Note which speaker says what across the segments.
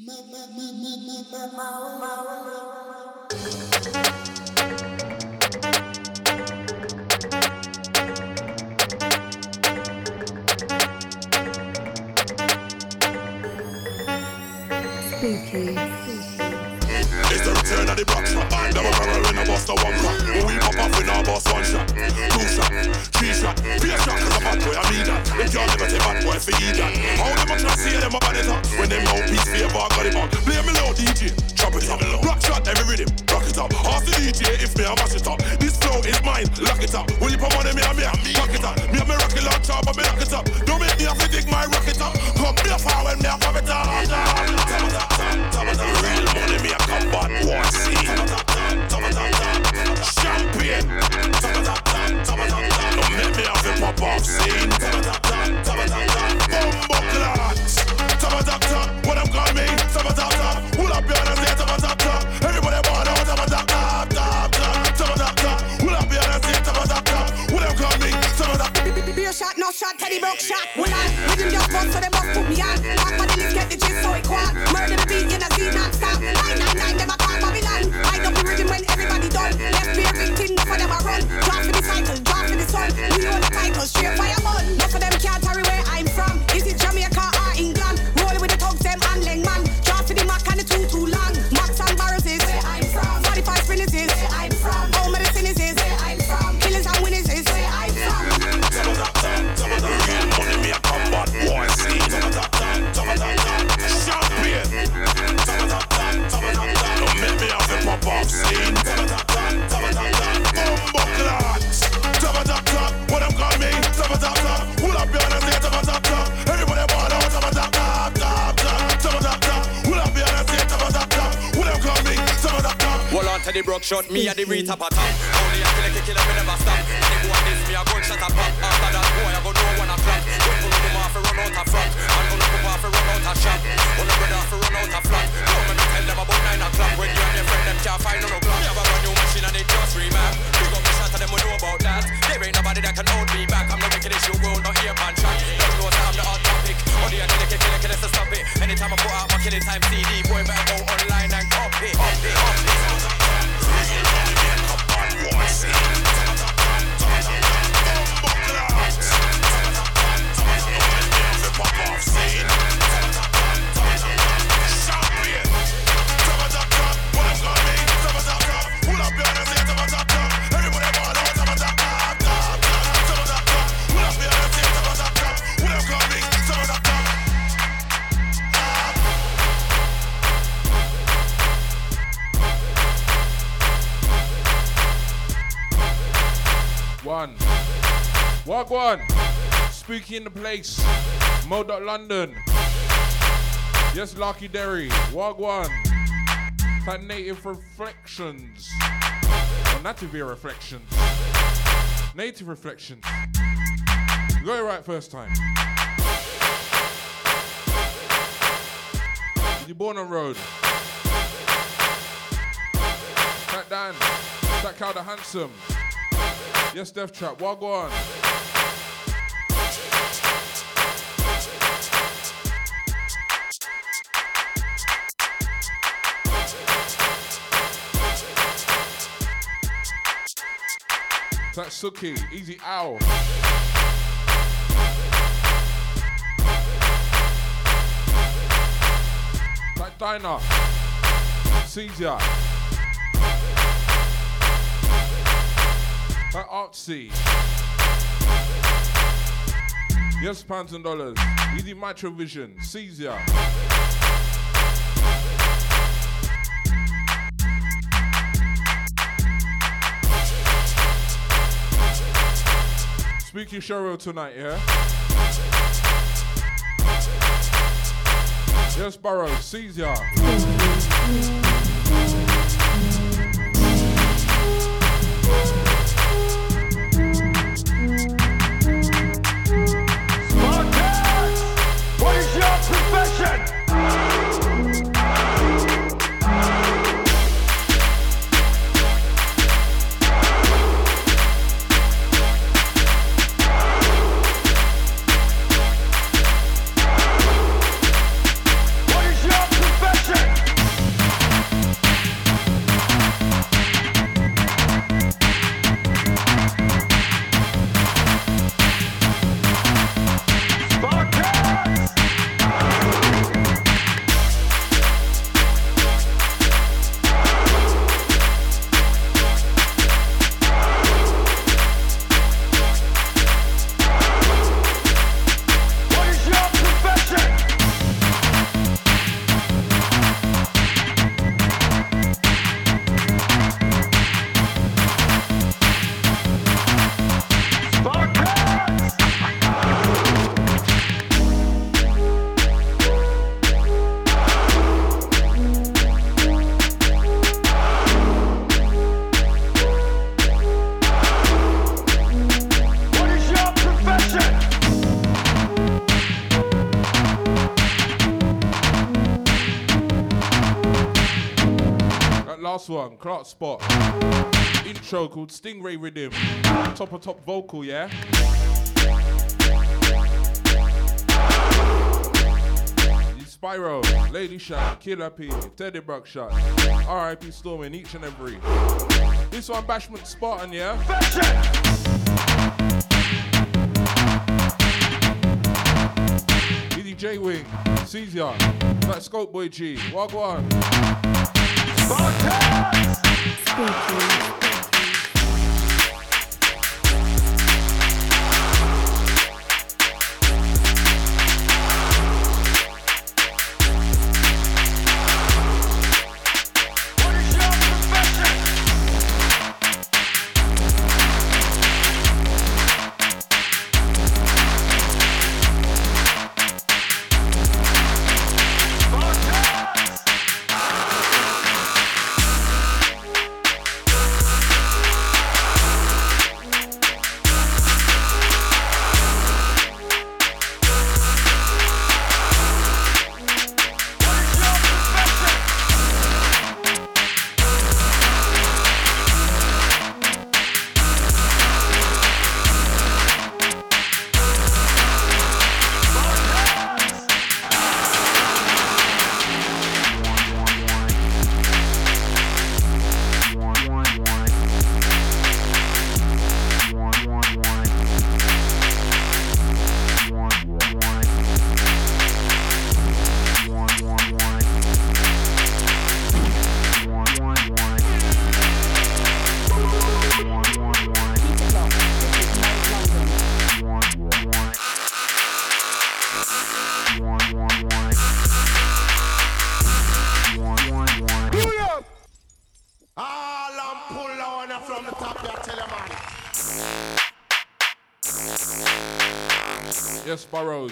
Speaker 1: Spooky.
Speaker 2: It's the return of the block shot. Double barrel in a bust a one crack. We bust one shot. Two shot, three shot, four shot. Cause a bad boy, I need that. Them can't never take bad boy for eat that. How them a class here, them a bad it up. When them mouthpiece fear bar got it on. Play me low, DJ. Chop it up. Rock shot, every rhythm. Rock it up. Ask the DJ if me, I mash it up. This flow is mine. Lock it up. Will you put money, me and me, I Rock it up. Me and me rock it loud chop, but me lock it up. Don't make me have to dig my rocket up. Come me a far when me a pop it up. Real money, me a come bad boy. See. Champion. Don't make me have to pop off scene.
Speaker 3: On
Speaker 2: to
Speaker 4: the broke shot, me a the Rita Pata. Only a kill a kill me never stop. Any boy this me a gunshot a pop. After that boy I go know one a flop. Don't pull them off and run out a front. And gonna come off and run out a shot. Gonna run off and run out a flat. Don't me tell them about nine o'clock. When you and your friend them can't find no block. You have a brand new machine and it just remap. Big up the shot and them will know about that. There ain't nobody that can hold me back. I'm the wickedest you will not hear pan track. Don't know I'm the hot topic. Only a kill a kill a kill to stop it. Anytime I put out my killing time CD, boy better go
Speaker 5: Spooky in the place. Mo. London. Yes, Lucky Derry. One. That native reflections. Or native reflections. Native reflections. You got it right first time. You born on road. That Dan. That cow the handsome. Yes, Death Trap. What go on? That's Suki. Easy Owl. That Diner. Caesar. That artsy. Yes, pounds and dollars. Easy Vision. Caesar. Spooky Showroom tonight, yeah? Yes, Barrow, Caesar.
Speaker 6: Clark Spot. Intro called Stingray Rhythm. Top of top vocal, yeah? Spyro, Lady Shot, Killer P, Teddy Buckshot, RIP Storming, each and every. This one, Bashment Spartan, yeah? Easy J Wing, Caesar, that Scope Boy G, Wagwan.
Speaker 7: Spooky.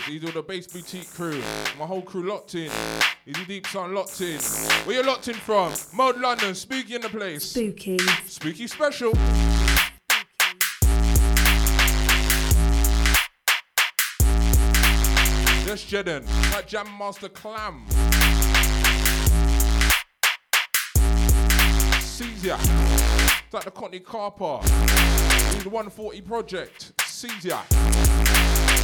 Speaker 6: These are the Bass Boutique crew. My whole crew locked in. Easy Deep Son locked in. Where you locked in from? Mode London, Spooky in the place.
Speaker 7: Spooky.
Speaker 6: Spooky special. Yes, Jeden. That Jam Master Clam. Caesar. That the Courtney Carper. He's the 140 project. Caesar.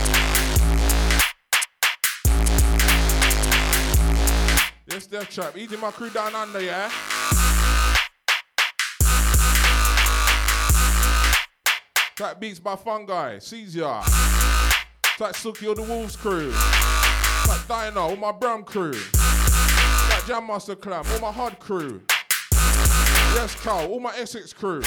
Speaker 6: Yes, Death Trap. Easy my crew down under, yeah? That beats by Fungi, Caesar. That Suki of the Wolves crew. That Dino, all my Brown crew. That Jam Master Clam, all my Hard crew. Yes, Cal, all my Essex crew.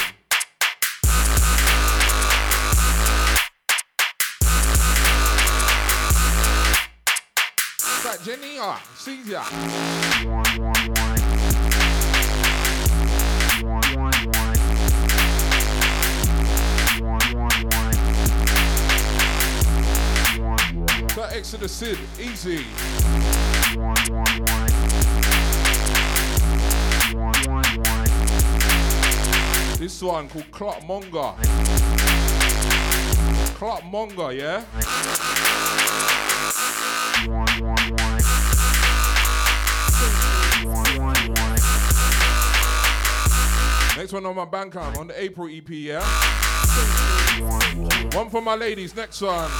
Speaker 6: That Jenny, ah, Caesar. That Exodus Sid, easy. This one called Clock Monga. Clock Monga, yeah? Next one on my bank account on the April EP, yeah? One for my ladies, next one.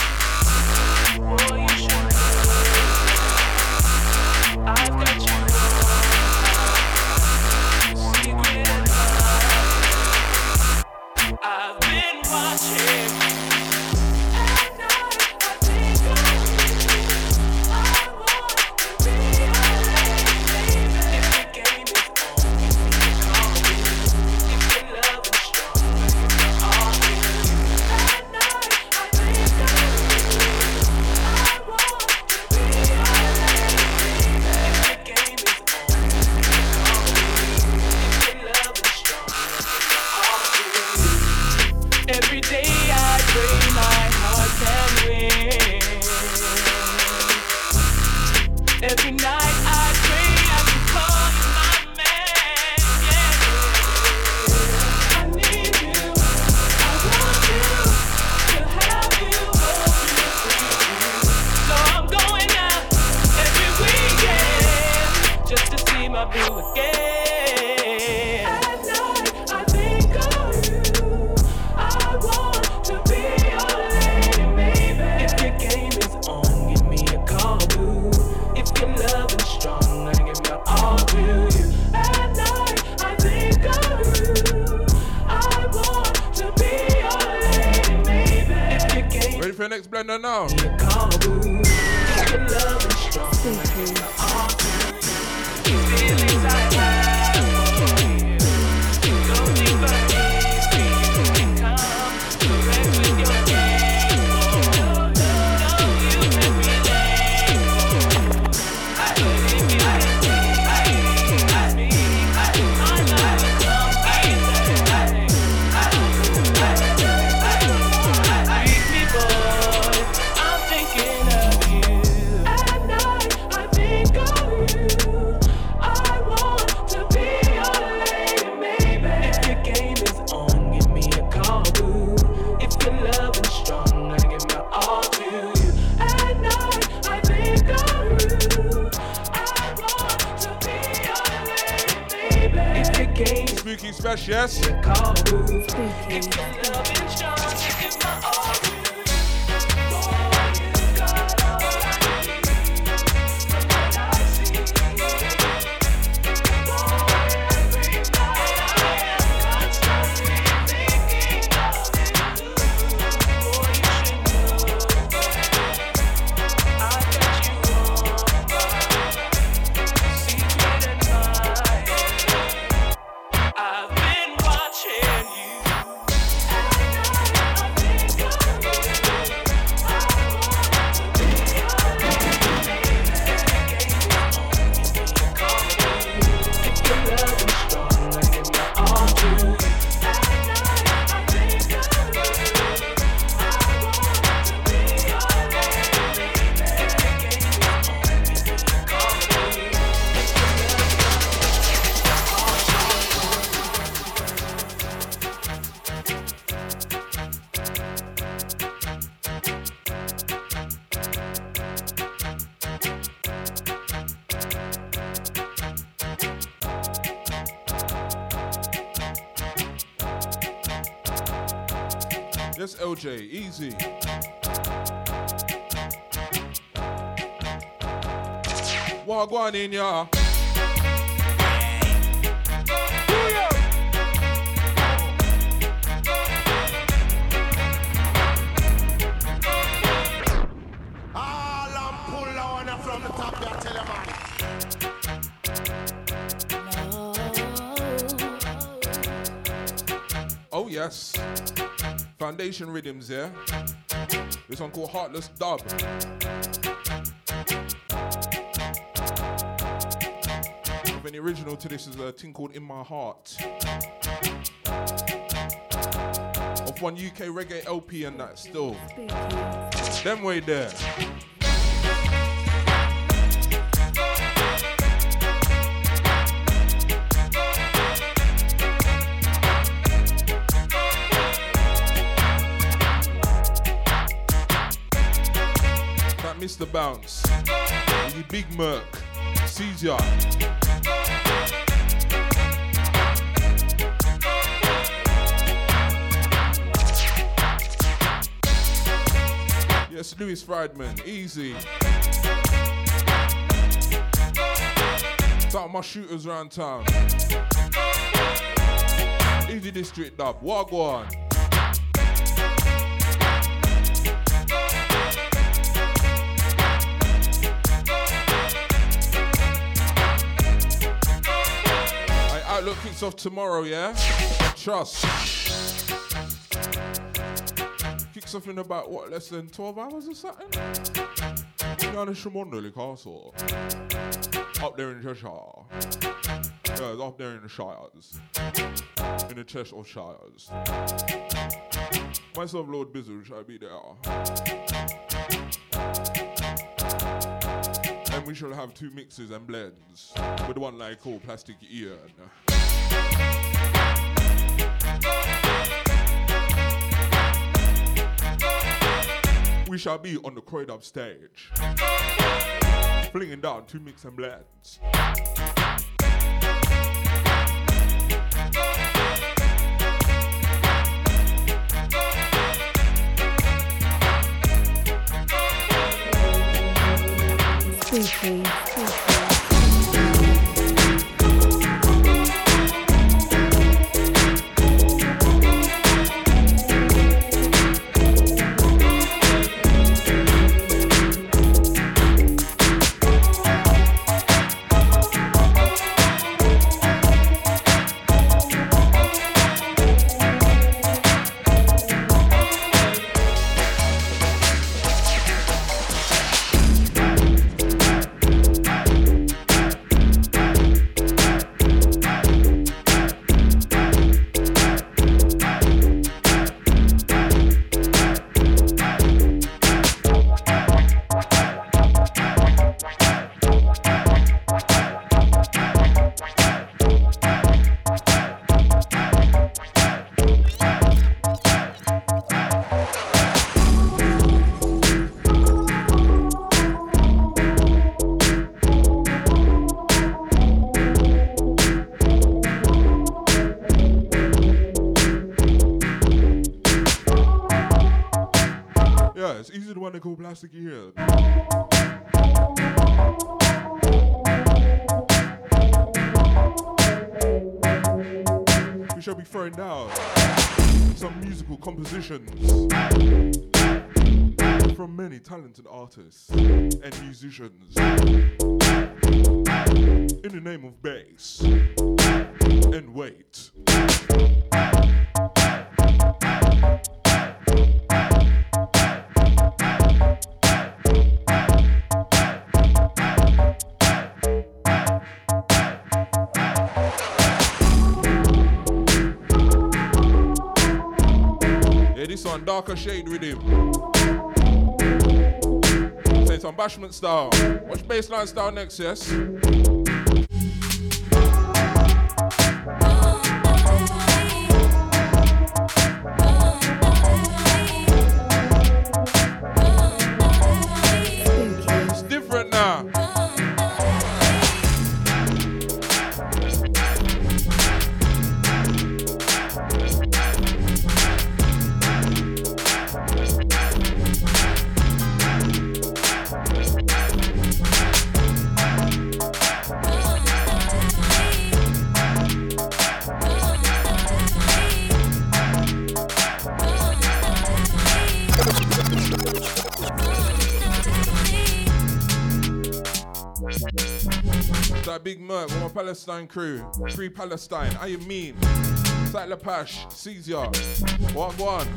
Speaker 5: Yes, LJ, easy. Wagwan in ya.
Speaker 8: All I'm pull on from the top, I tell you, man.
Speaker 5: Oh, oh yes. Foundation rhythms, yeah? This one called Heartless Dub. With an original to this is a thing called In My Heart. Of one UK reggae LP and that still. Them way there. Mr. Bounce. The Big Merc. Caesar. Yes, Louis Friedman. Easy. Start my shooters around town. Easy district dub. Wagwan. Hey, kicks off tomorrow, yeah? Trust. Kicks off in about, what, less than 12 hours or something? Down in Shamondley Castle. Up there in Cheshire. Yeah, it's up there in the Shires. In the Cheshire of Shires. Myself, Lord Bizzle, shall be there. We shall have two mixes and blends with one like called Plastic Ian. We shall be on the Croyd Up stage, flinging down two mix and blends.
Speaker 1: Spooky. Spooky.
Speaker 5: Musical compositions from many talented artists and musicians in the name of bass and weight. One darker shade with him. Say some bashment style. Watch baseline style next, yes? That big Merc with my Palestine crew. Free Palestine. How you mean? Like Lapash, Caesar. What one?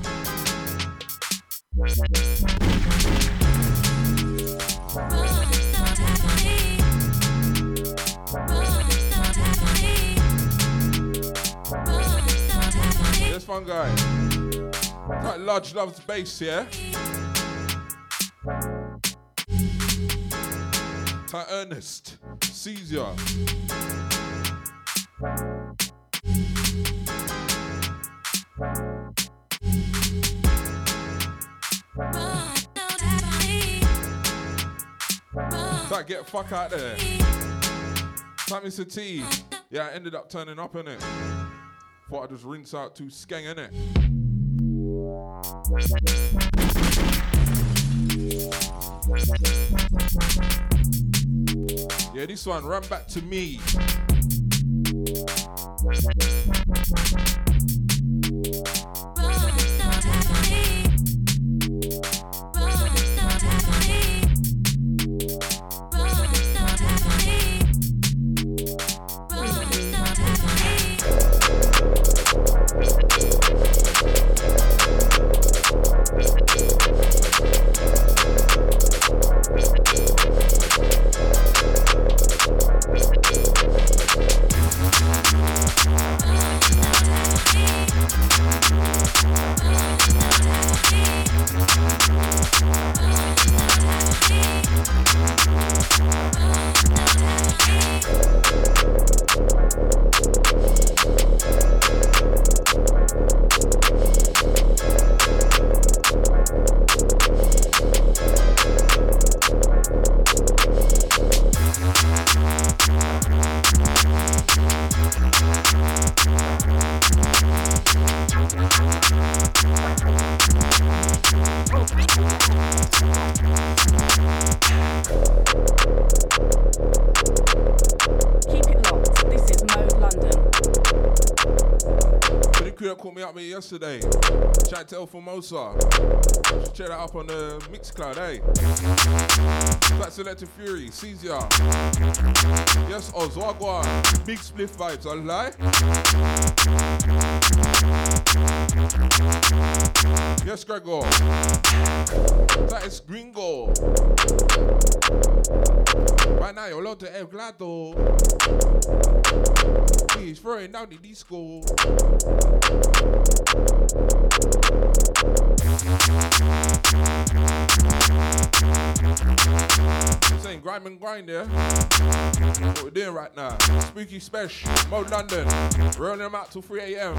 Speaker 5: This one guy. That large loves bass, yeah? Ty Ernest, Caesar. That get fuck out there. Time Mr. T. Yeah, I ended up turning up in it. Thought I'd just rinse out two skeng in it. Yeah, this one, run back to me. Yesterday. Shout to El Formosa. Check that up on the Mixcloud, eh? That's Selective Fury, Caesar. Yes, Ozwagwa. Big spliff vibes, I lie. Yes, Gregor. That is Gringo. Right now, you're allowed to El Glado. He's throwing down the disco. And grind. What we're doing right now. Spooky Special, Mode London. Rolling them out till 3 a.m.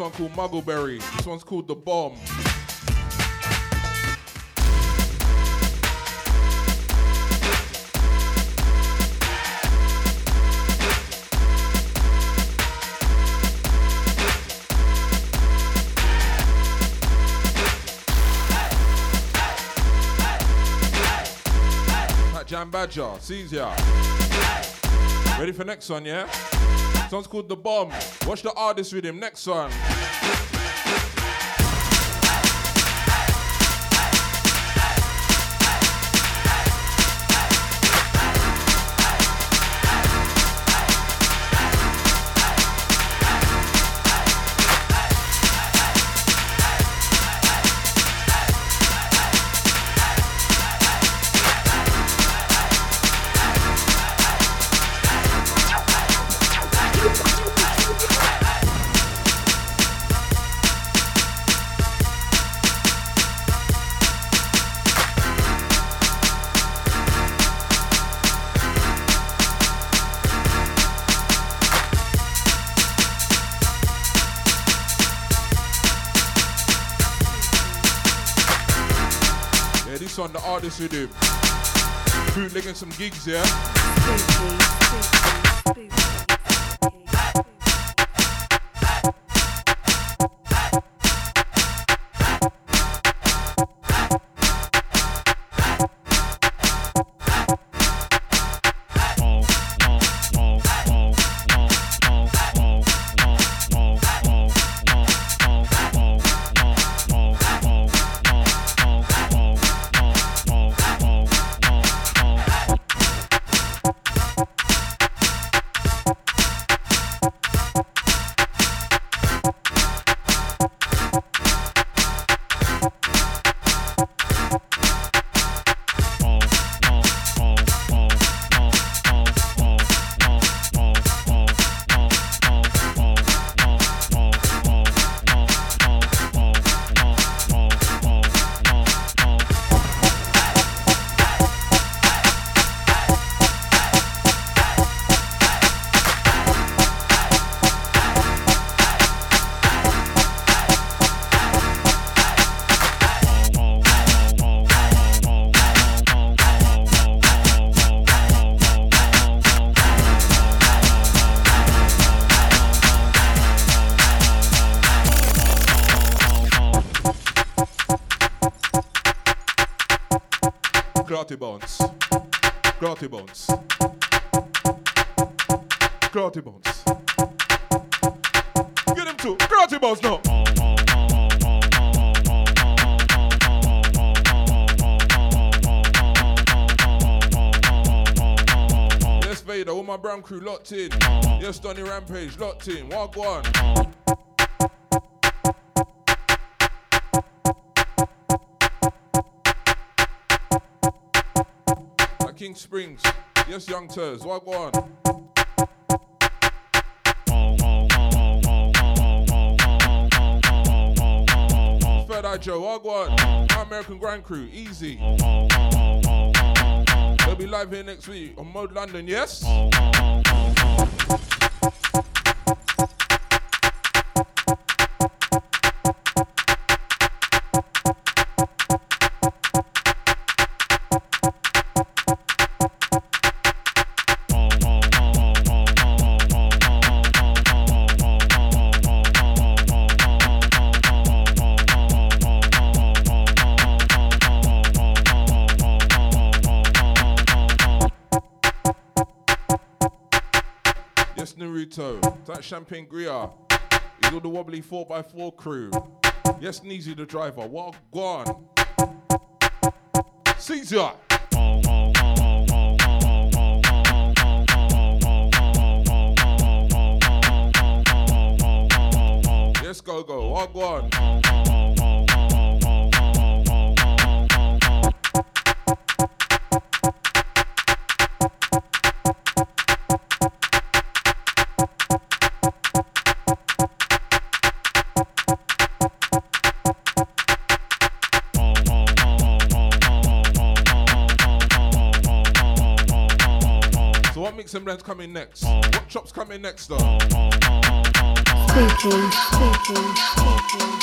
Speaker 5: Last called Muggleberry. This one's called The Bomb. Jam Badger, sees ya. Ready for next one, yeah? This one's called The Bomb. Watch the artist with him. Next one. This with him. Bootlegging some gigs, yeah? My brown crew locked in. Yes, Donny Rampage locked in. Walk one. At King Springs. Yes, Young Turs. Walk one. Third Eye Joe. My American Grand Crew. Easy. They'll be live here next week on Mode London. Yes, Champagne Gria. He's all the wobbly 4x4 crew. Yes, Neezy the driver. What gone? Caesar. Yes, go go. What gone? Coming next? Oh. What chops coming next though?
Speaker 1: Spooky, spooky, spooky.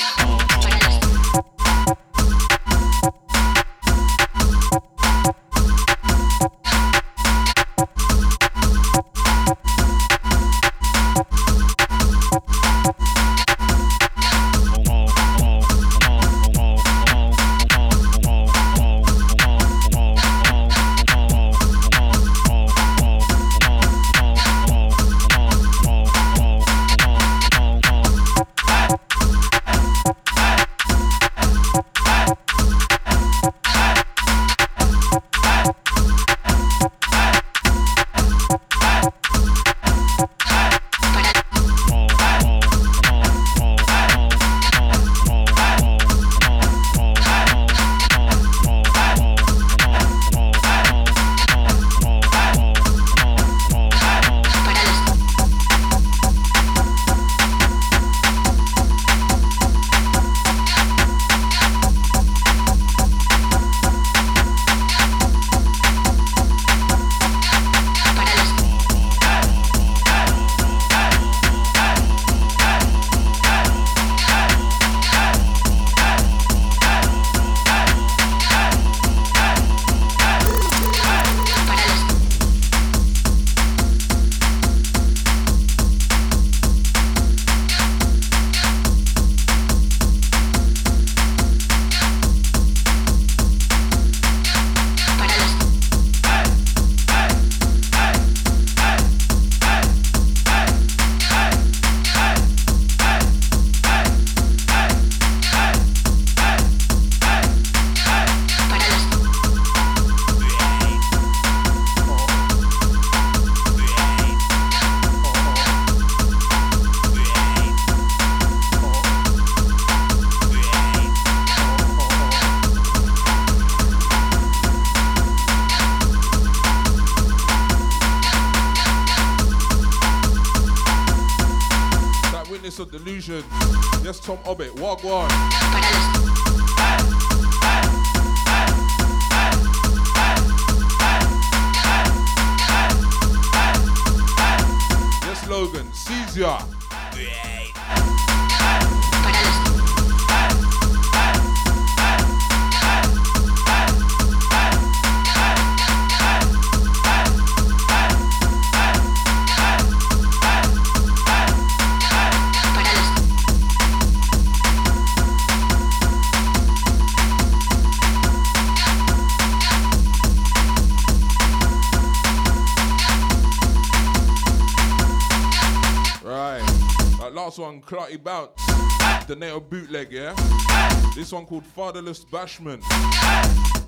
Speaker 5: Fatherless Bashman.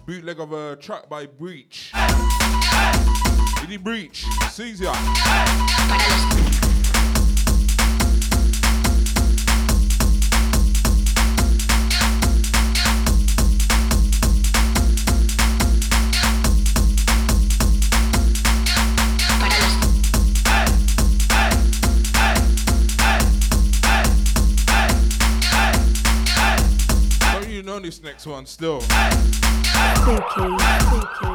Speaker 5: Bootleg of a track by Breach. Did he breach? Caesar. Don't know this one still?
Speaker 1: Spooky, spooky, spooky.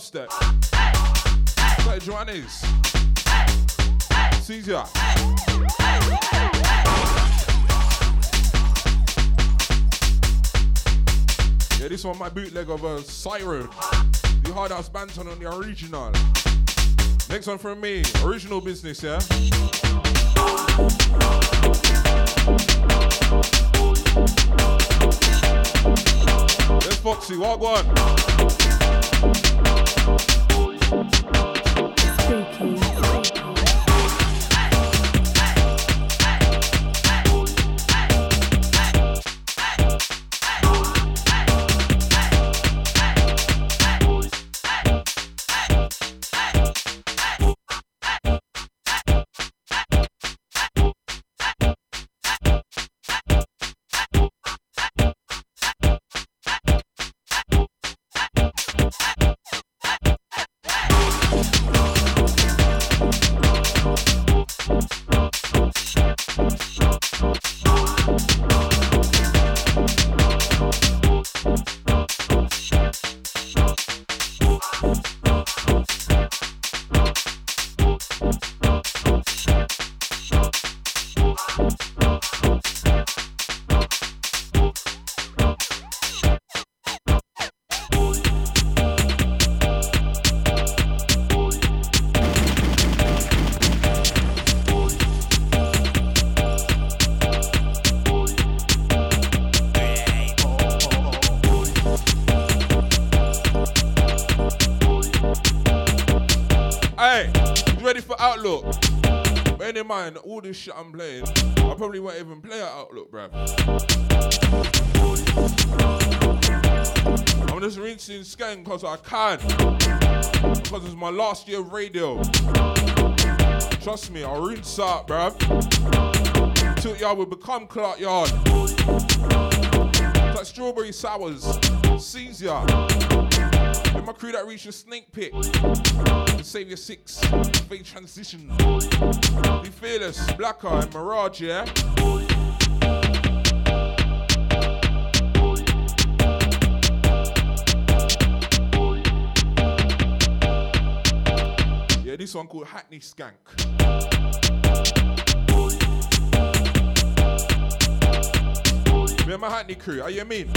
Speaker 5: Dubstep? Like Joannes. Caesar. Yeah, this one my bootleg of a Siren. The hard house banton on the original. Next one from me, original business, yeah? Yes, Foxy, walk one. In mind, all this shit I'm playing, I probably won't even play at Outlook, bruv. I'm just rinsing scan because I can. Because it's my last year of radio. Trust me, I'll rinse out, bruv. Tilt Yard will become Clark Yard. It's like strawberry sours. Seize ya. And my crew that reached a snake pit. Savior 6, fake transition. Be fearless, Blacker and Mirage, yeah? Yeah, this one called Hackney Skank. Me and my Hackney crew, how you mean?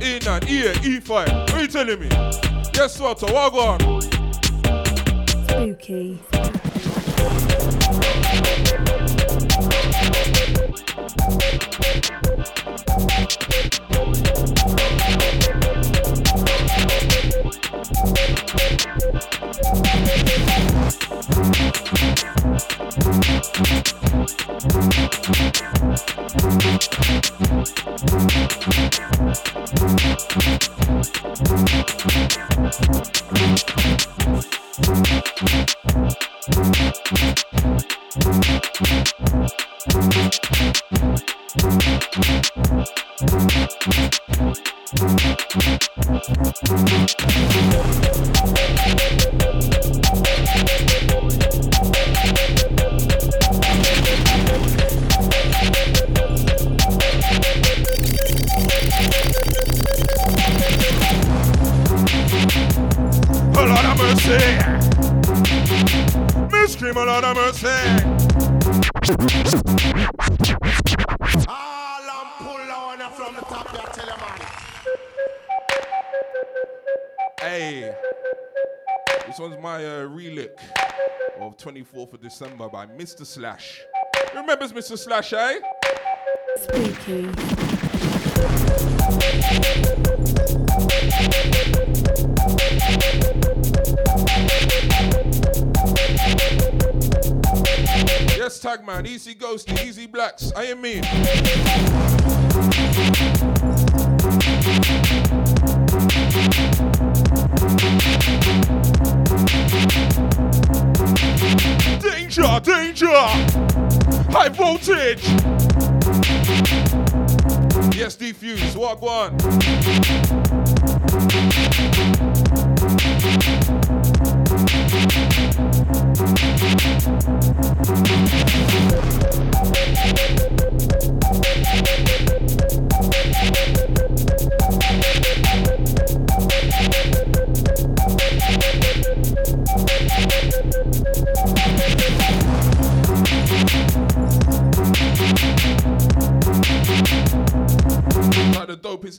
Speaker 5: In and ear, E5. What are you telling me? Yes, what? What on?
Speaker 1: Spooky.
Speaker 5: A 24th of December by Mr. Slash. Remembers Mr. Slash, eh?
Speaker 1: Spooky.
Speaker 5: Yes, Tagman, Easy Ghosty, Easy Blacks, I am mean. Danger, danger! High voltage! Yes, defuse, walk one.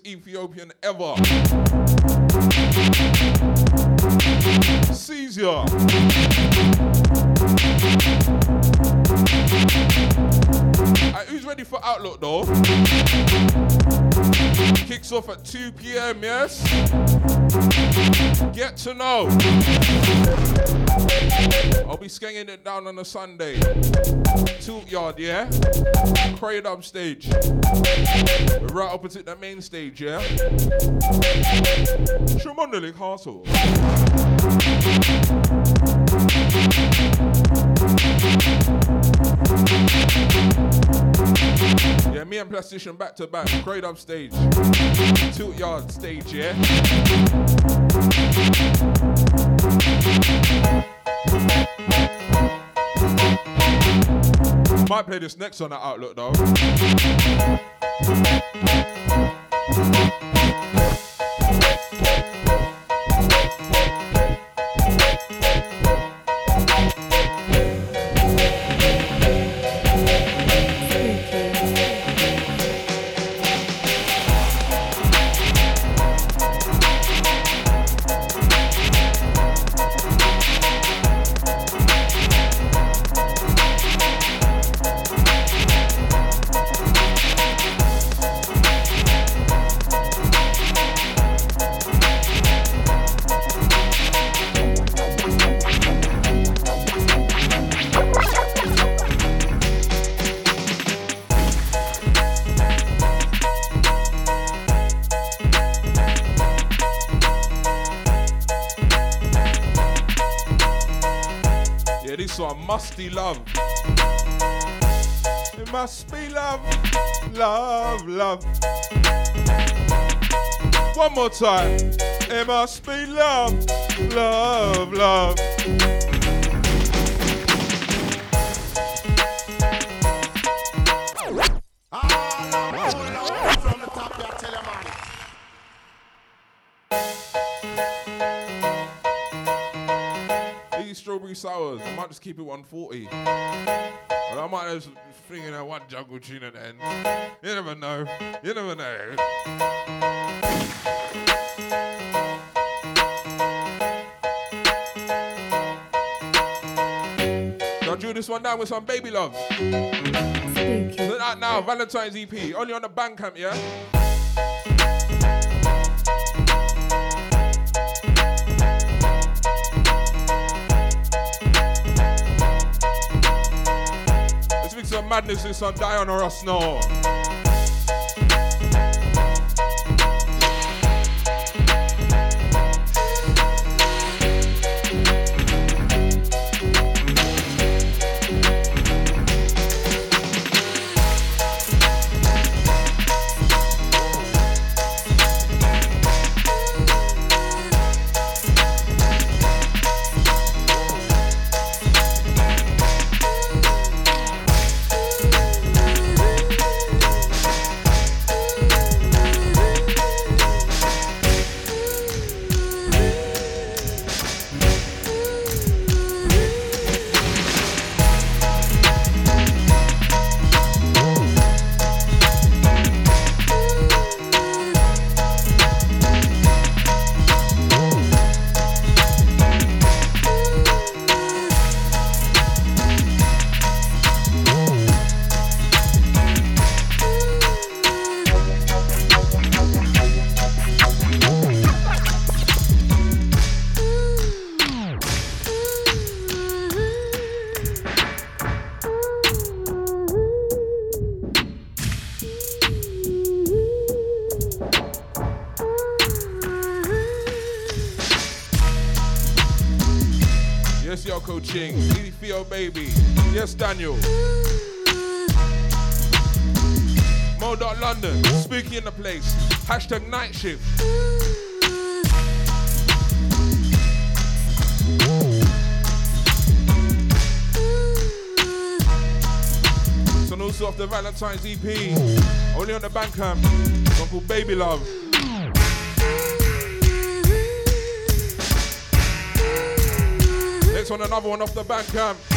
Speaker 5: Ethiopian ever. Caesar. Alright, who's ready for Outlook though? Kicks off at 2 p.m. Yes. Get to know. I'll be skenging it down on a Sunday. Tilt yard, yeah. Up stage. Right opposite the main stage, yeah. Shamondalik Castle. Yeah, me and Plastician back to back. Crane up stage. Tilt yard stage, yeah. Might play this next on the Outlook though. Love. It must be love, love, love. One more time. It must be love, love, love. Might just keep it 140. But I might just fling in a one jungle tune at the end. You never know. You never know. I'll drill this one down with some baby love. Look at now, Valentine's EP, only on the Bandcamp, yeah? Madness with some Diana Ross now. Valentine's EP. Only on the Bandcamp. Um, Song called Baby Love. Next one, another one off the Bandcamp. Um.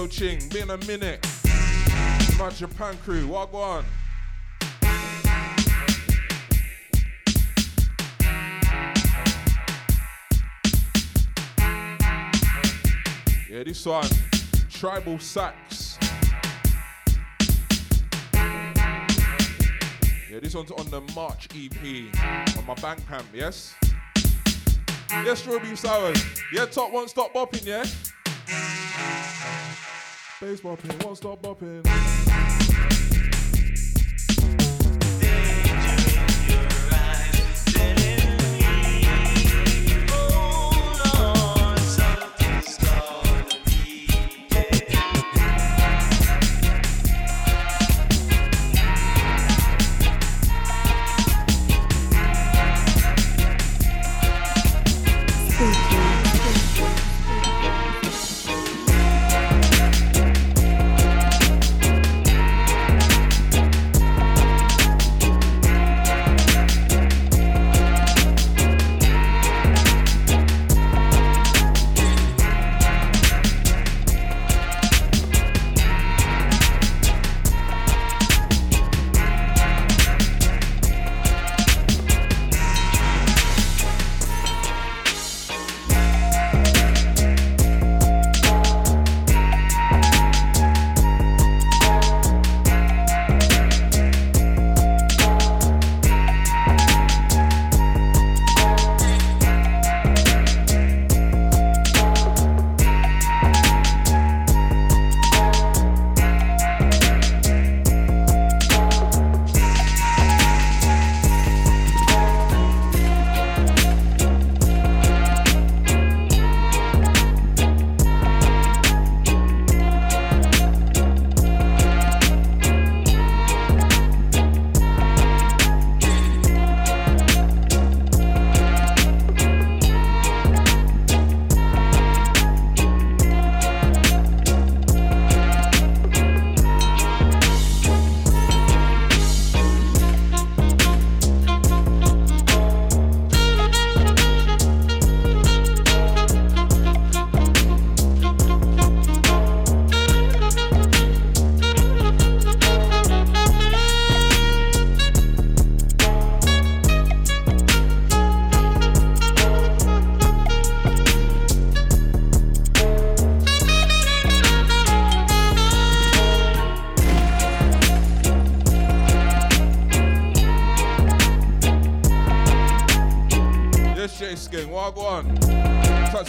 Speaker 5: Yoko Ching. Been a minute. My Japan crew. On? Yeah, this one. Tribal Sax. Yeah, this one's on the March EP on my Bandcamp, yes? Yes, Strawberry Sours. Yeah, top one, stop bopping, yeah? Bass bopping, stop bopping.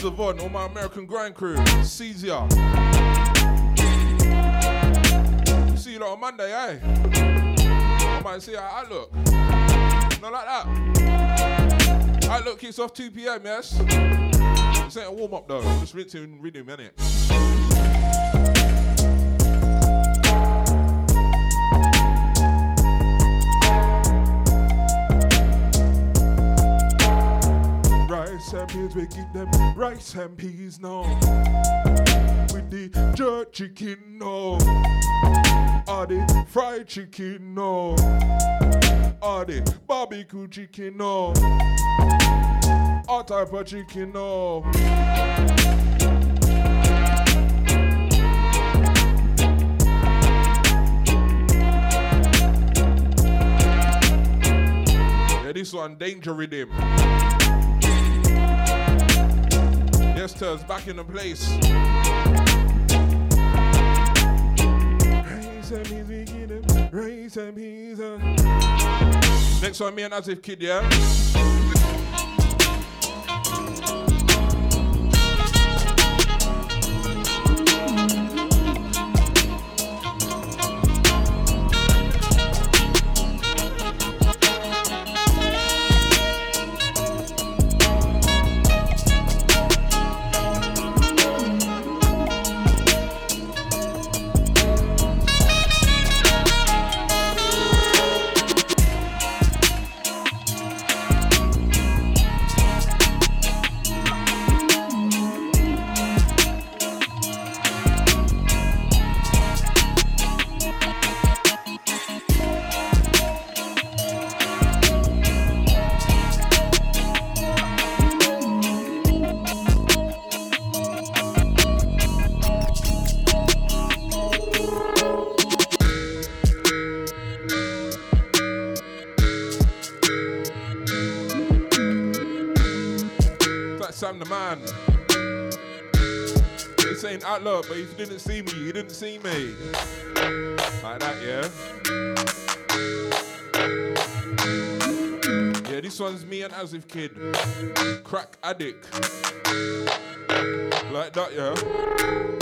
Speaker 5: Von, all my American grind crew. Caesar. See you lot on Monday, eh? I might see how Outlook. Not like that. I look kicks off 2 p.m., yes? This ain't a warm up though. Just rinsing rhythm, innit? We give them rice and peas now. With the jerk chicken, no. Or the fried chicken, no. Or the barbecue chicken, no. All type of chicken, no. Yeah, this one, danger rhythm. Yes, back in the place. Next one, me and Asif Kid, yeah? Outlook, but he didn't see me. He didn't see me. Like that, yeah. Yeah, this one's me and Asif Kid. Crack addict. Like that, yeah.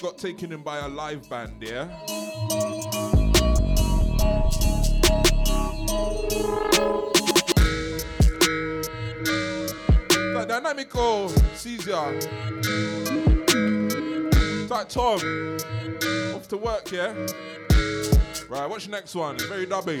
Speaker 5: Got taken in by a live band, yeah? That dynamical Caesar. That Tom. Off to work, yeah? Right, what's your next one? It's very dubby.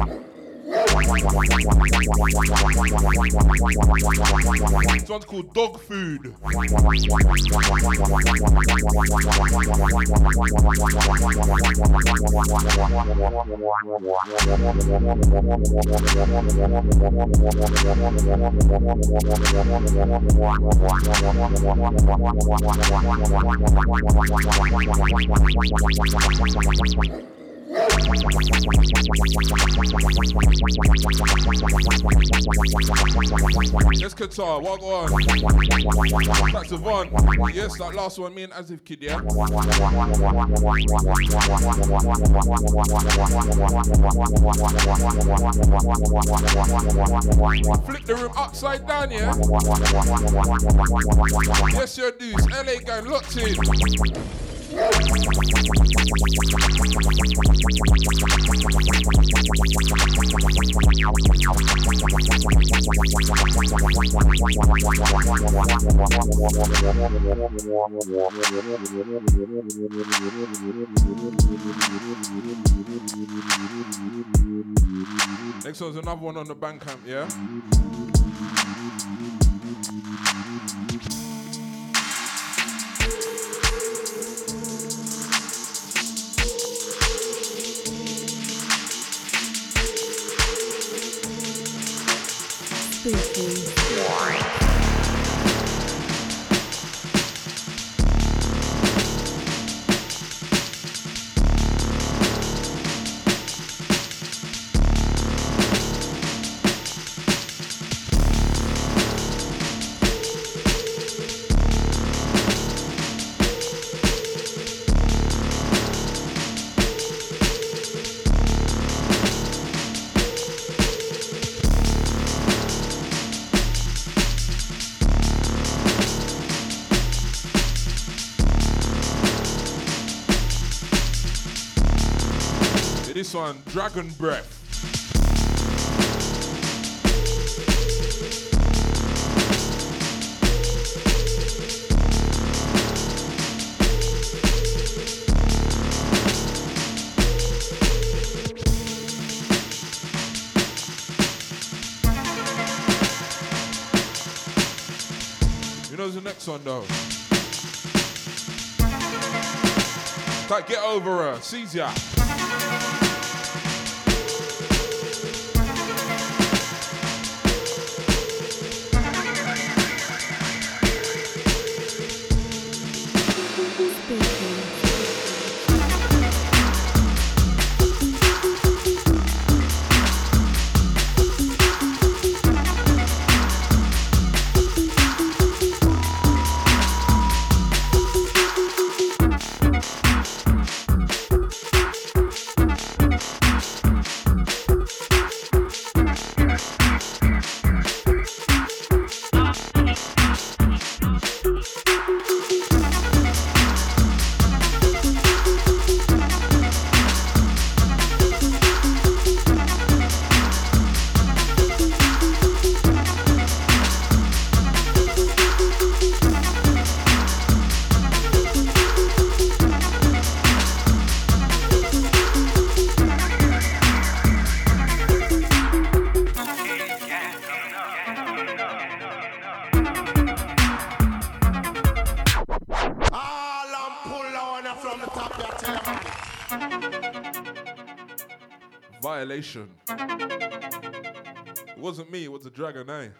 Speaker 5: Wow. This one's called dog food. Yes, guitar, walk on. That's Yvonne. Yes, that last one, me and Asif Kid, yeah? Flip the room upside down, yeah? Yes, your dudes. LA gang, locked in. Next one's another one on the Bandcamp, yeah?
Speaker 1: This one, Dragon Breath. You know the next one though.
Speaker 5: Like, get over her. Sees ya.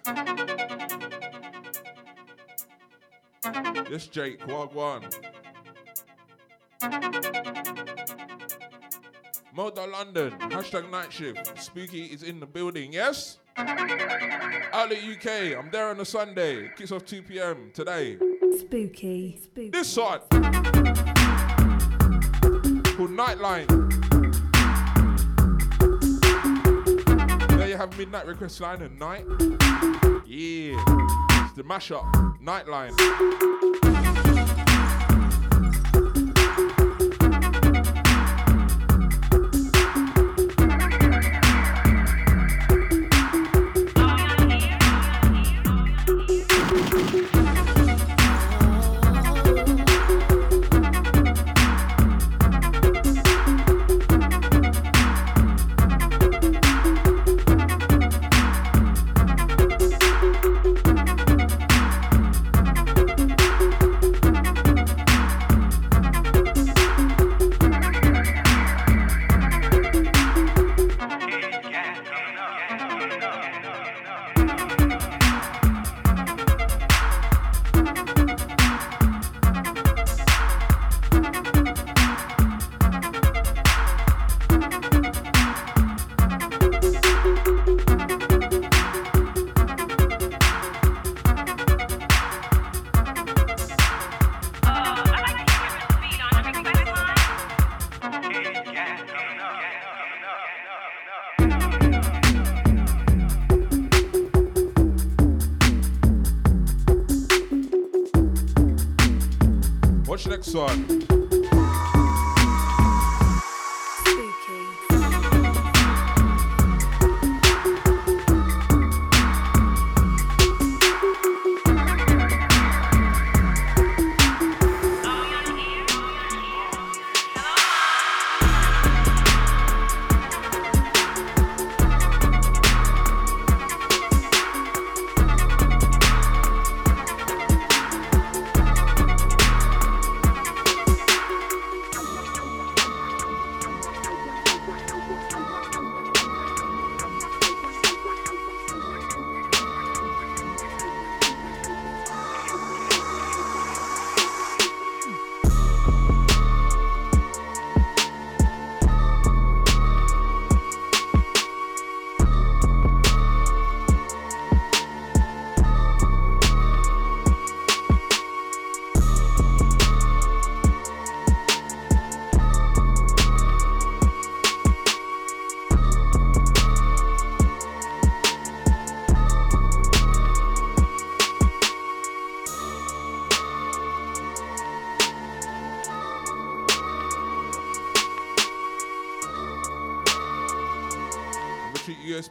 Speaker 5: Eh? Yes, Jake, Wagwan. Motor London, hashtag night shift. Spooky is in the building, yes? Outlet UK, I'm there on a Sunday. Kicks off 2 p.m. today.
Speaker 9: Spooky. Spooky.
Speaker 5: This one called Nightline. Have midnight request line at night. Yeah, it's the mashup. Nightline.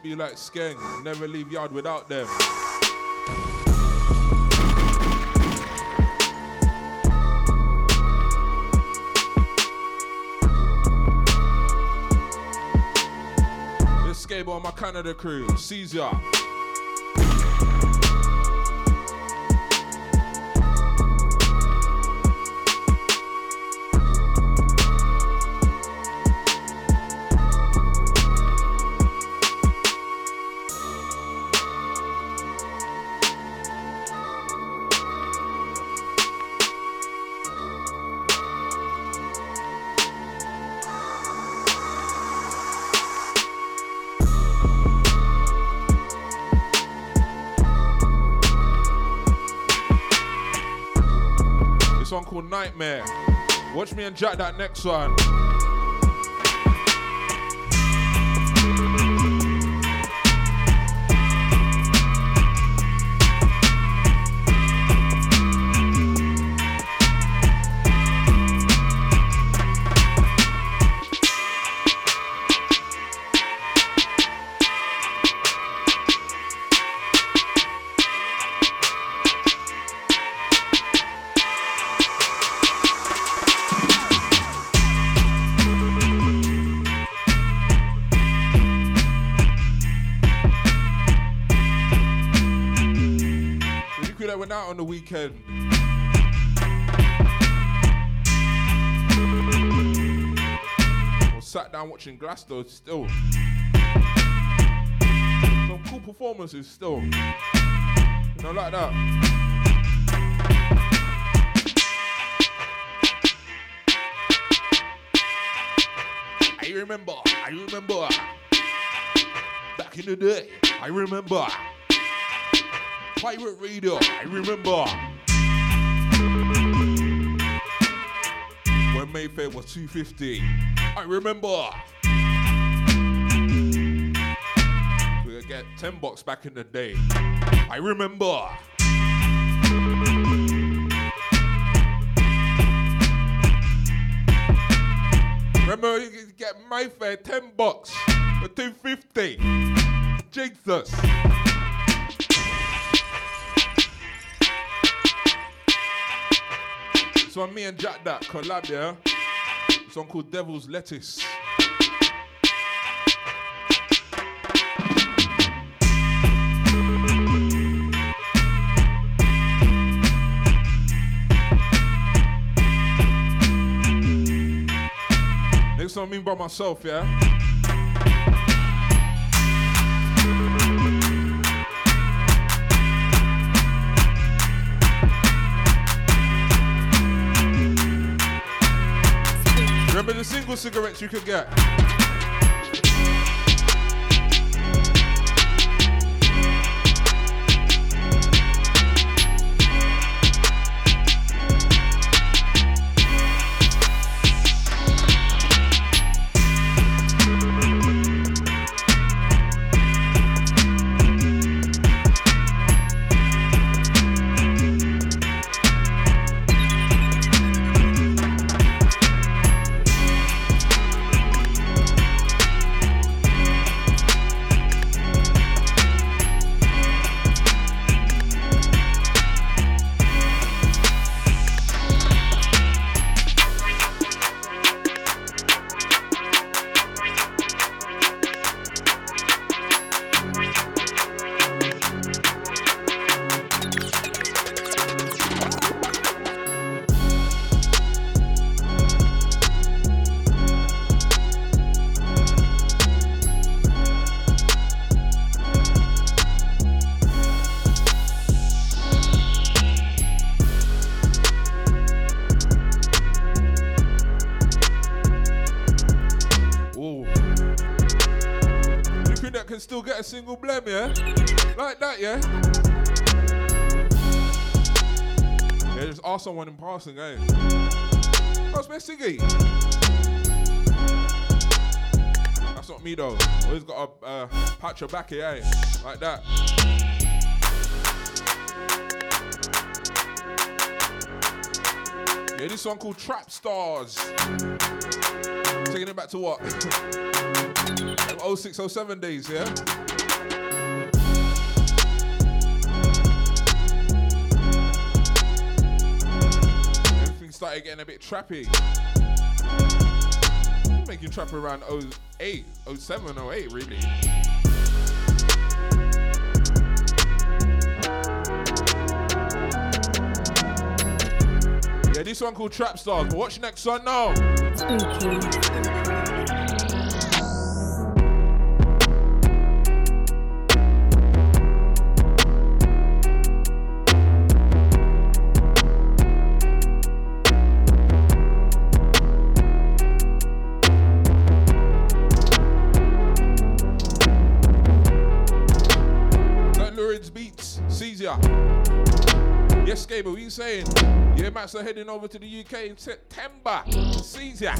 Speaker 5: USB like skeng. Never leave yard without them. This skateboard, my Canada crew. Caesar. Called Nightmare. Watch me and Jack that next one. Weekend. Or sat down watching Glasgow still. Some cool performances still. You know, like that. I remember, I remember. Back in the day, I remember. Pirate Radio, I remember. When Mayfair was 250, I remember. We could get 10 bucks back in the day. I remember. Remember, you could get Mayfair 10 bucks for 250. Jesus. So me and Jack that collab, yeah. Song called Devil's Lettuce. Next one, me by myself, yeah. The single cigarettes you could get? Ask someone in passing, eh? How's my? That's not me though. Always got a uh, patch your back here, eh? Like that. Yeah, this one called Trap Stars. Taking it back to what? 06, 07 days, yeah? Trappy. Making trap around 08, 07, 08, really. Yeah, this one called Trap Stars. But watch next one now. That Max are heading over to the UK in September. Sees ya.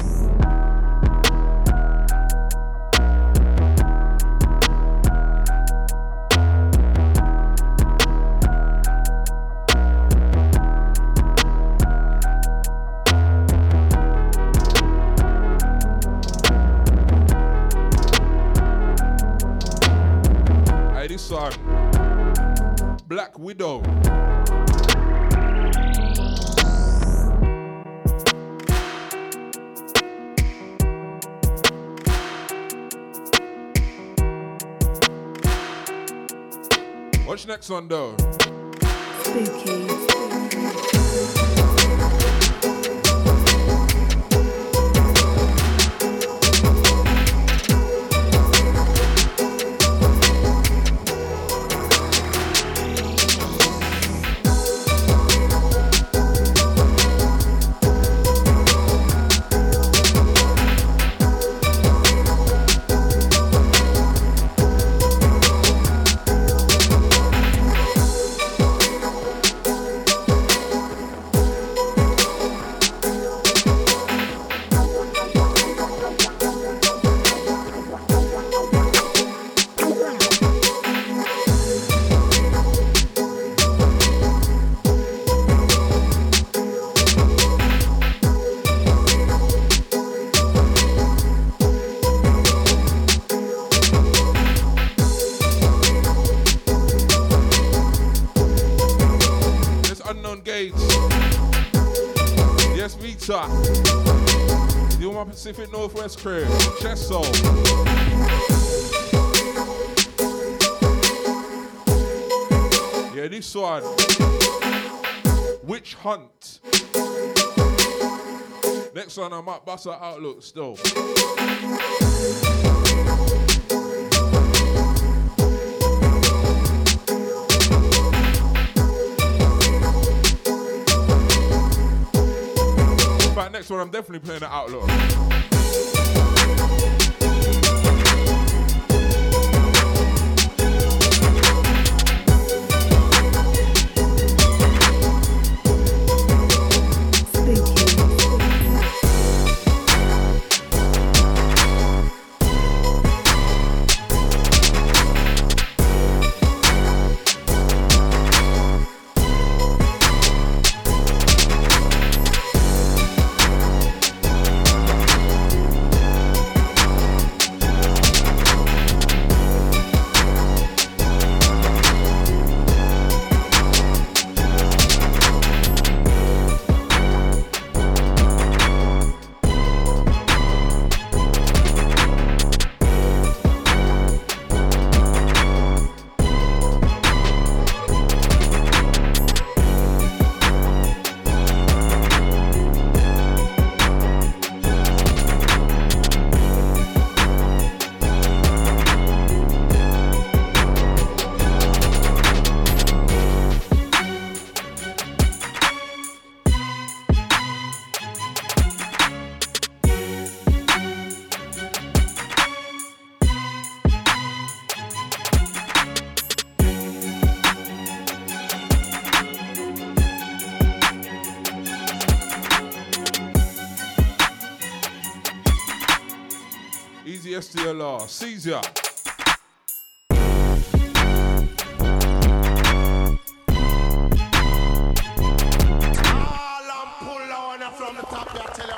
Speaker 5: Song, Black Widow. One though?
Speaker 9: Spooky.
Speaker 5: Pacific Northwest crew. Chesso. Yeah, this one. Witch Hunt. Next one, I might bust her Outlook still. One, I'm definitely playing the Outlook.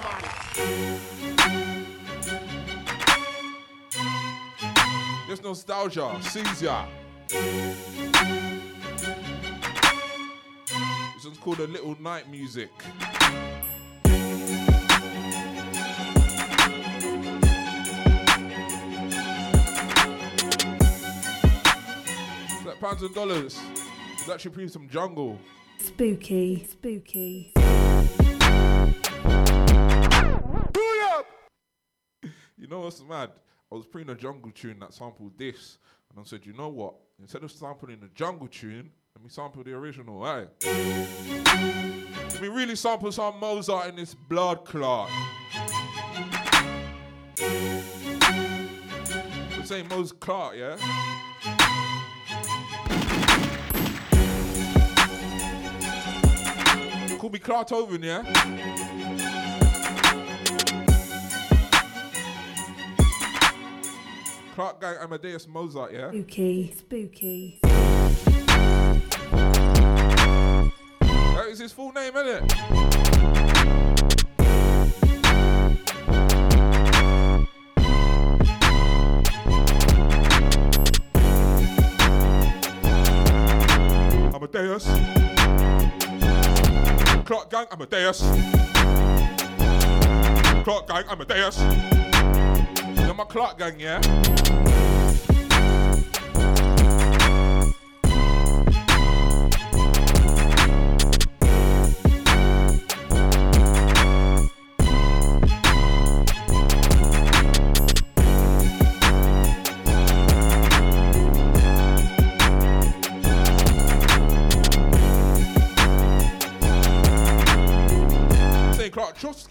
Speaker 8: Man.
Speaker 5: Just nostalgia. Caesar. This one's called A Little Night Music. Pounds and dollars. It's actually pretty some jungle.
Speaker 9: Spooky. Spooky.
Speaker 5: You know what's mad? I was playing a jungle tune that sampled this, and I said, you know what? Instead of sampling the jungle tune, let me sample the original. Right? Let me really sample some Mozart in this blood clot. I'm saying Moses yeah?
Speaker 10: Call me Clark Toven, yeah? Clark Gang Amadeus Mozart, yeah?
Speaker 5: Spooky. Spooky.
Speaker 10: That is his full name, isn't it? Amadeus. Clark Gang I'm a deus. Clark Gang I'm a deus. You're my Clark Gang, yeah?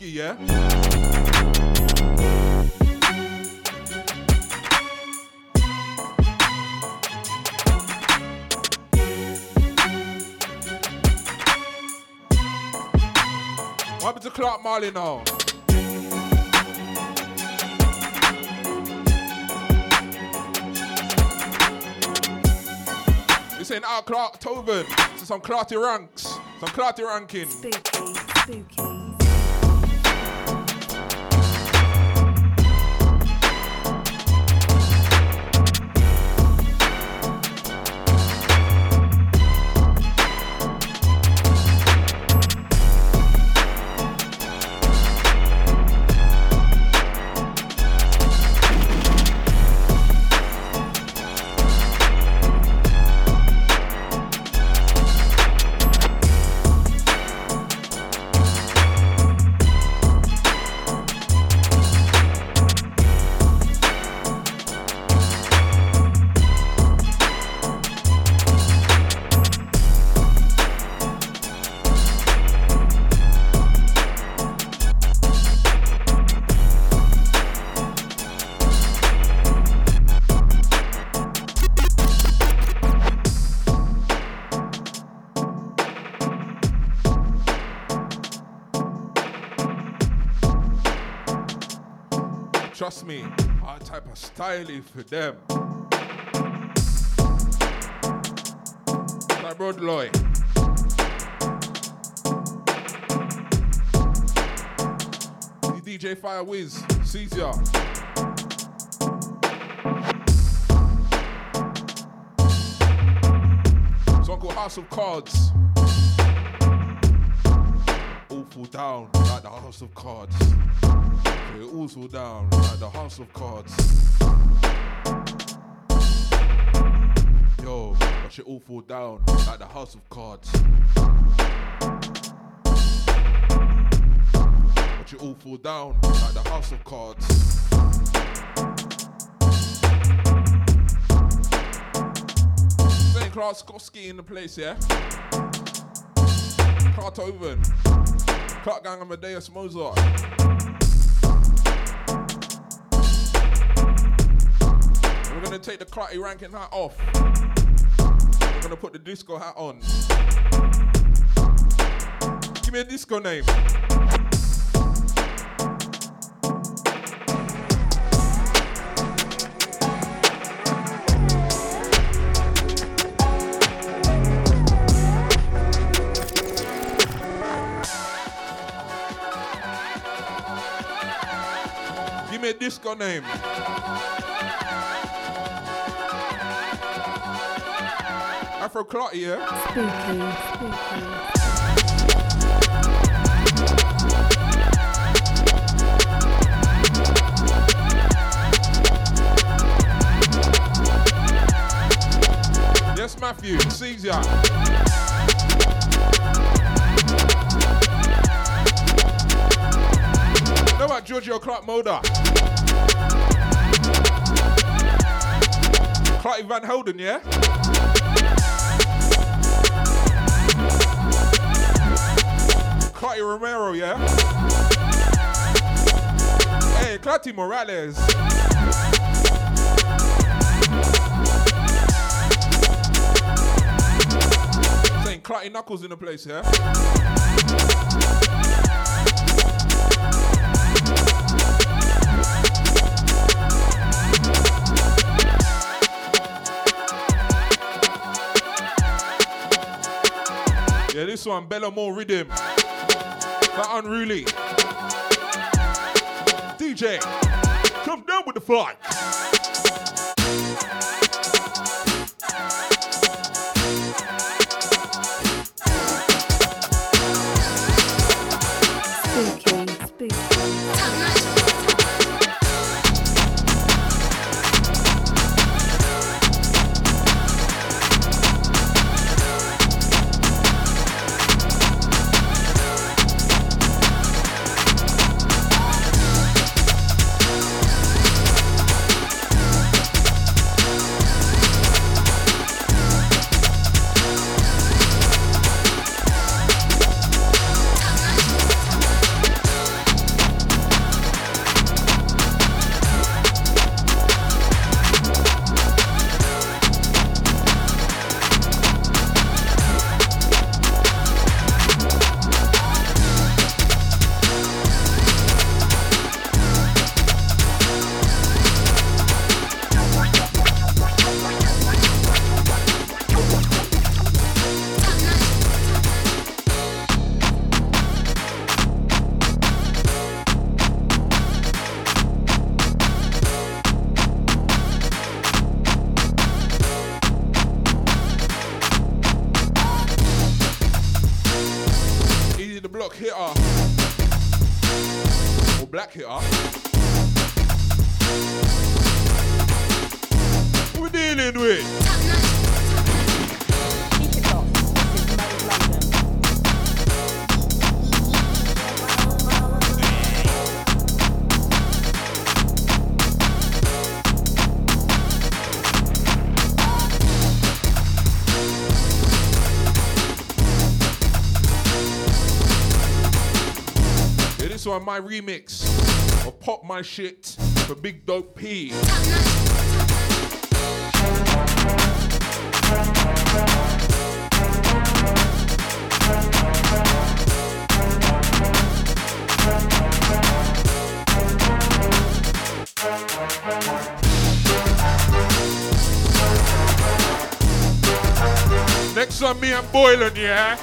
Speaker 10: Clark yeah? What happened to Clark Marley now? This ain't our Clark. This is some Clarty ranks. Some Clarty ranking.
Speaker 5: Spooky. Spooky. Styling for them. Like Rod Loy. The DJ Fire Wiz, Caesar. Song called House of Cards. All fall down like the House of Cards. It all fall down like the House of Cards. Yo, watch it all fall down like the House of Cards. Watch it all fall down like the House of Cards. St. Clark Skoski in the place, yeah? Clark Oven. Clark Gang Amadeus Mozart. We're gonna take the Clarty ranking hat off. We're gonna put the disco hat on. Give me a disco name. Give me a disco name. Afro Clarty, yeah? Spooky. Spooky.
Speaker 10: Yes, Matthew, Caesar. Know about Giorgio Clark Moda? Clarty Van Helden, yeah? Clarty Romero, yeah? Hey, Clarty Morales. Saying
Speaker 5: Clutty Knuckles in the place, yeah? Yeah, this one, Bella More Rhythm. That unruly. DJ, come down with the fly. One, my remix of Pop My Shit for Big Dope P. Next one, me and Boylan, yeah?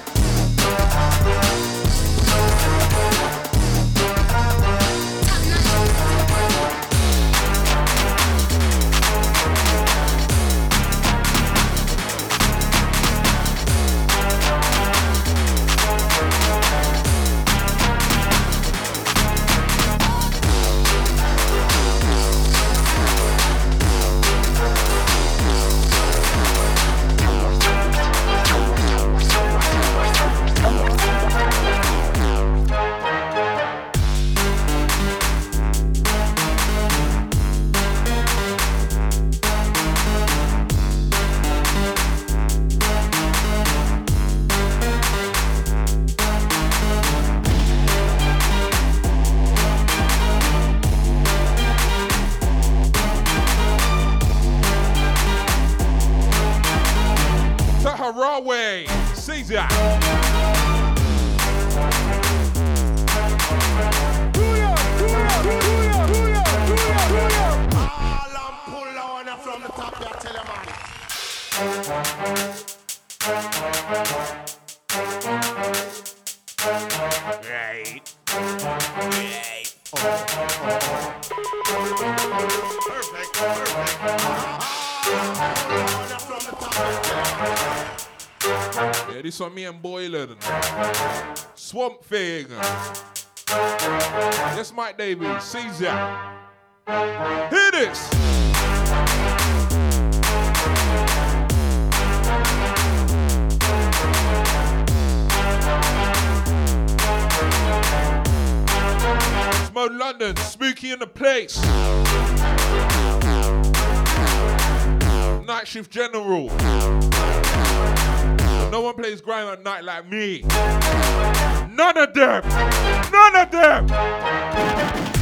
Speaker 5: Hear this. It's Mode London, Spooky in the place. Night Shift General. No one plays grime at night like me. None of them. None of them. ADW.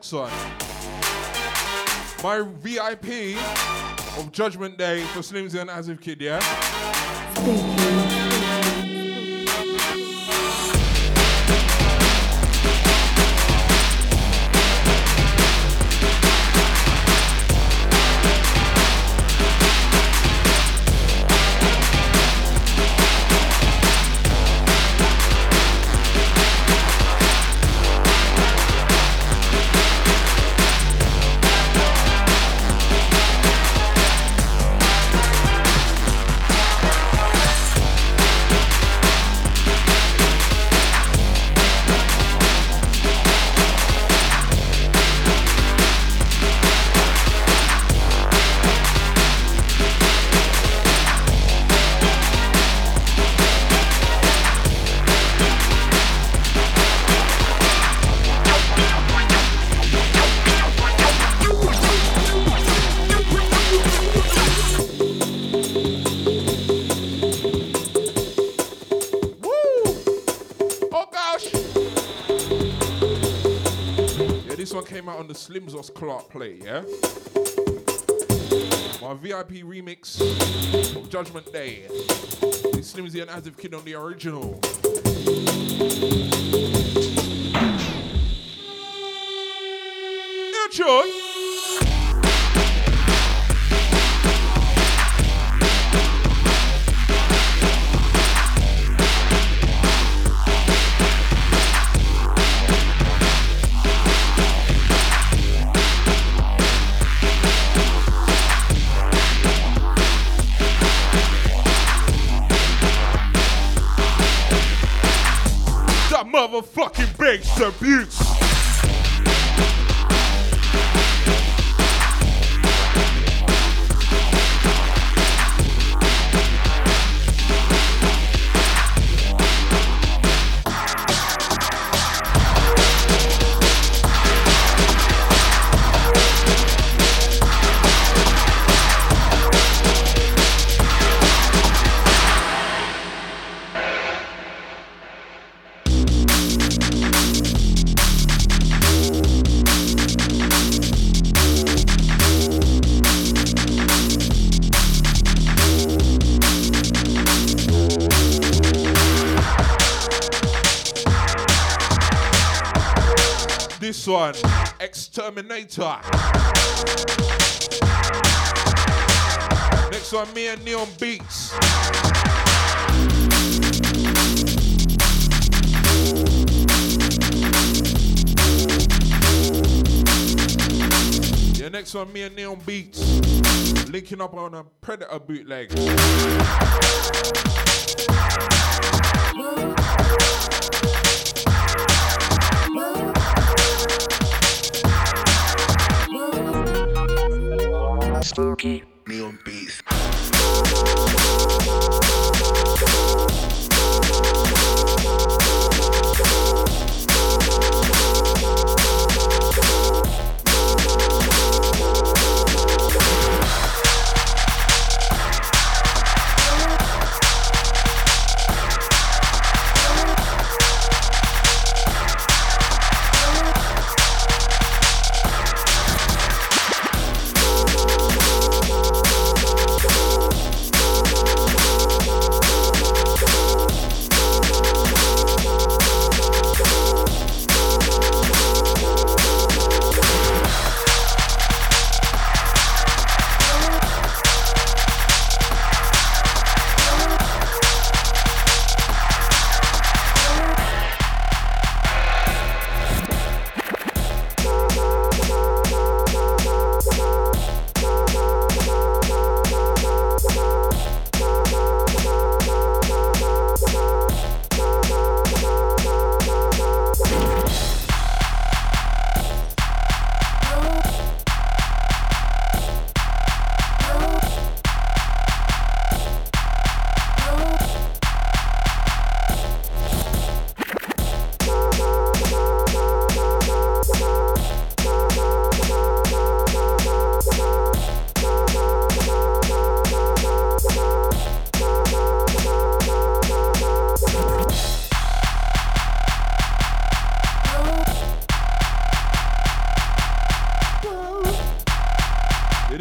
Speaker 5: Next one? My VIP of Judgment Day for Slimzy and Azif Kid, yeah? Yeah? My VIP remix of Judgment Day. It's Slimzy and Azif Kid on the original. Yeah, sure. Bass Exterminator. Next one, me and Neon Beats. Yeah, next one, me and Neon Beats. Linking up on a Predator bootleg.
Speaker 11: Spooky.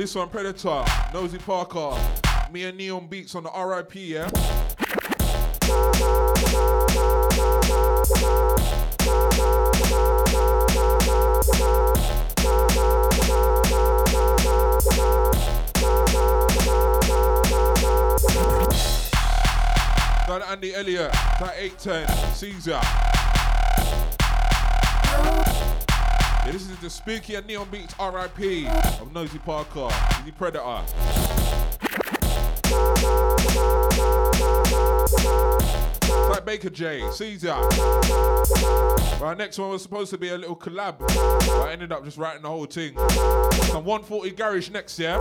Speaker 5: This one Predator, Nosy Parker, me and Neon Beats on the RIP, yeah? Done Andy Elliott, that 810, Caesar. Yeah, this is the Spooky and Neon Beats RIP of Nosy Parker, the Predator. Like Baker J, Caesar. Right, next one was supposed to be a little collab, but I ended up just writing the whole thing. Some 140 Garage next, yeah?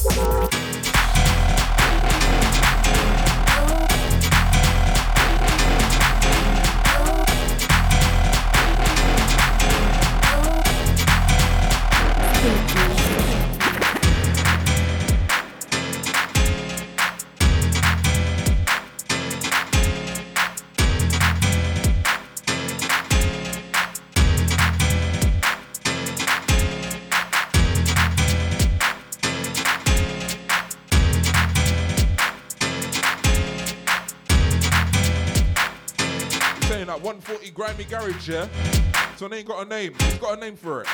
Speaker 5: 140 grimy garage, yeah? So it ain't got a name. It's got a name for it.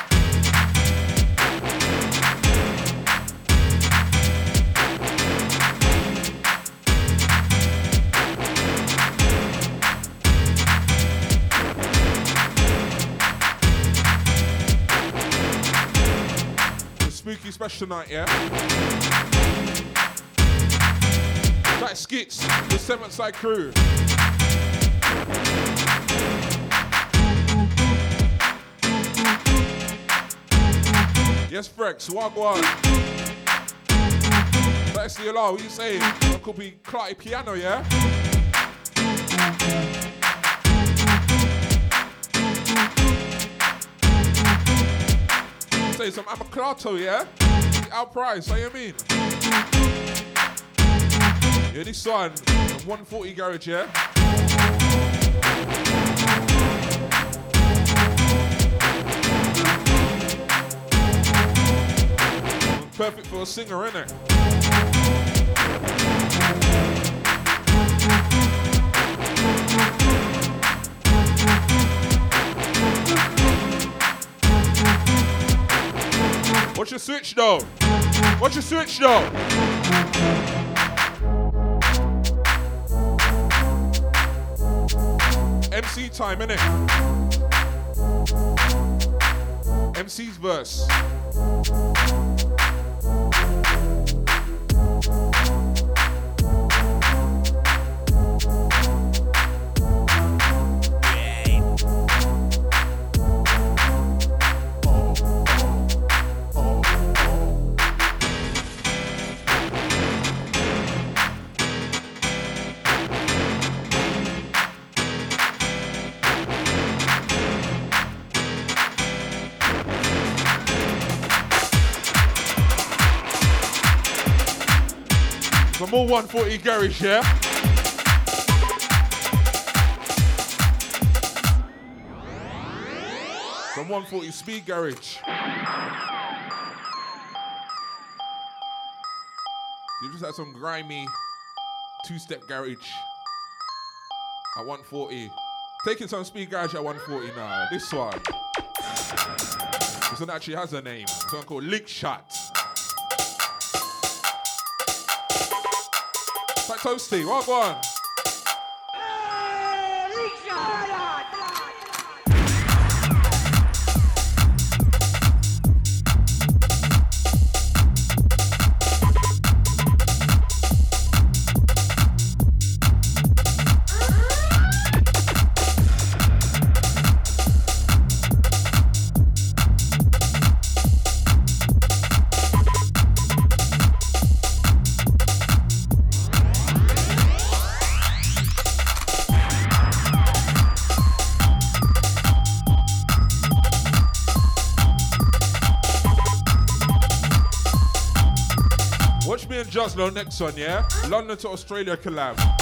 Speaker 5: Spooky special night, yeah? Like skits, the seventh side crew. Yes, Frex, Wagwan. Let's see what you saying? Could be Clarty Piano, yeah? Say some Amaclato, yeah? Our price, how you mean? Yeah, this one, 140 garage, yeah? Perfect for a singer, isn't it? What's your switch though? What's your switch though? MC time, innit? MC's verse. More 140 garage, yeah? Some 140 speed garage. You just had some grimy two-step garage at 140. Taking some speed garage at 140 now. This one. This one actually has a name. This one called Lick Shot. Like Toasty, what one? Next one, yeah? London to Australia collab.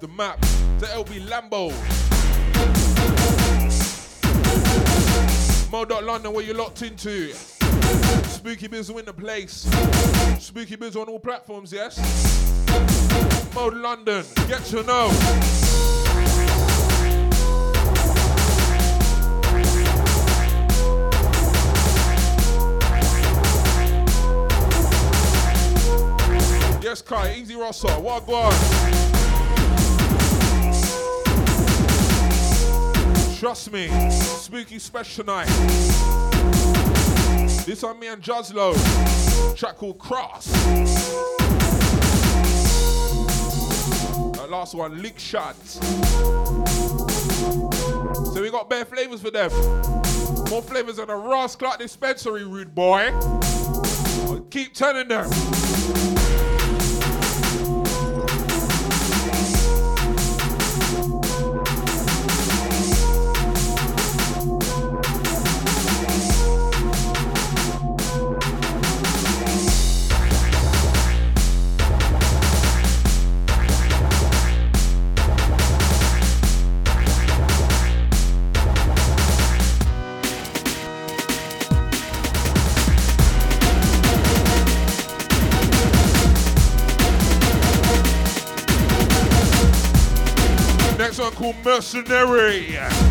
Speaker 5: The map. to LB Lambo. Mo dot London, where you locked into. Spooky Bizzle in the place. Spooky Bizzle on all platforms, yes? Mode London, get to know. Yes, Kai, Easy Rossa, what Trust me, spooky special night. This on me and Jazlo. Track called Cross. That last one, Lick Shot. So we got bare flavors for them. More flavors than a Ross Clark dispensary, rude boy. Keep telling them. Called Mercenary.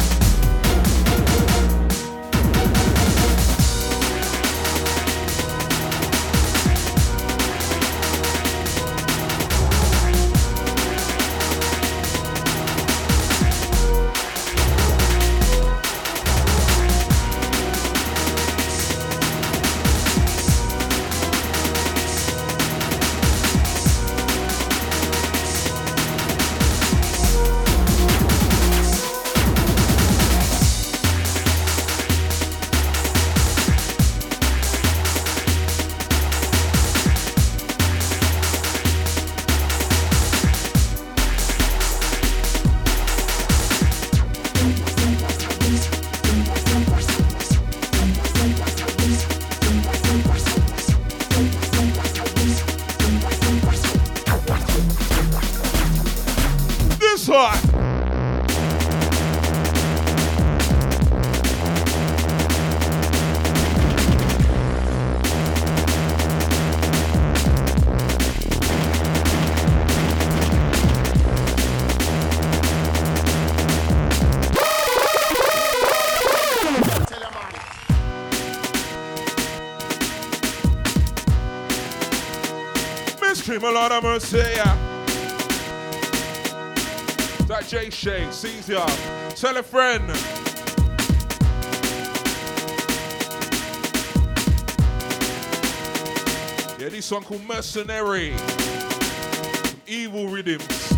Speaker 5: Mystery Milana Mercia. That J Shay sees ya. Tell a friend. Yeah, this song called Mercenary. Evil rhythms.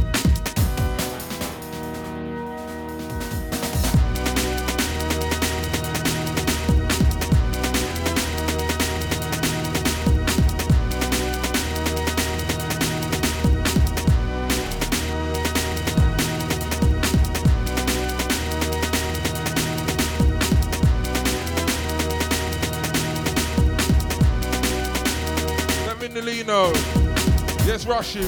Speaker 5: You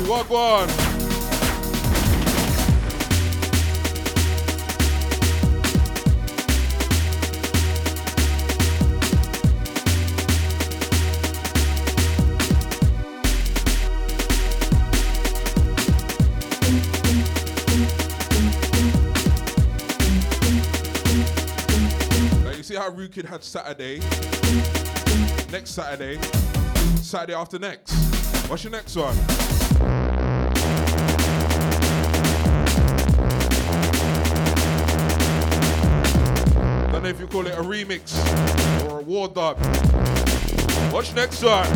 Speaker 5: see how Rukid had Saturday, next Saturday, Saturday after next. What's your next one? call it a remix or a war dub. Watch next time.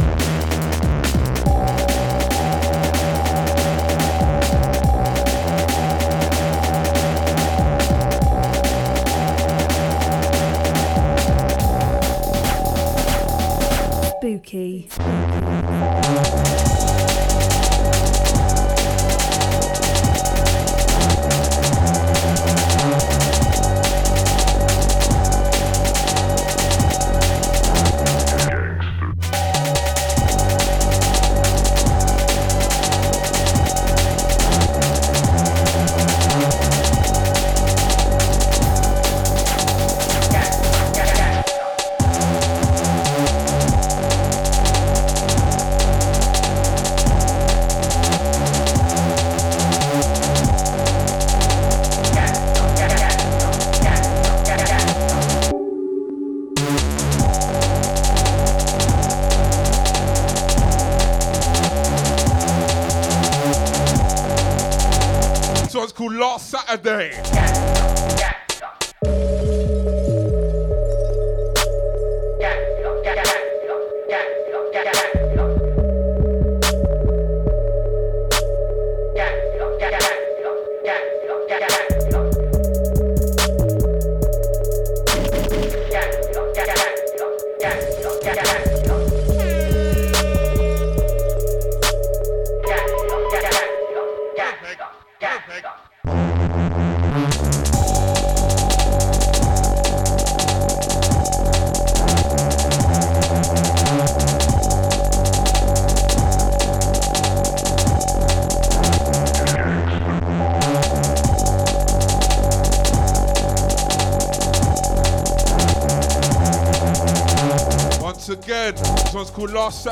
Speaker 5: spooky.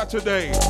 Speaker 1: Called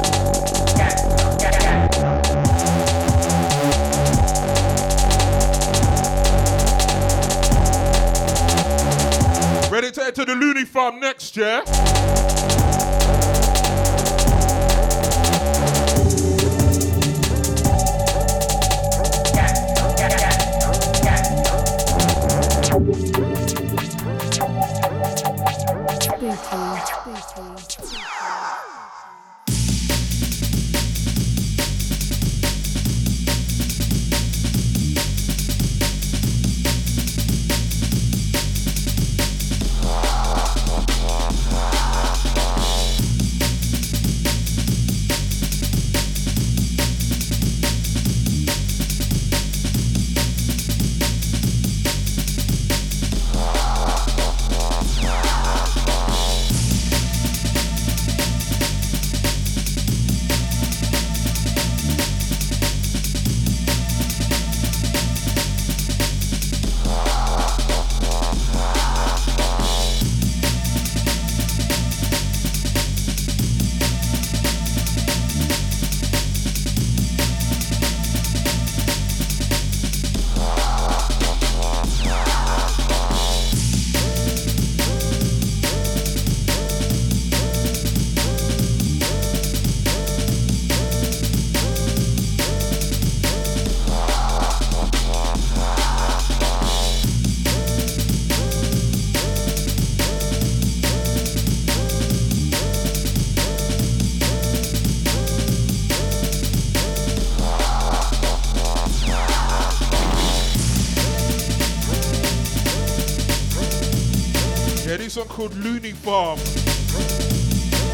Speaker 5: One called Looney Farm.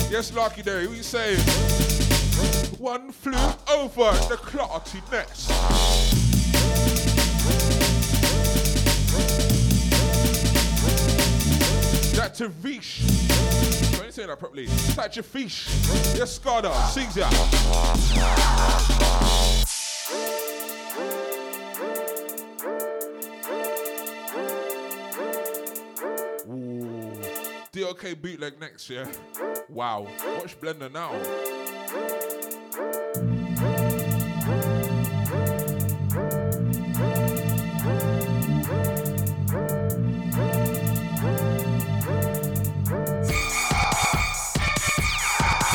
Speaker 5: Yes, Lucky Day, what you saying? One flew over the clarty nest. That's a fish. I ain't saying that properly. That's a fish. Yes, Scada, sings ya. DOK bootleg next, yeah? Wow. Watch Blender now.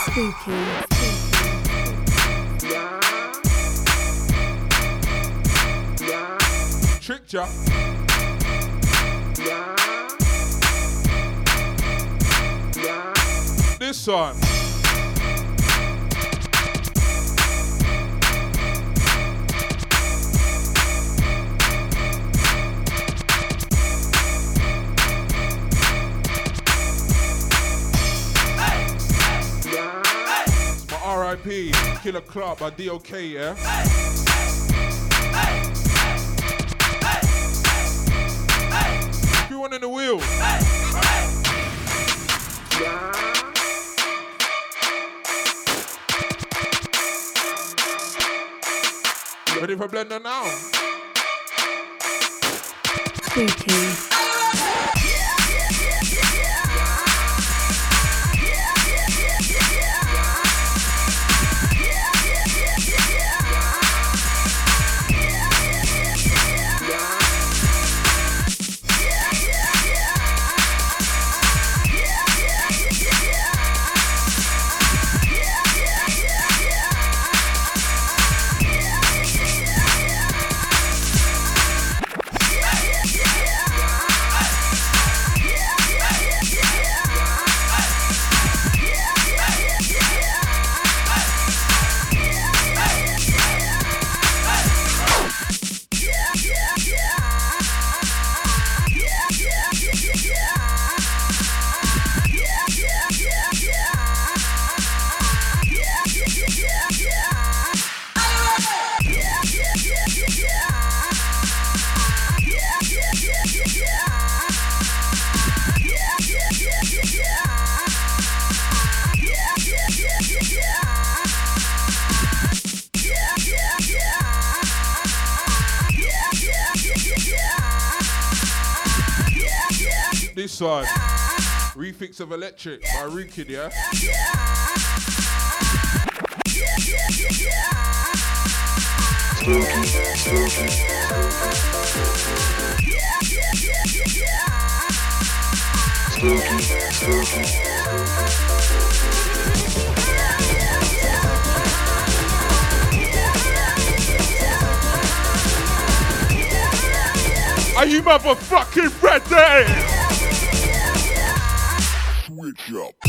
Speaker 5: Spooky.
Speaker 1: Tricked ya. listen.
Speaker 5: RIP, Killer Club by DOK, yeah? Everyone in the wheel. ready for blender now.
Speaker 12: Spooky.
Speaker 5: Olympics of Electric by Rukid, yeah? Are you motherfucking ready? Chop.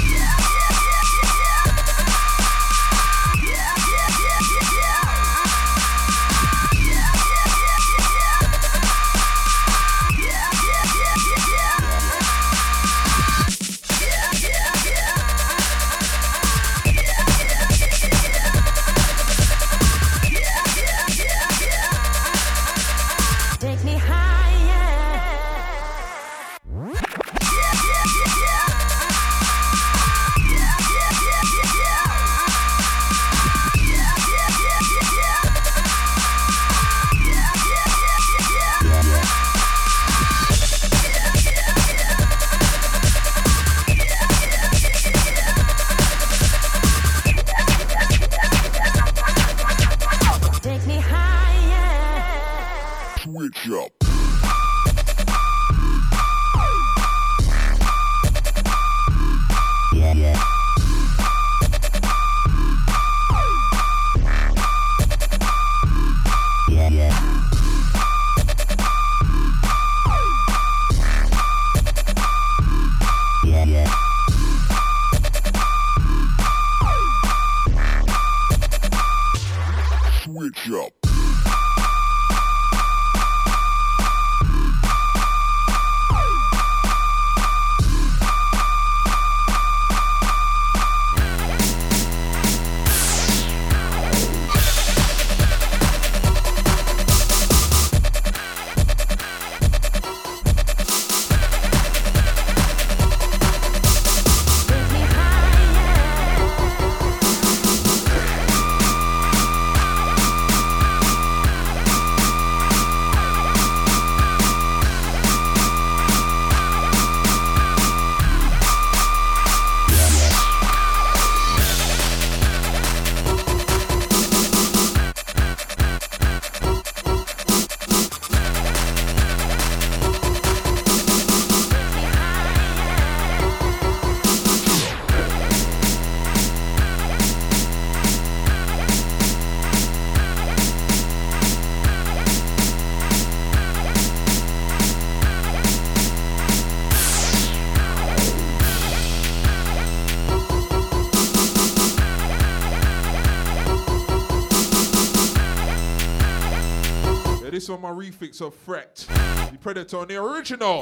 Speaker 5: this on my refix of Fret. The Predator on the original.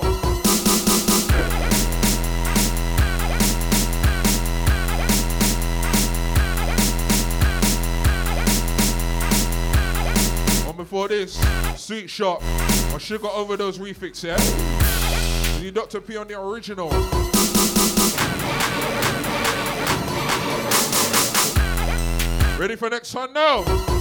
Speaker 5: on before this, Sweet Shop, I sugar overdose over those refix, yeah? The Dr. P on the original. Ready for next one now?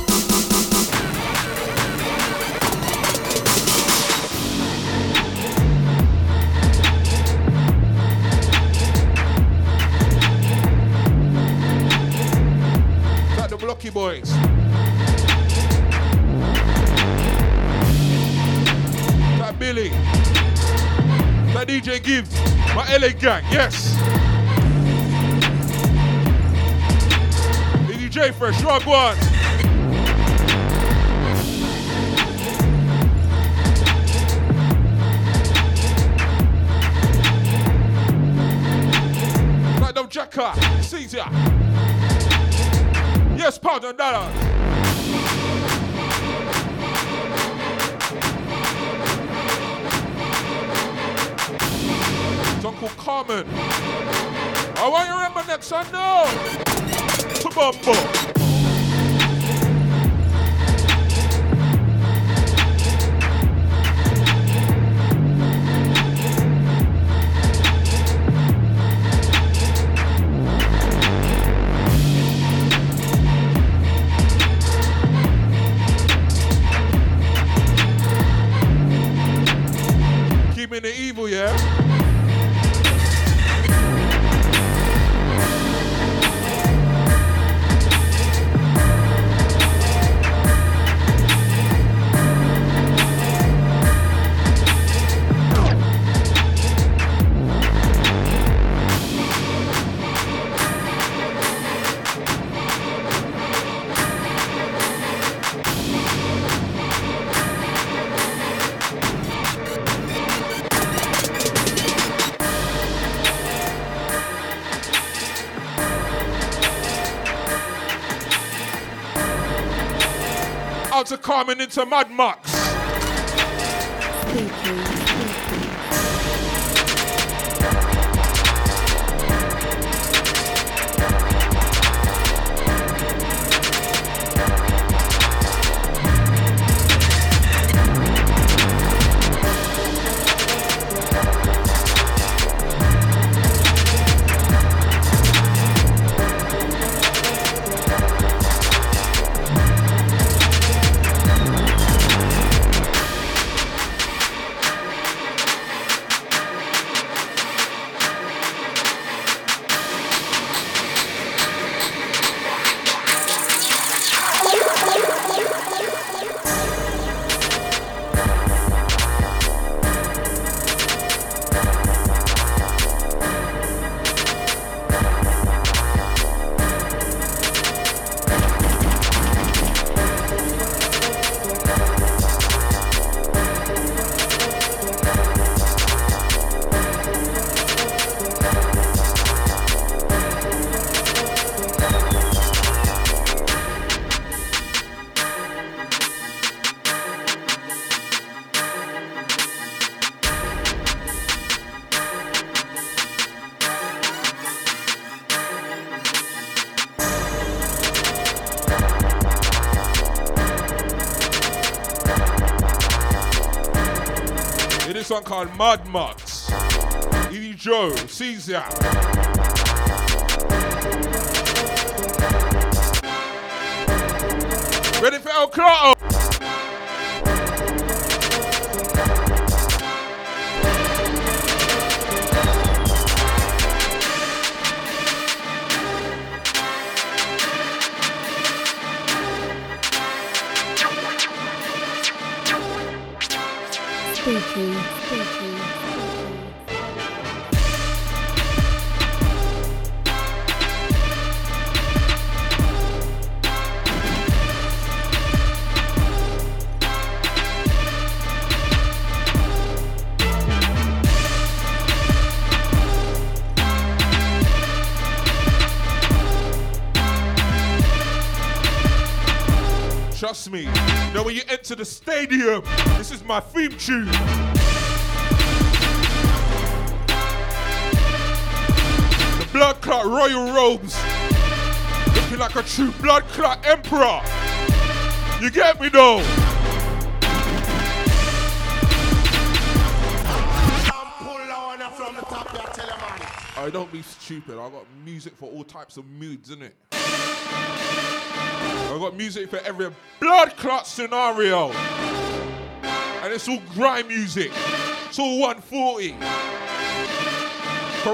Speaker 5: Boys. That Billy. That DJ Give. My LA gang, yes. DJ Fresh, rock one. Them Jacka, Caesar. It's Uncle Carmen. Oh, I want you to remember next. Tabumbo. Keeping Carmen into Mad Max. Mad Max. Edie Joe, Caesar. Ready for El Claro? get to the stadium. This is my theme tune. The Blood Clot Royal Robes. Looking like a true Blood Clot Emperor. You get me though? I don't be stupid. I got music for all types of moods, innit? I got music for every blood clot scenario. And it's all grime music. It's all 140. Can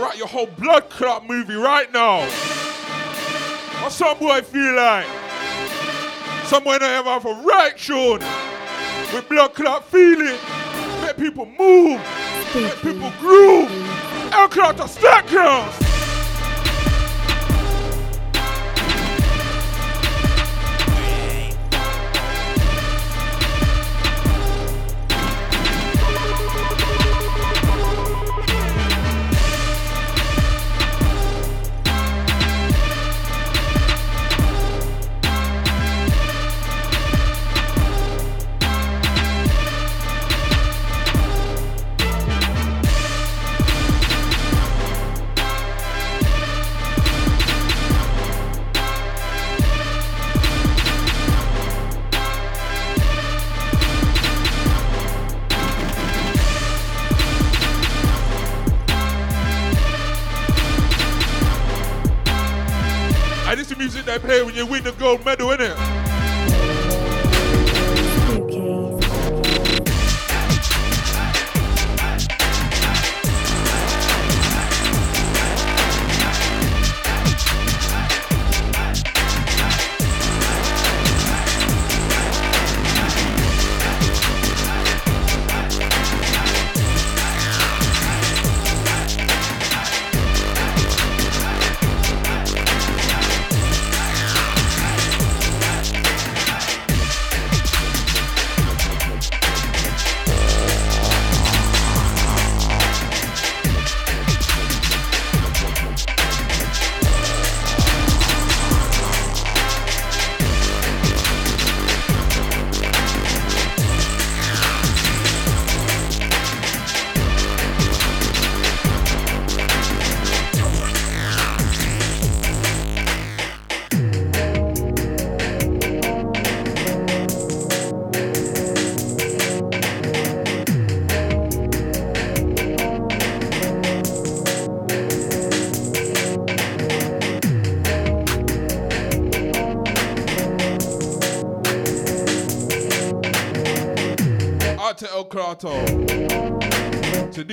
Speaker 5: write your whole blood clot movie right now. What some boy feel like? Someone that have a reaction with blood clot feeling. Let people move. Make people groove. El clot to stack girls.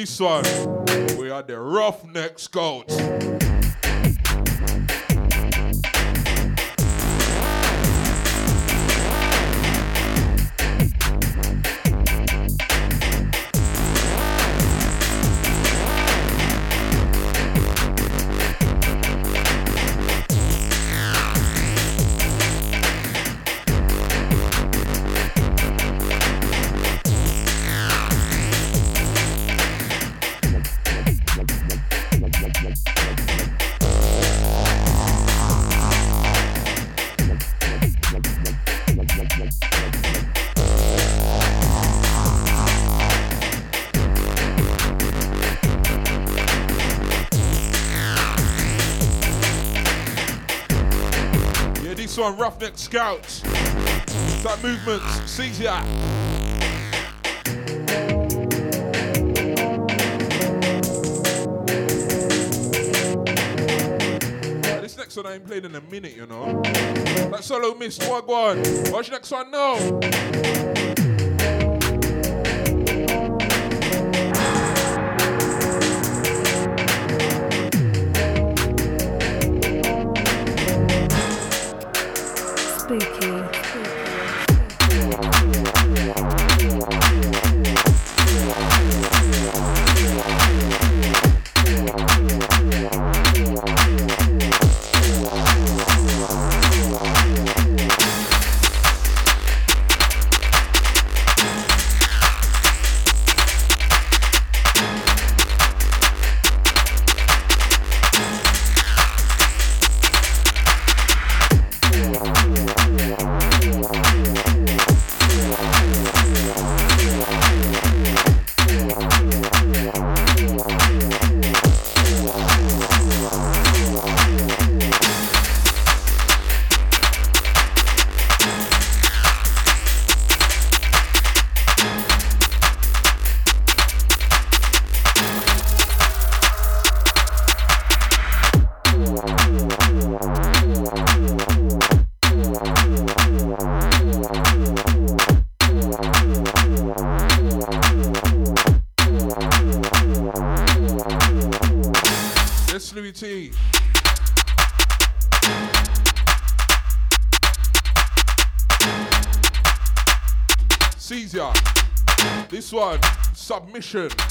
Speaker 5: This one, we are the Roughneck Scouts. One, Roughneck Scouts. That movement, ya. Right, This next one I ain't played in a minute, you know. That solo missed one. Watch next one now. This one, submission.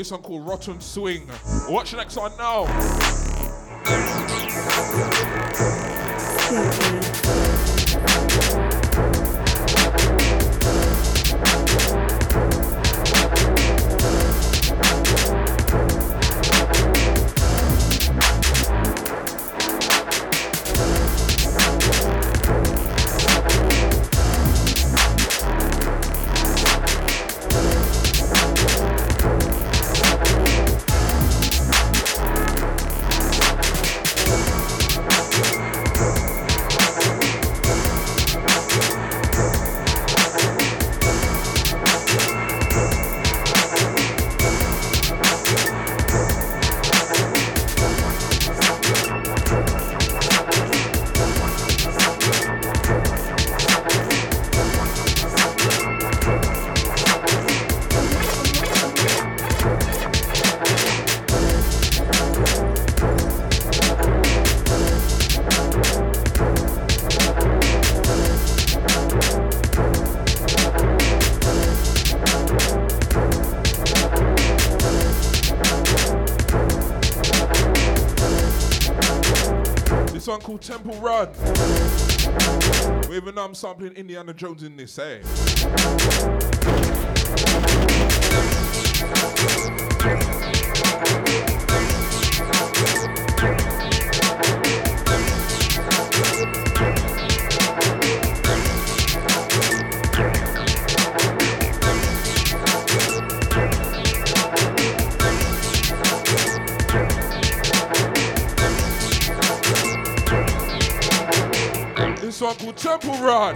Speaker 12: This one called Rotten Swing. Watch the next one now.
Speaker 5: Even though I'm sampling Indiana Jones in this, eh? Temple Run.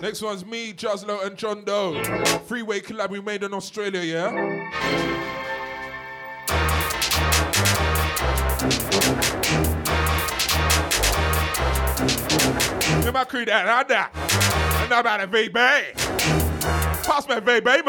Speaker 5: Next one's me, Jazlo, and John Doe. Freeway collab we made in Australia, yeah? My crew that, not that. And not about a VB. Pass me a VB,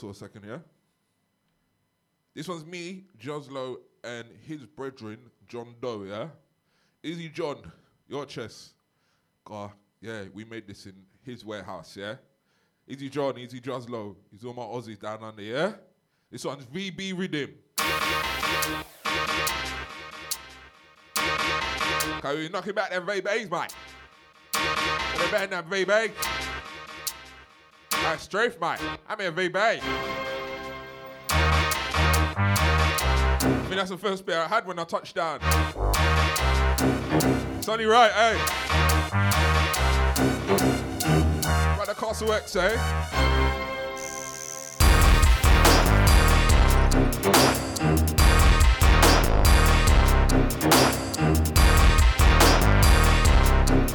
Speaker 5: For a second, yeah? This one's me, Joslo, and his brethren, John Doe, yeah? Easy John, your chest. God, yeah, we made this in his warehouse, yeah? Easy John, Easy Joslo. He's all my Aussies down under, yeah? This one's VB Rhythm. Can we knock back them VBs, mate? They better than VB. That's strafe, mate. I'm a VB. I mean, that's the first bit I had when I touched down. It's only right, eh? Right, the Castle X, eh?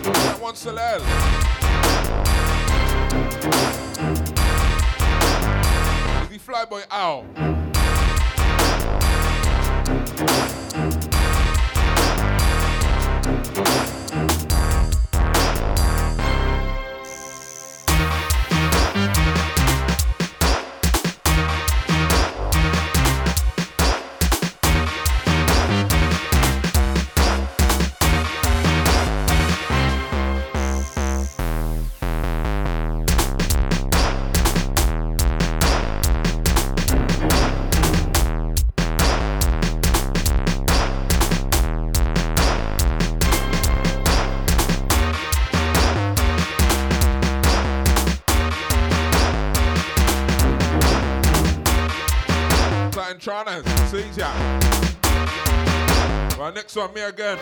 Speaker 5: That one Salel. Flyboy out? Tranas, see ya. Right, next one, me again.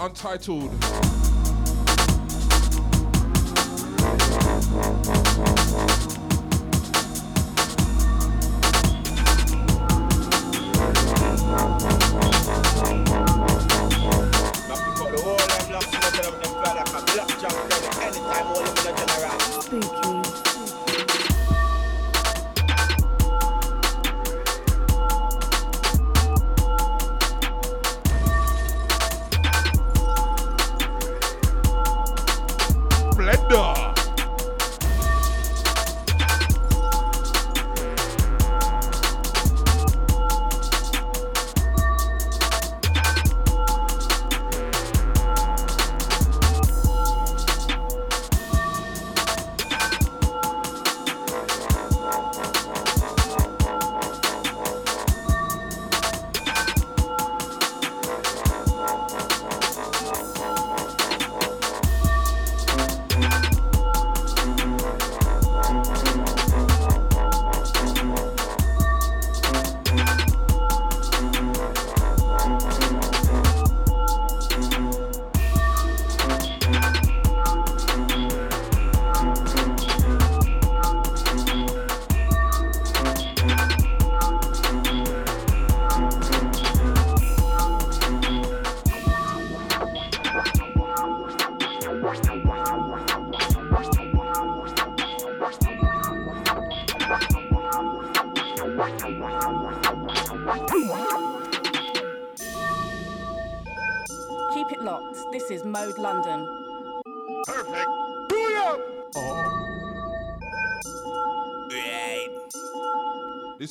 Speaker 5: Untitled.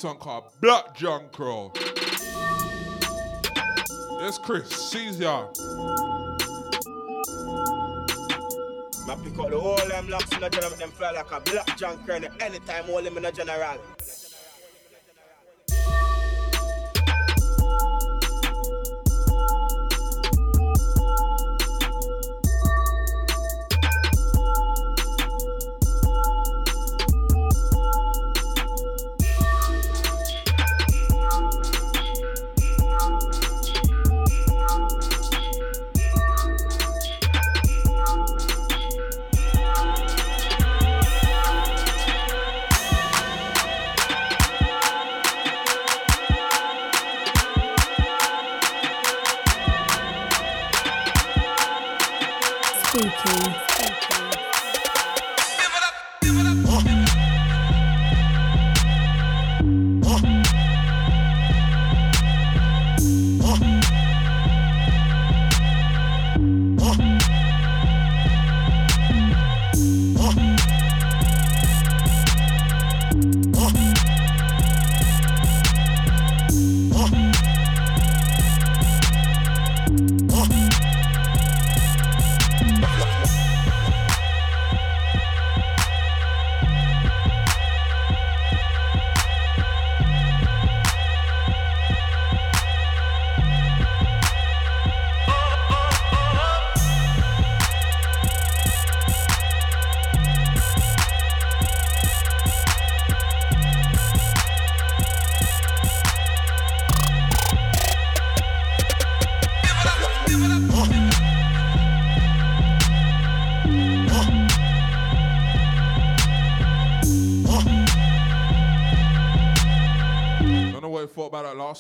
Speaker 5: One called Black John Crow. Yes, Chris, seize ya.
Speaker 13: I pick up the whole them locks in the general, them fly like a black junk kernel. Anytime, all them in the general.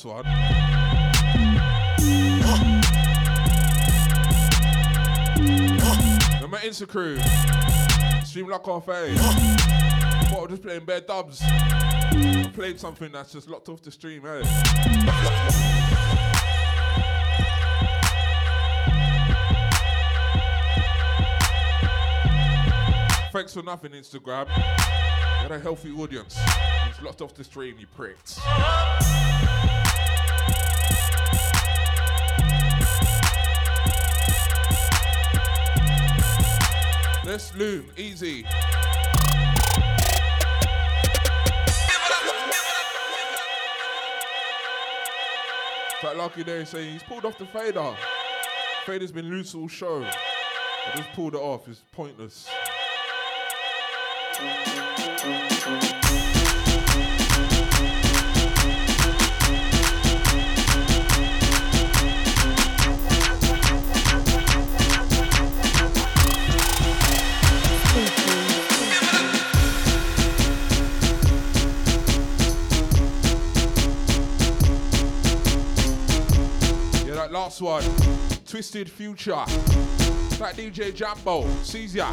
Speaker 5: Last one. Remember Insta Crew? Stream Lock Off A. What, I'm just playing bare dubs. I played something that's just locked off the stream, eh? Thanks for nothing, Instagram. You're a healthy audience. It's locked off the stream, you pricks. Let's easy. Like Lucky Day saying he's pulled off the fader. Fader's been loose all show. I just pulled it off, it's pointless. Last one. Twisted Future. That DJ Jambo. Sees ya.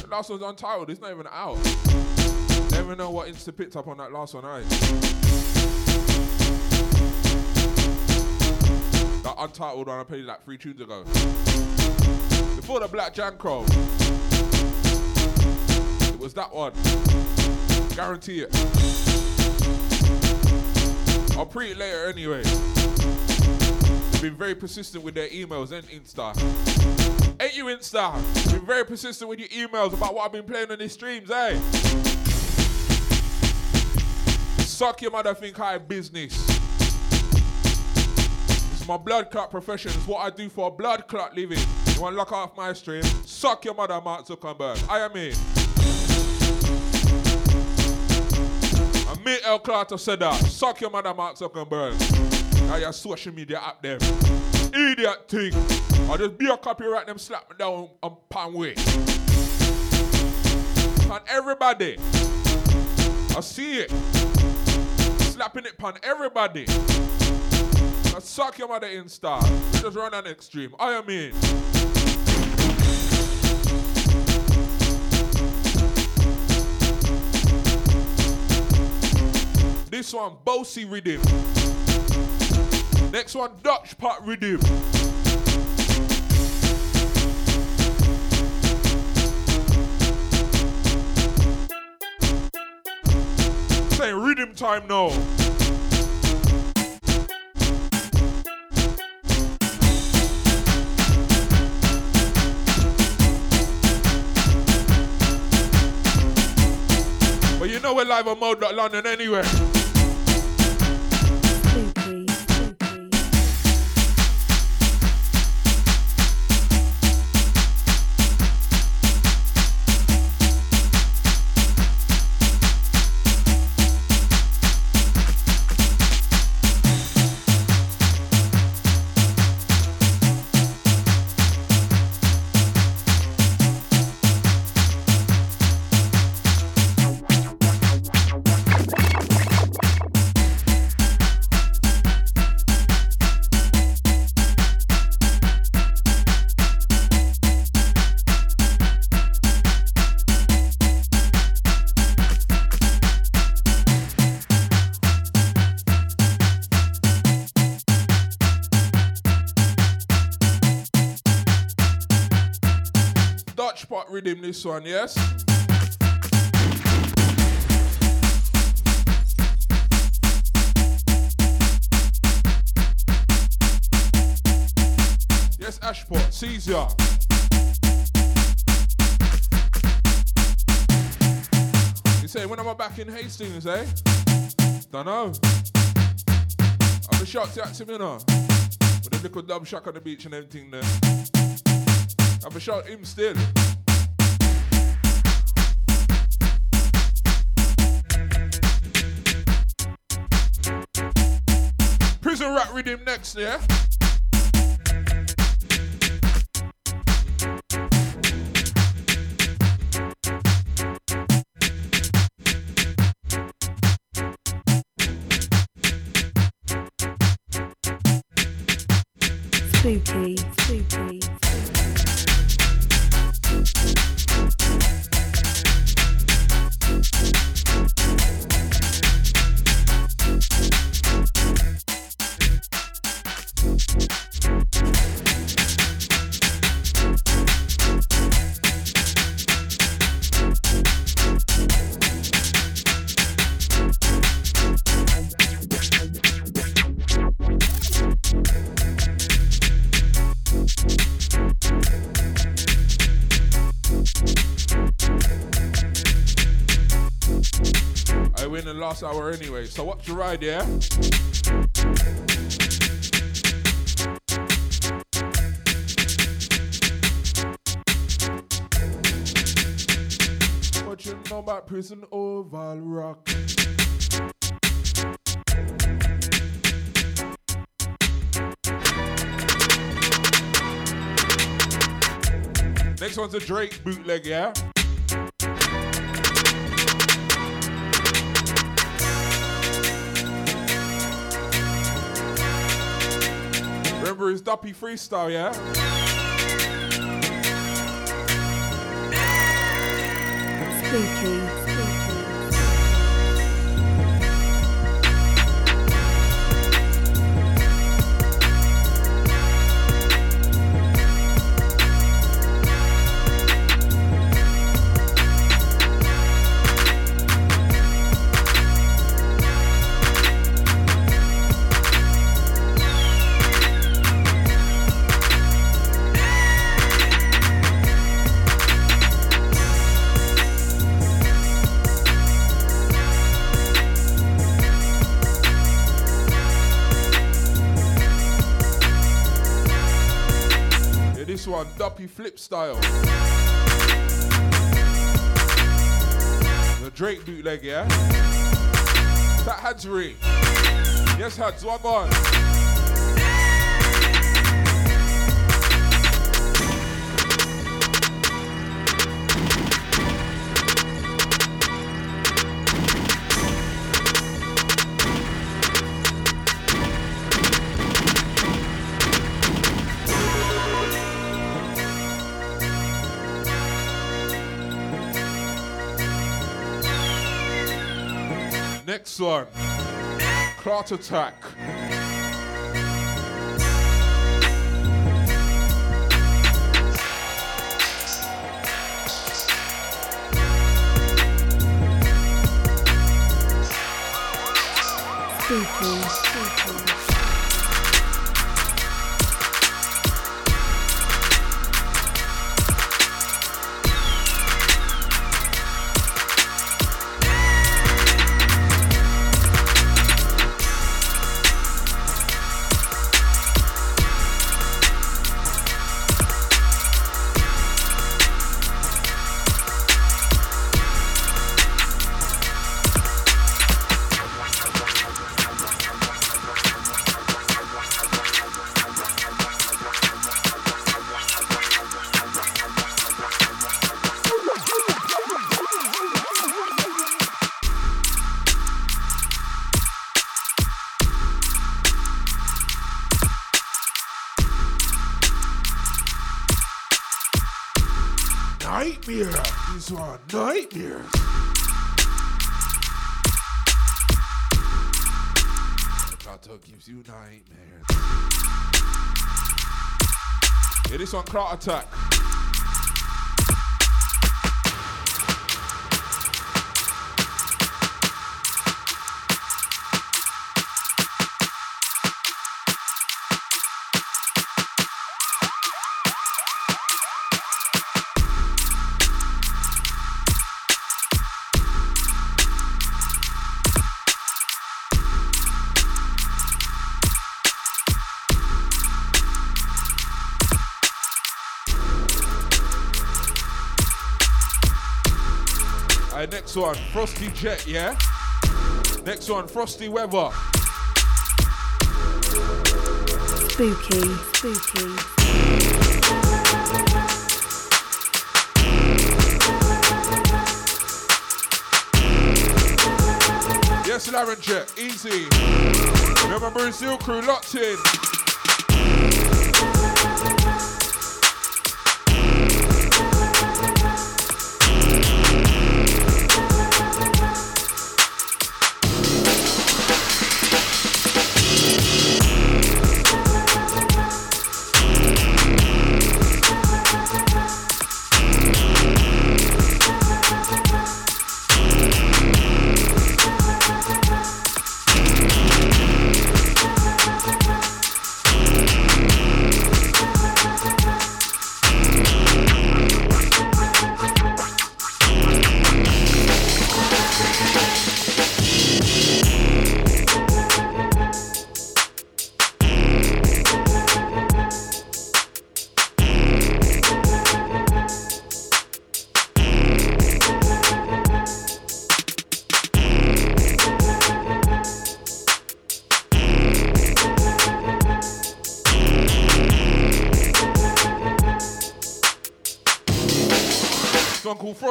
Speaker 5: The last one's untitled. It's not even out. Never know what Insta picked up on that last one, eh? That untitled one I played like three tunes ago. Before the Black John Crow. Was that one. Guarantee it. I'll pre it later anyway. Been very persistent with their emails and Insta. Ain't you Insta? Been very persistent with your emails about what I've been playing on these streams, eh? Suck your mother think I have business. It's my blood clot profession. It's what I do for a blood clot living. You want to lock off my stream? Suck your mother, Mark Zuckerberg. I am in. Me, El Clato, said that. Suck your mother, Mark Zuckerberg. Now your social media app them. Idiot thing. I just be a copyright them slap me down on pan way. Pan everybody. I see it. Slapping it pan everybody. Now suck your mother Insta. Just run an extreme. I am This one, Bossy rhythm. Next one, Dutch pot rhythm. Saying rhythm time now. But you know we're live on Mode London anyway. This one, yes? Yes, Ashpot, Caesar. You say, when am I back in Hastings, eh? Know. I'll be shocked to him, you know. With a little dub shack on the beach and everything there. I'll be shocked him still. Prison rat rhythm next, yeah?
Speaker 14: Spooky, spooky.
Speaker 5: I hour anyway. So what's your ride, yeah? What you know about prison oval rock? Next one's a Drake bootleg, yeah? Remember his Duppy freestyle, yeah?
Speaker 14: Spooky,
Speaker 5: one, flip style. The Drake bootleg, yeah? That Hads ring. Yes, Hads, what on? son. clot attack. You nightmares. Yeah, this one Clot Attack. Alright, next one, Frosty Jet, yeah? Next one, Frosty Weather.
Speaker 14: Spooky. Spooky.
Speaker 5: Yes, Laren Jet, easy. Remember Brazil crew locked in.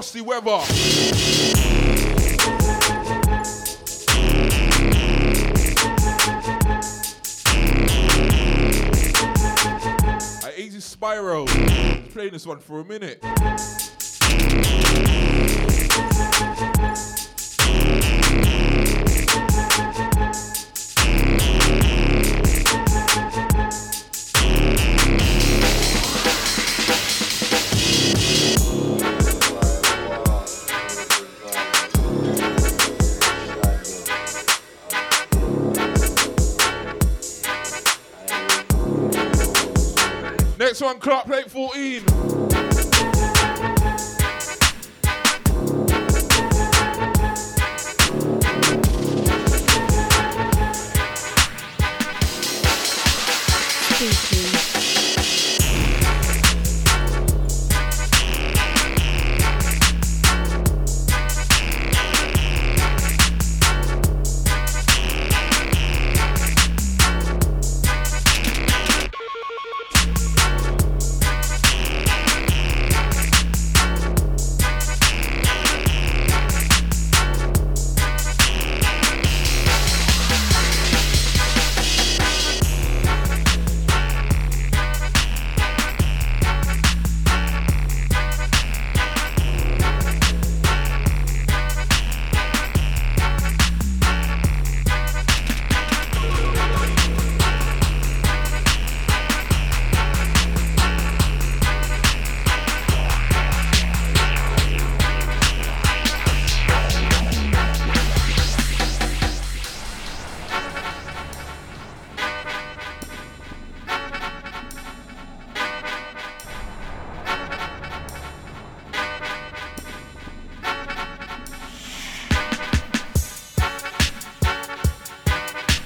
Speaker 5: Frosty Weather. I easy. Been Playing this one for a minute. Next one,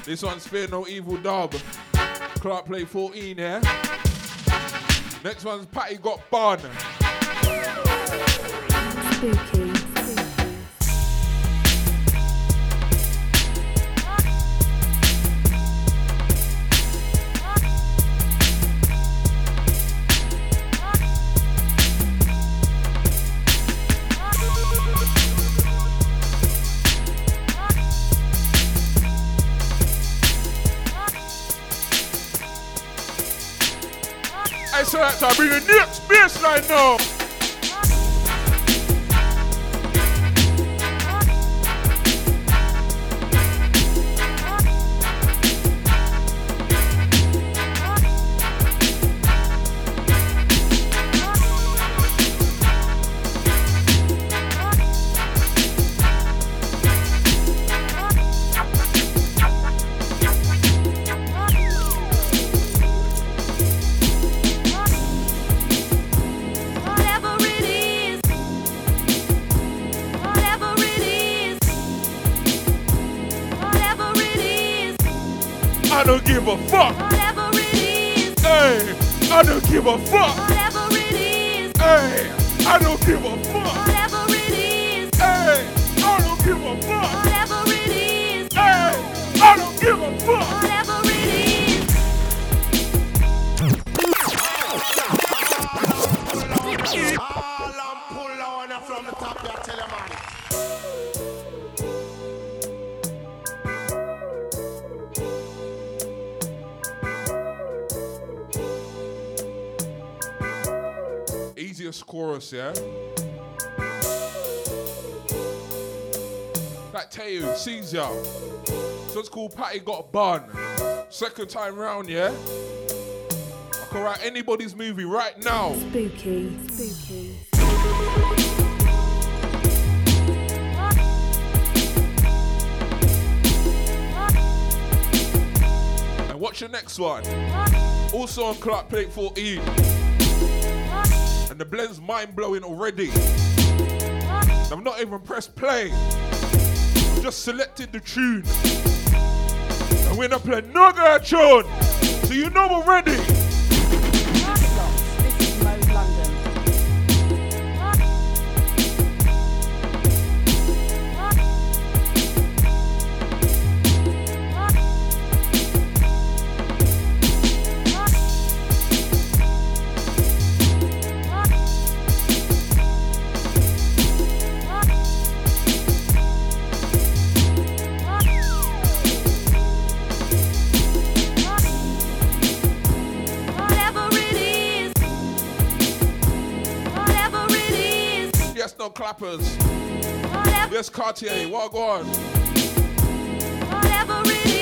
Speaker 5: This one's Fear No Evil Dub. Clark play 14, yeah? Next one's Patty Got Bun.
Speaker 14: Spooky.
Speaker 5: Called Got Bun. Second time round, yeah? I can write anybody's movie right now.
Speaker 14: Spooky. Spooky.
Speaker 5: And watch the next one. Also on Clark Plate 14. And the blend's mind blowing already. I've not even pressed play. Just selected the tune. We're not playing no other tune. So you know we're ready. Cartier. Eh? What go on?
Speaker 15: whatever it is,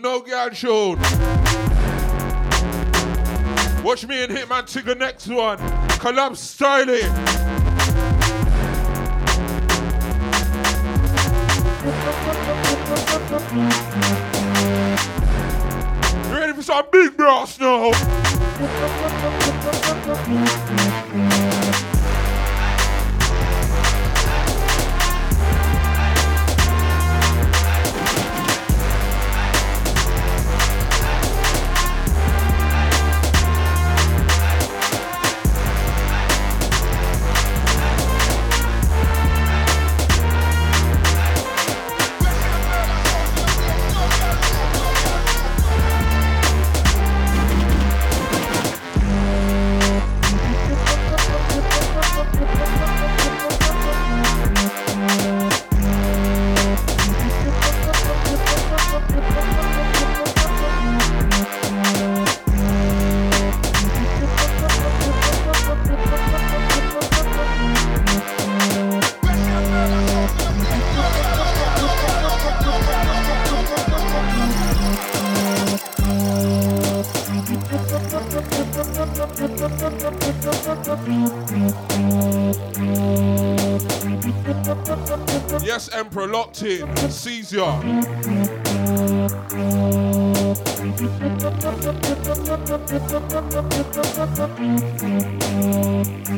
Speaker 8: no girl
Speaker 5: tune. Watch me and Hitman take the next one. Collab styling. Locked in. Ya.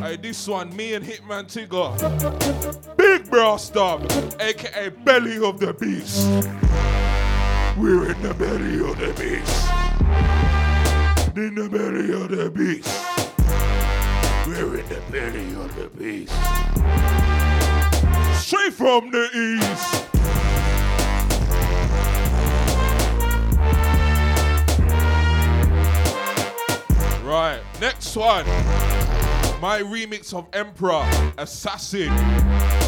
Speaker 5: Hey, this one, me and Hitman Tigger. Big brass dub, aka belly of the beast. My remix of Emperor Assassin.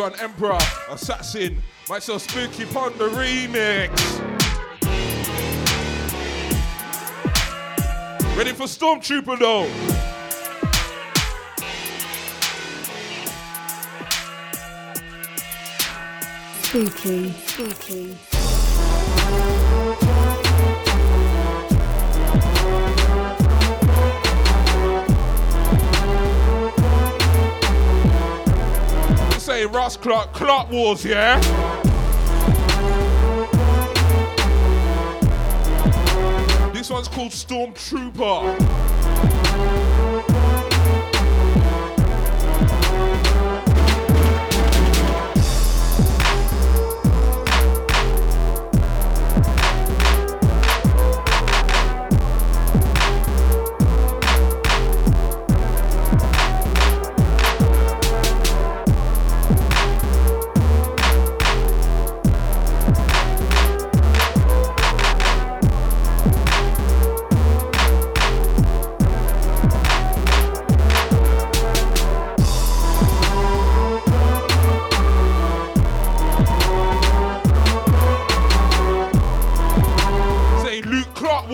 Speaker 1: One, Emperor Assassin. Myself Spooky Pond the remix. Ready for Stormtrooper though. Spooky. Spooky.
Speaker 5: Ross Clark, Clark Wars, yeah? This one's called Stormtrooper.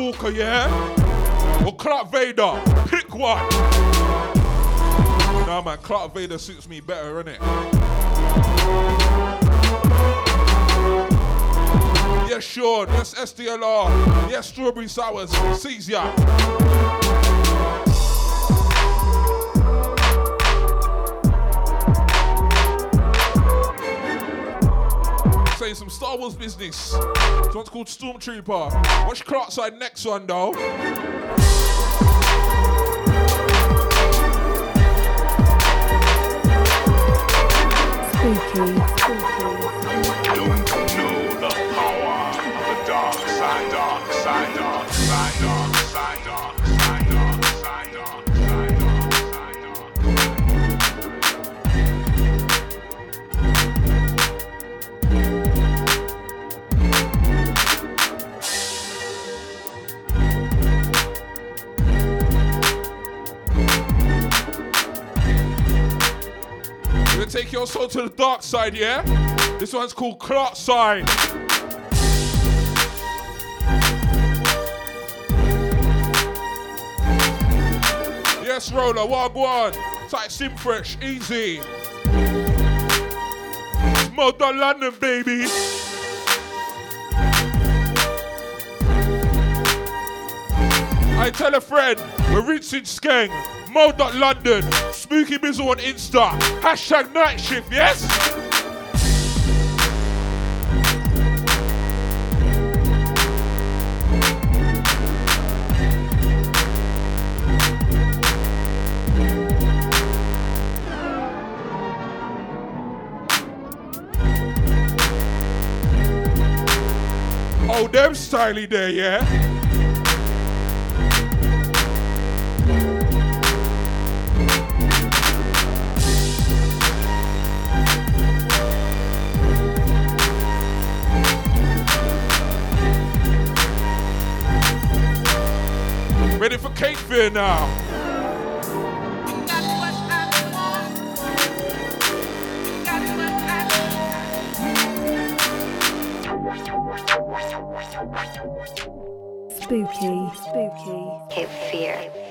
Speaker 5: Walker, yeah? Or Clark Vader? Pick one. Nah, man, Clark Vader suits me better, innit? Yes, Sean. Yes, SDLR. Yes, Strawberry Sours. Sees ya. Some Star Wars business. This one's called Stormtrooper. Watch Clark side next one, though.
Speaker 7: Spooky.
Speaker 2: Don't
Speaker 5: take your soul to the dark side, yeah? This one's called Clark Side. Yes, Roller, Wagwan. Tight Sim Fresh, easy. Mother London, baby. I tell a friend, we're reaching Skeng, Mo.London, Spooky Bizzle on Insta, hashtag night shift, yes? Oh, them styly there, yeah? Ready for Cape Fear now.
Speaker 7: Spooky. Spooky.
Speaker 16: Cape Fear.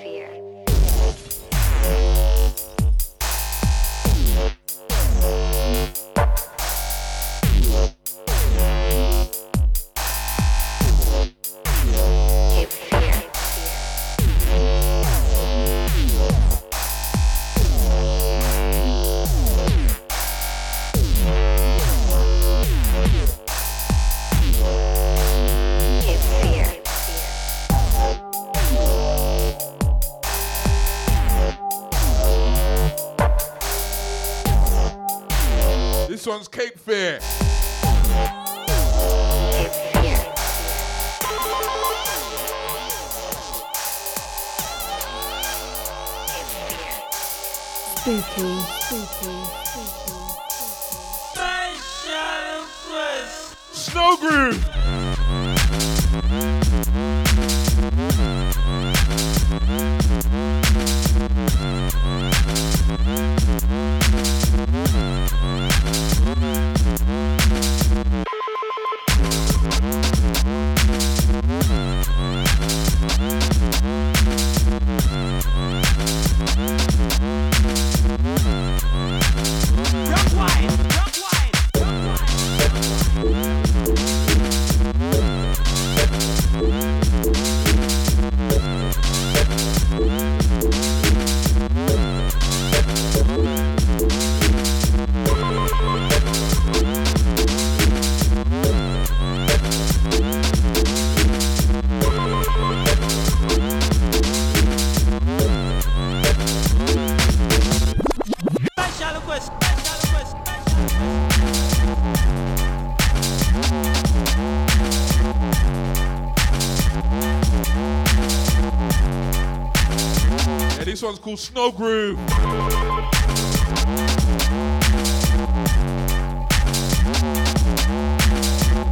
Speaker 5: Called Snow Groove.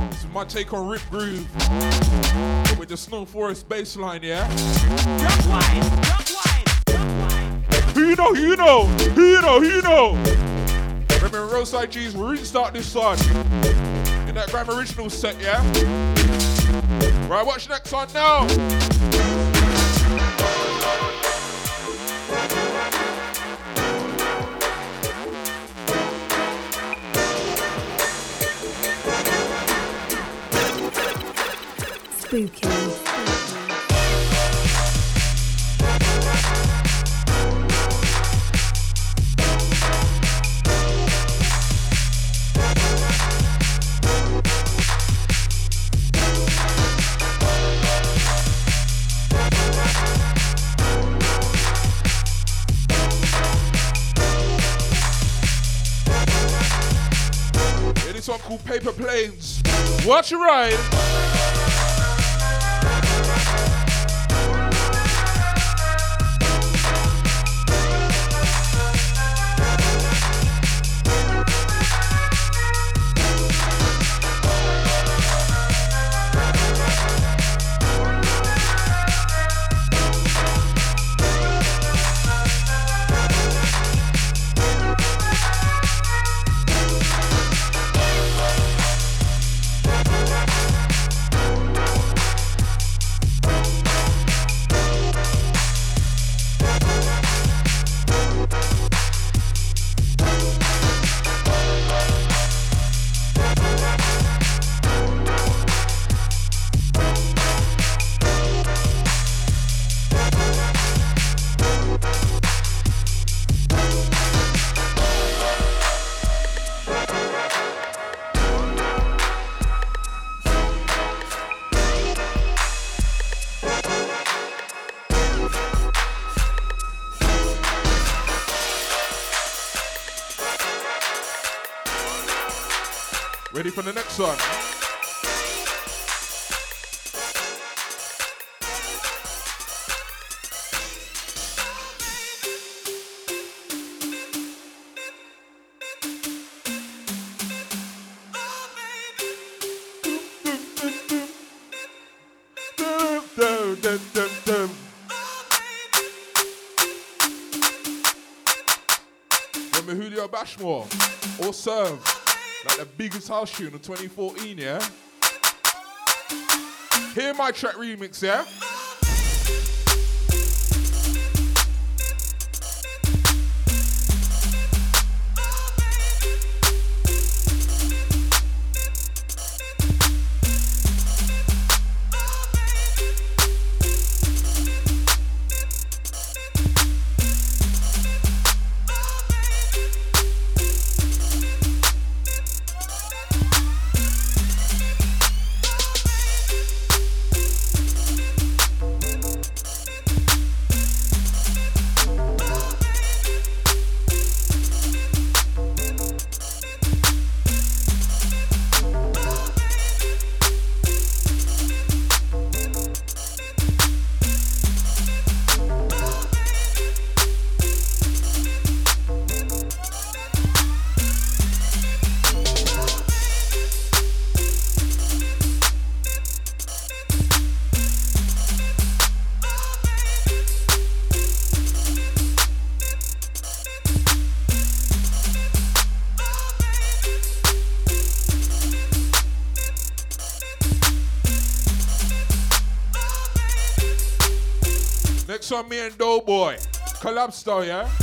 Speaker 5: This is my take on Rip Groove. With the Snow Forest bass line, yeah? Who you know, who you know, who you know, who you know. Remember Roadside G's restart this song. In that Grand Original set, yeah? Right, watch next one now. Watch your ride. Ready for the next one? Remember Bashmore? Au Seve? Like the biggest house tune of 2014, yeah? Hear my track remix, yeah? Next one, me and Doughboy. Collab style, yeah?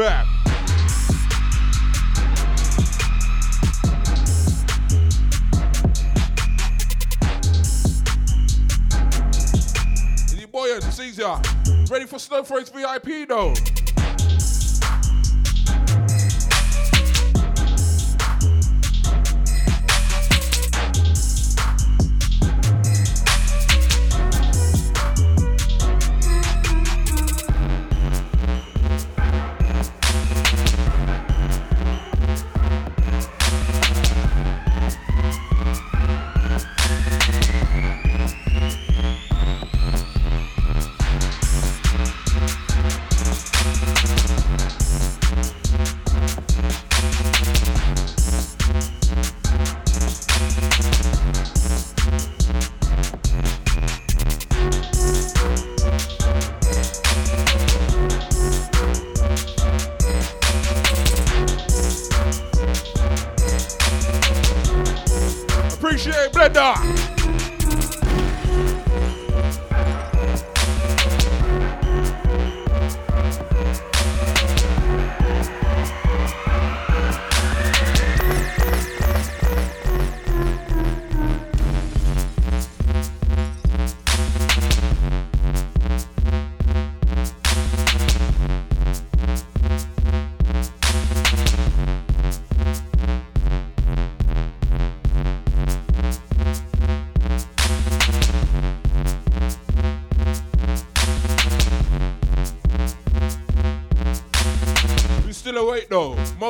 Speaker 7: Fab. And your boy Caesar, ready for Snowflakes VIP?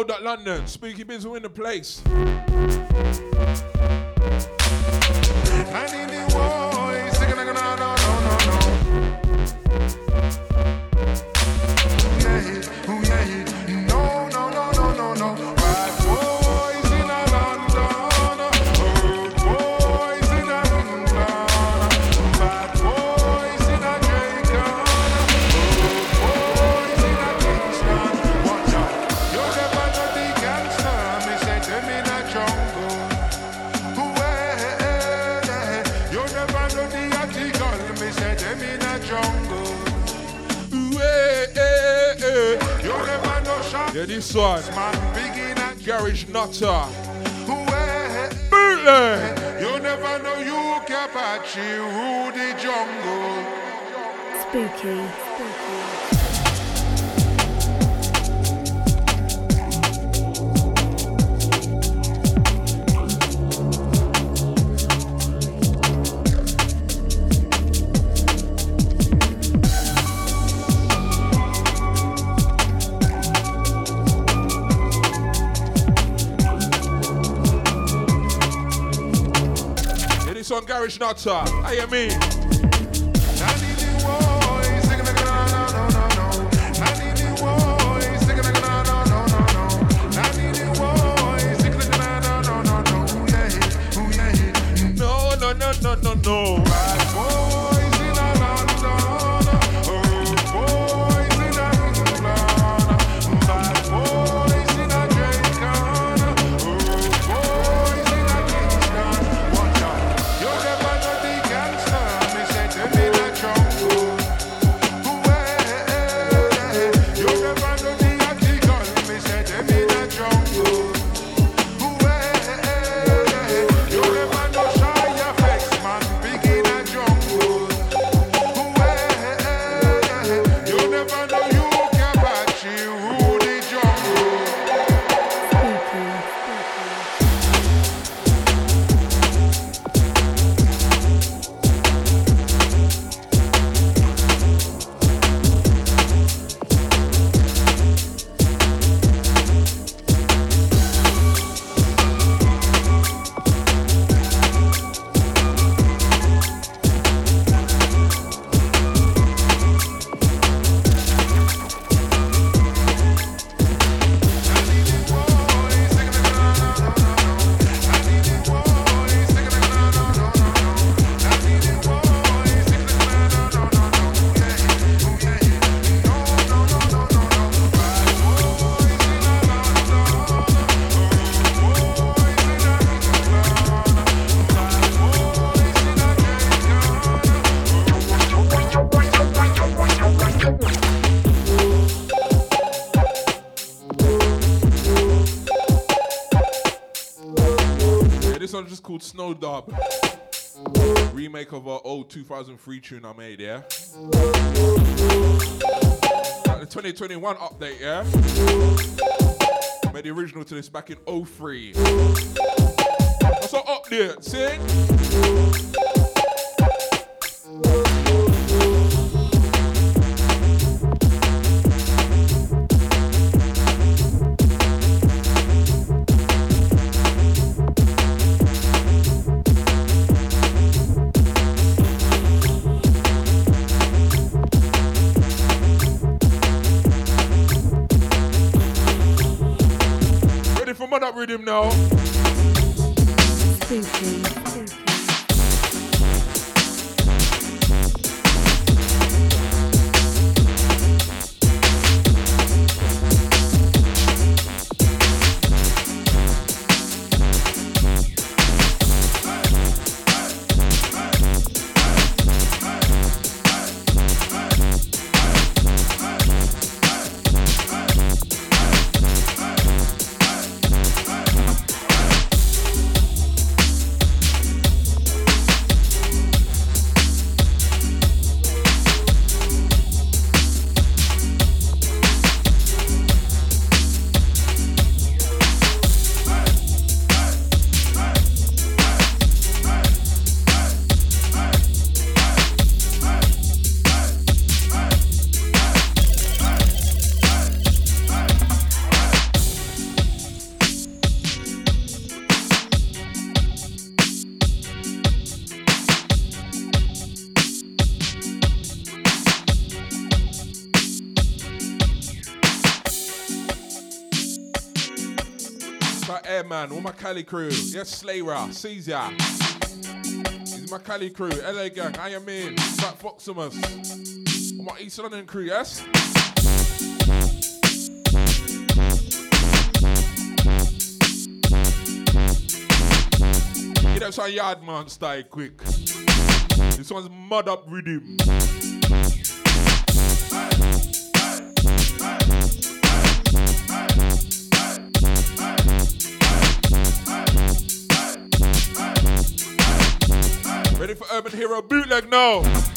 Speaker 7: Road London. Spooky Biz, we win the place.
Speaker 5: WhatsApp. Aí, amigo. Snow Dub. Remake of our old 2003 tune I made, yeah? Like the 2021 update, yeah? Made the original to this back in 03. That's our update, see? Cali crew. Yes, Slayer, Caesar. This is my Cali crew. LA gang, I am in. Fat Foximus. My East London crew, yes? Get up some yard man style quick. This one's mud up rhythm. Urban Hero bootleg now.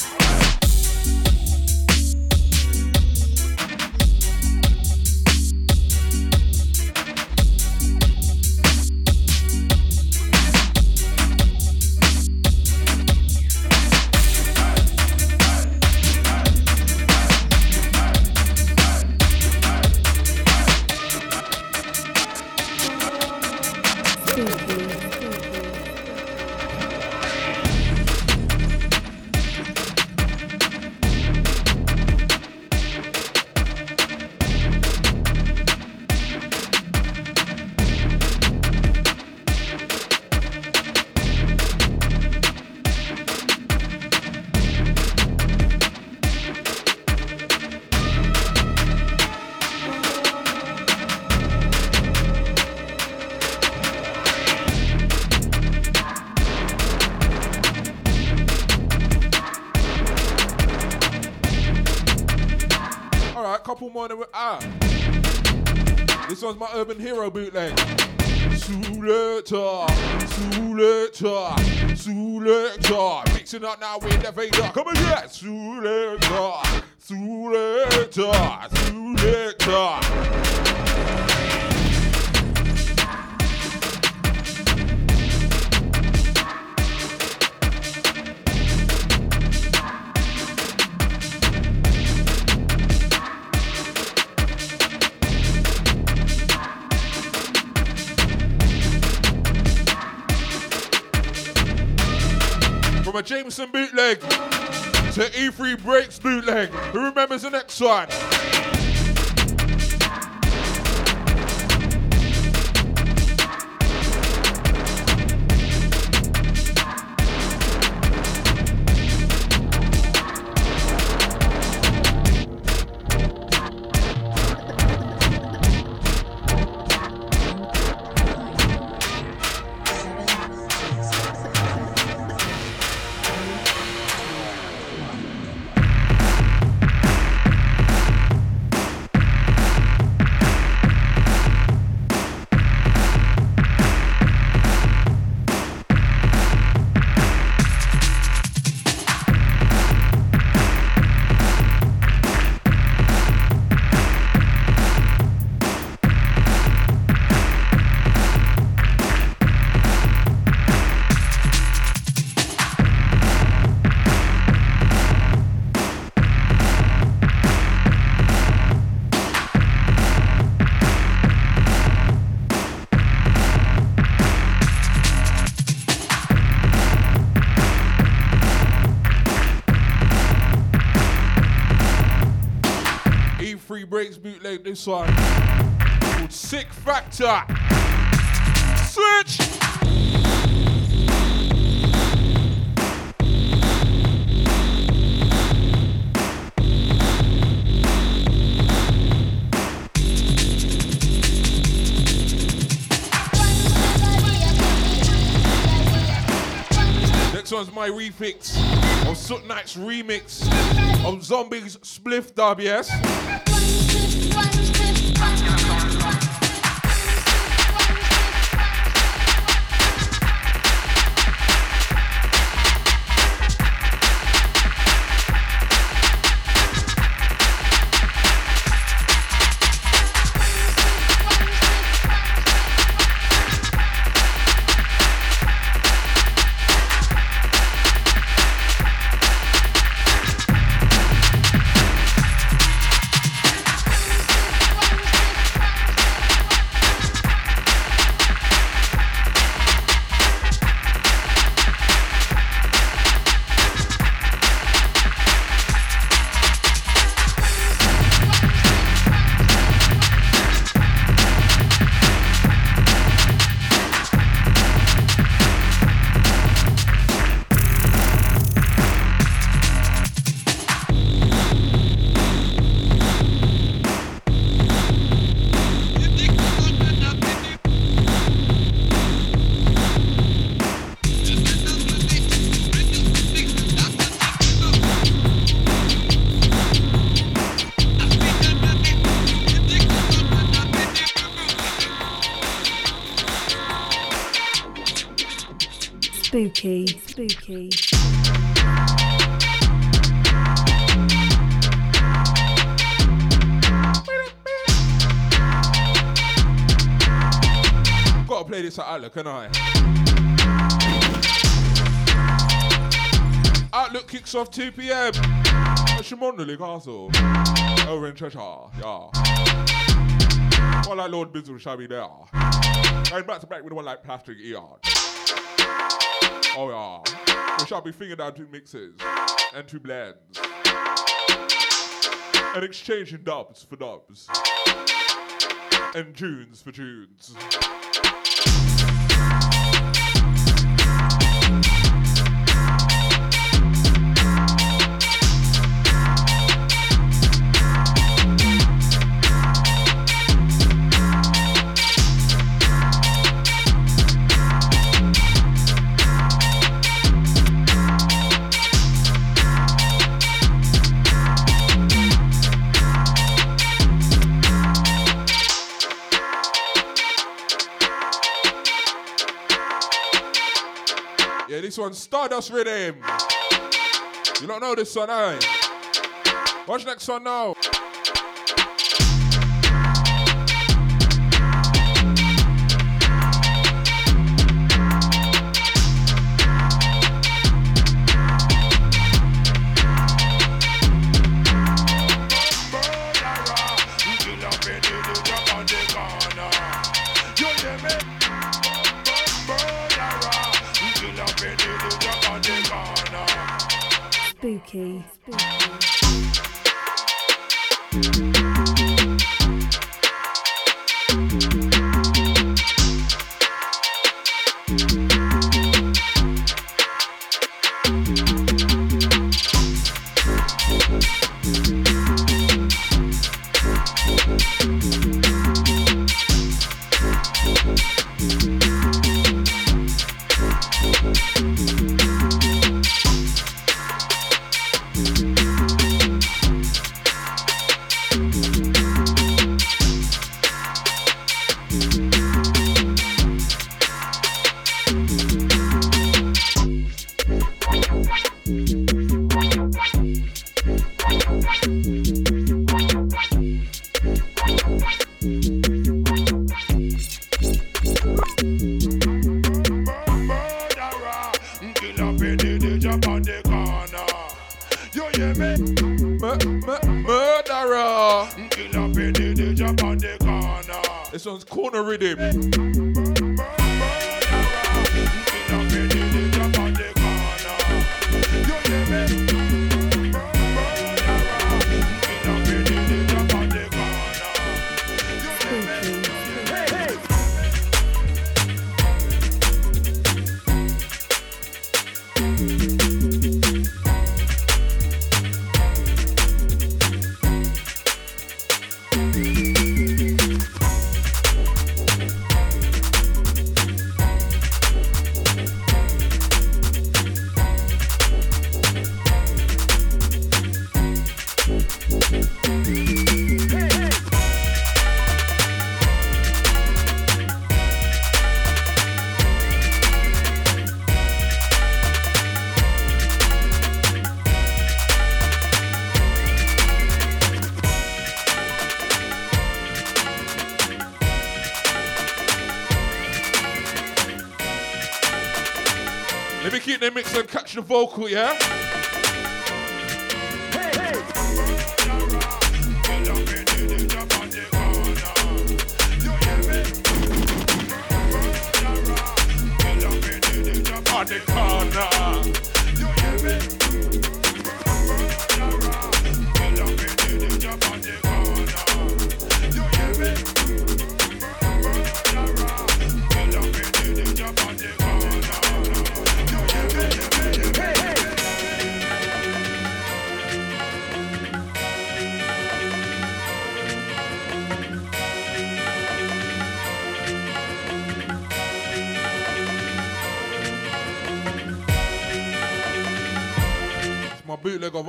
Speaker 5: Urban Hero bootleg. Selector, selector, selector. Mixing up now with the Vader. E3 Breaks bootleg. Who remembers the next one? This one called Sick Factor. Switch! One's my refix of Soot Knight's remix of Zombies Spliff Dub, yes? 2 p.m. Cholmondeley Castle. Over in Cheshire, yeah. One like Lord Bizzle shall be there. Going back to back with one like Plastic Eon. Oh yeah. We shall be fingering down two mixes and two blends. And exchanging dubs for dubs. And tunes for tunes. This one's Stardust Rhythm. You don't know this one, eh? Watch next one now.
Speaker 7: Spooky, spooky.
Speaker 5: The vocal, yeah?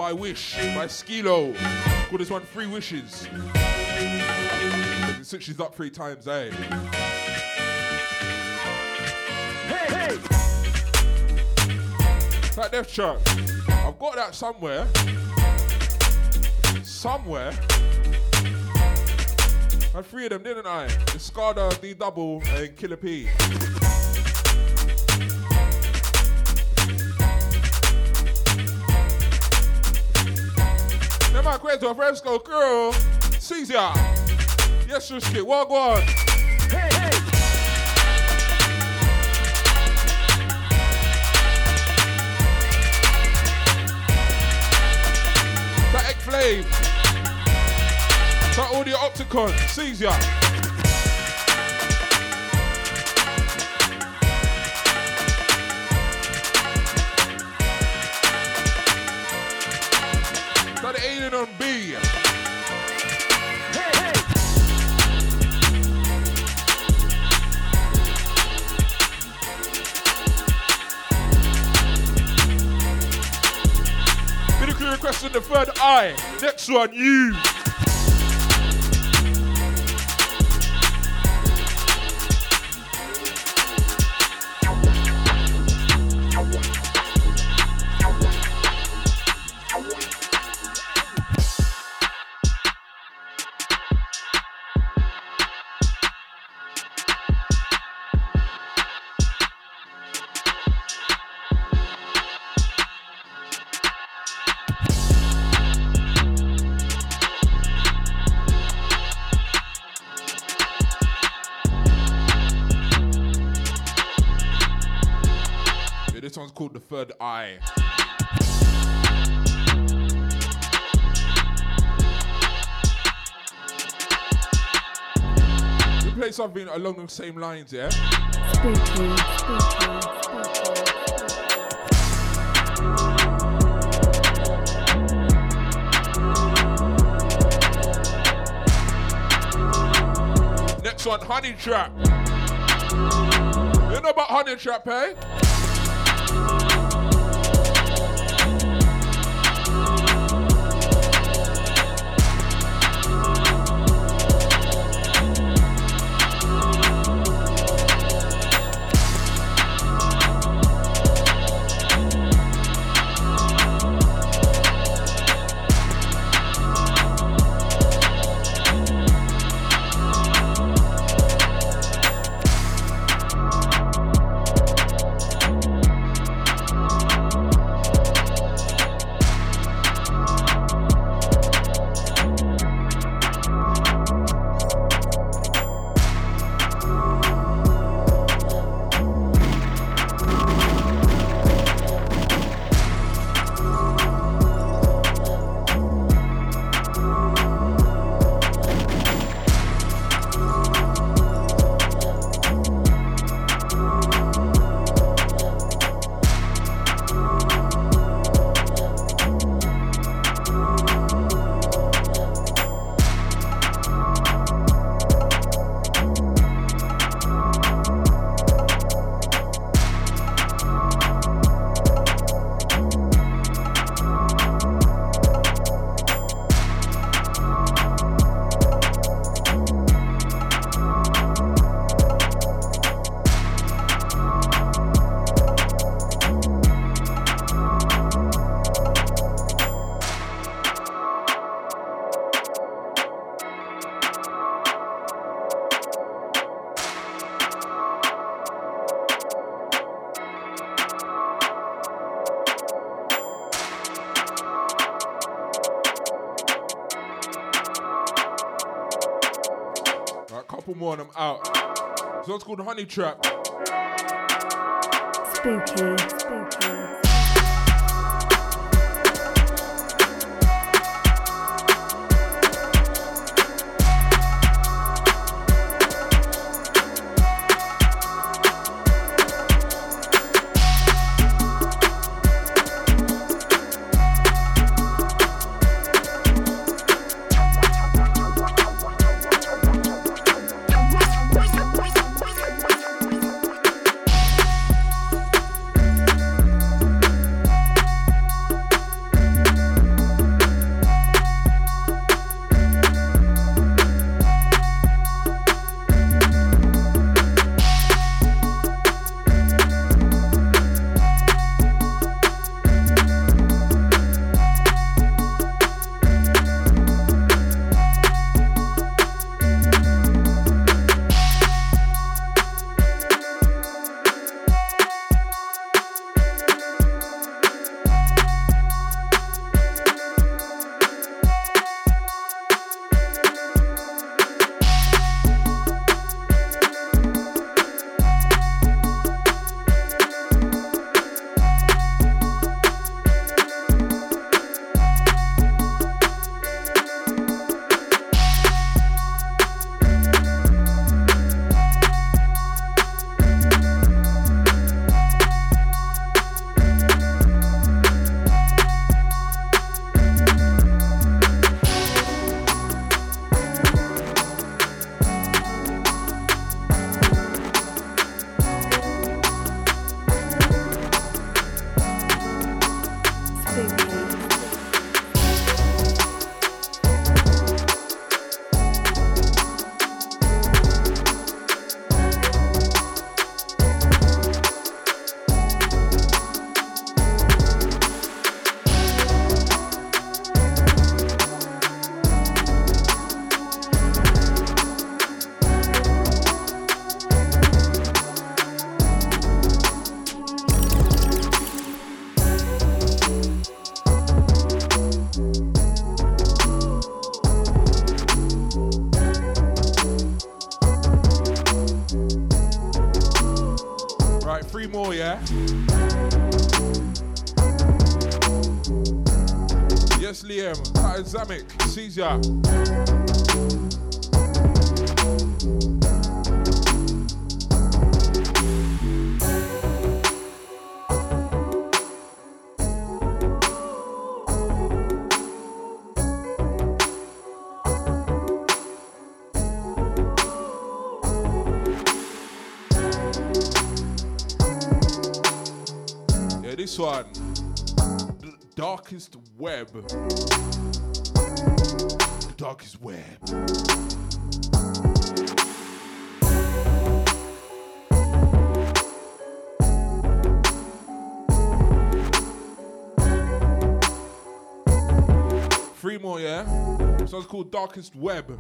Speaker 5: My Wish by Skilo. Call this one Three Wishes. Since she's up three times, eh? Hey, hey! That Death Chuck. I've got that somewhere. Somewhere. I had three of them, didn't I? The Skada, D Double, and Killa P. Question, Fresco girl, Caesar. Yes, Suski, walk on. Hey, hey. Flame. That Audio Opticon, Caesar. Next one, you. Third Eye. We play something along the same lines, yeah?
Speaker 7: Spooky, spooky.
Speaker 5: Next one, Honey Trap. You know about Honey Trap, eh? More and I'm out. This one's called Honey Trap.
Speaker 7: Spooky.
Speaker 5: Darkest web. Darkest web. Three more, yeah? So it's called Darkest Web.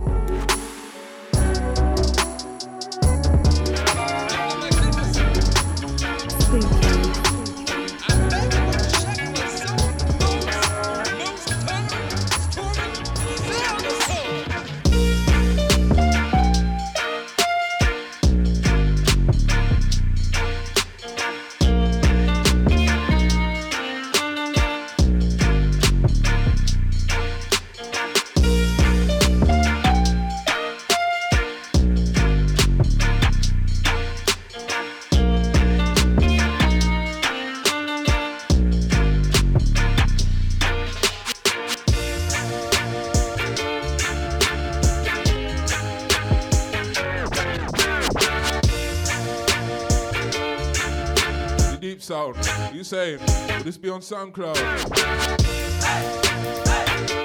Speaker 5: Saying, this be on SoundCloud?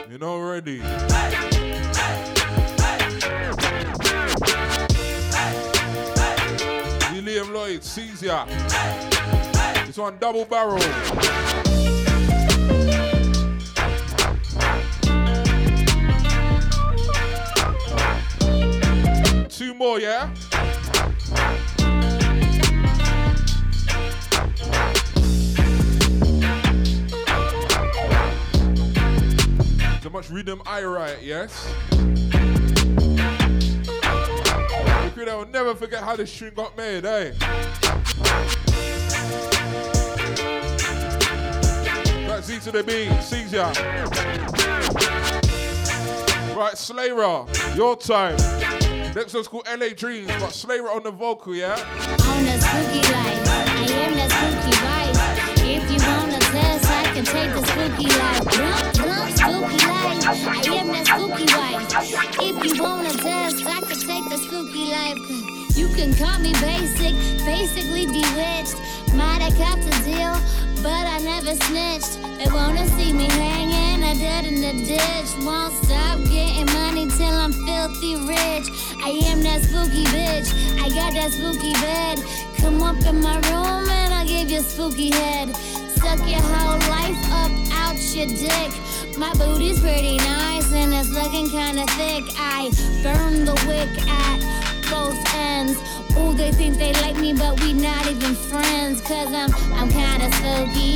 Speaker 5: You know already. William Lloyd, Caesar. This one double barrel. I write, yes? that will never forget how this tune got made, eh? Right, Z to the B, ya. Right, Slayer, your time. Next one's called LA Dreams, but Slayer on the vocal, yeah?
Speaker 17: on a spooky life. I am that spooky. If you wanna test, I can take the spooky life. Spooky life. I am that spooky wife. If you wanna test, I can take the spooky life. You can call me basic, basically bewitched. Might have copped a deal, but I never snitched. They wanna see me hanging, I dead in the ditch. Won't stop getting money till I'm filthy rich. I am that spooky bitch. I got that spooky bed. Come up in my room and I'll give you spooky head. Suck your whole life up out your dick. My booty's pretty nice and it's looking kinda thick. I burn the wick at both ends. Ooh, they think they like me, but we not even friends. Cause I'm I'm kinda spooky.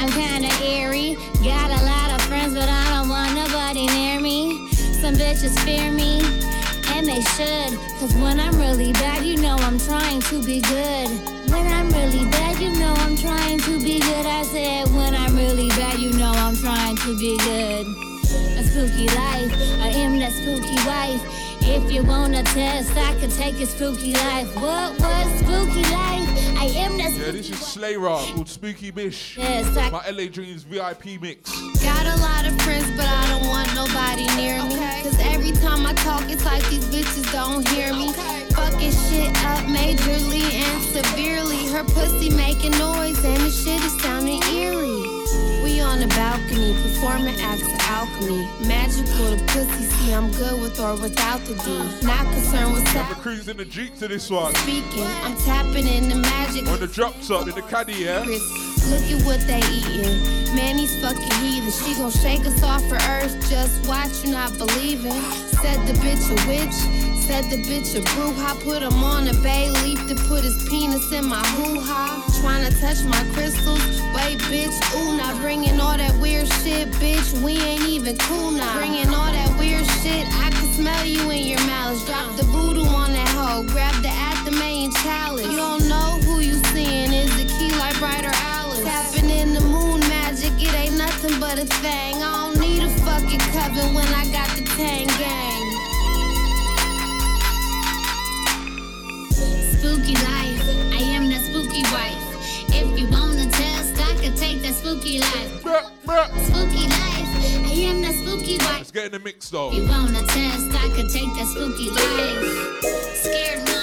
Speaker 17: I'm kinda eerie. Got a lot of friends, but I don't want nobody near me. Some bitches fear me. And they should, cause when I'm really bad, you know I'm trying to be good. When I'm really bad, you know I'm trying to be good. I said, when I'm really bad, you know I'm trying to be good. A spooky life, I am that spooky wife. If you wanna test, I can take your spooky life. What was spooky life? I am that
Speaker 5: Yeah, this is Slayer called Spooky Bish.
Speaker 17: Yes, I-
Speaker 5: My LA Dreams VIP mix.
Speaker 18: Got a lot of friends, but I don't want nobody near me. Cause every time I talk, it's like these bitches don't hear me. Fucking shit up majorly and severely. Her pussy making noise and the shit is sounding eerie. We on the balcony, performing acts of alchemy. Magical the pussy, see I'm good with or without the D. Not concerned with sex.
Speaker 5: the crews in the Jeep to this one.
Speaker 18: Speaking, I'm tapping in the magic.
Speaker 5: On the drop top, in the caddy, yeah?
Speaker 18: Look at what they eating. Man, these fucking heathens. She gon' shake us off for earth. Just watch you not believing. Said the bitch a witch. Said the bitch a bruja. Put him on a bay leaf to put his penis in my hoo ha. Tryna touch my crystals. Wait, bitch. Ooh, not bringing all that weird shit, bitch. We ain't even cool now. Bringing all that weird shit. I can smell you in your malice. Drop the voodoo on that hoe. Grab the athame and chalice. You don't know who you seeing. Is the key like brighter Alice? In the moon magic. It ain't nothing but a thing. I don't need a fucking coven when I got the Tang gang.
Speaker 17: spooky life. I am that spooky wife. If you wanna test, I can take that spooky life. Spooky life. I am that spooky wife.
Speaker 5: Let's get in the mix though.
Speaker 17: If you wanna test, I take that spooky life. Scared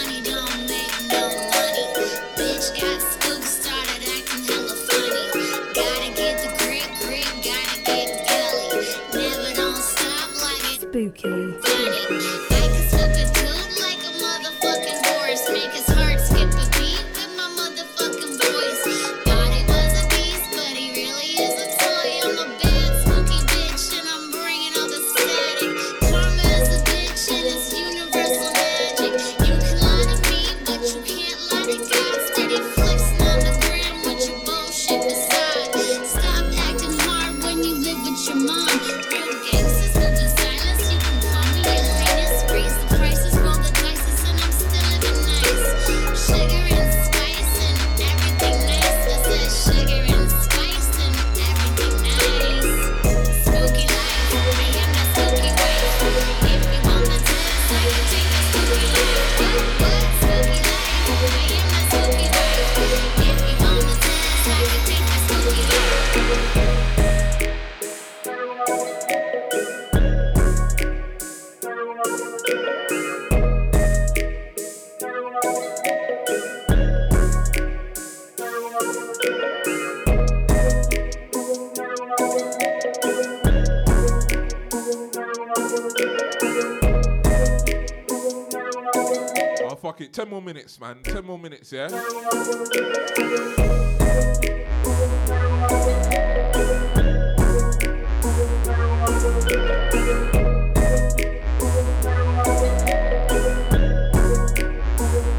Speaker 5: minutes, yeah?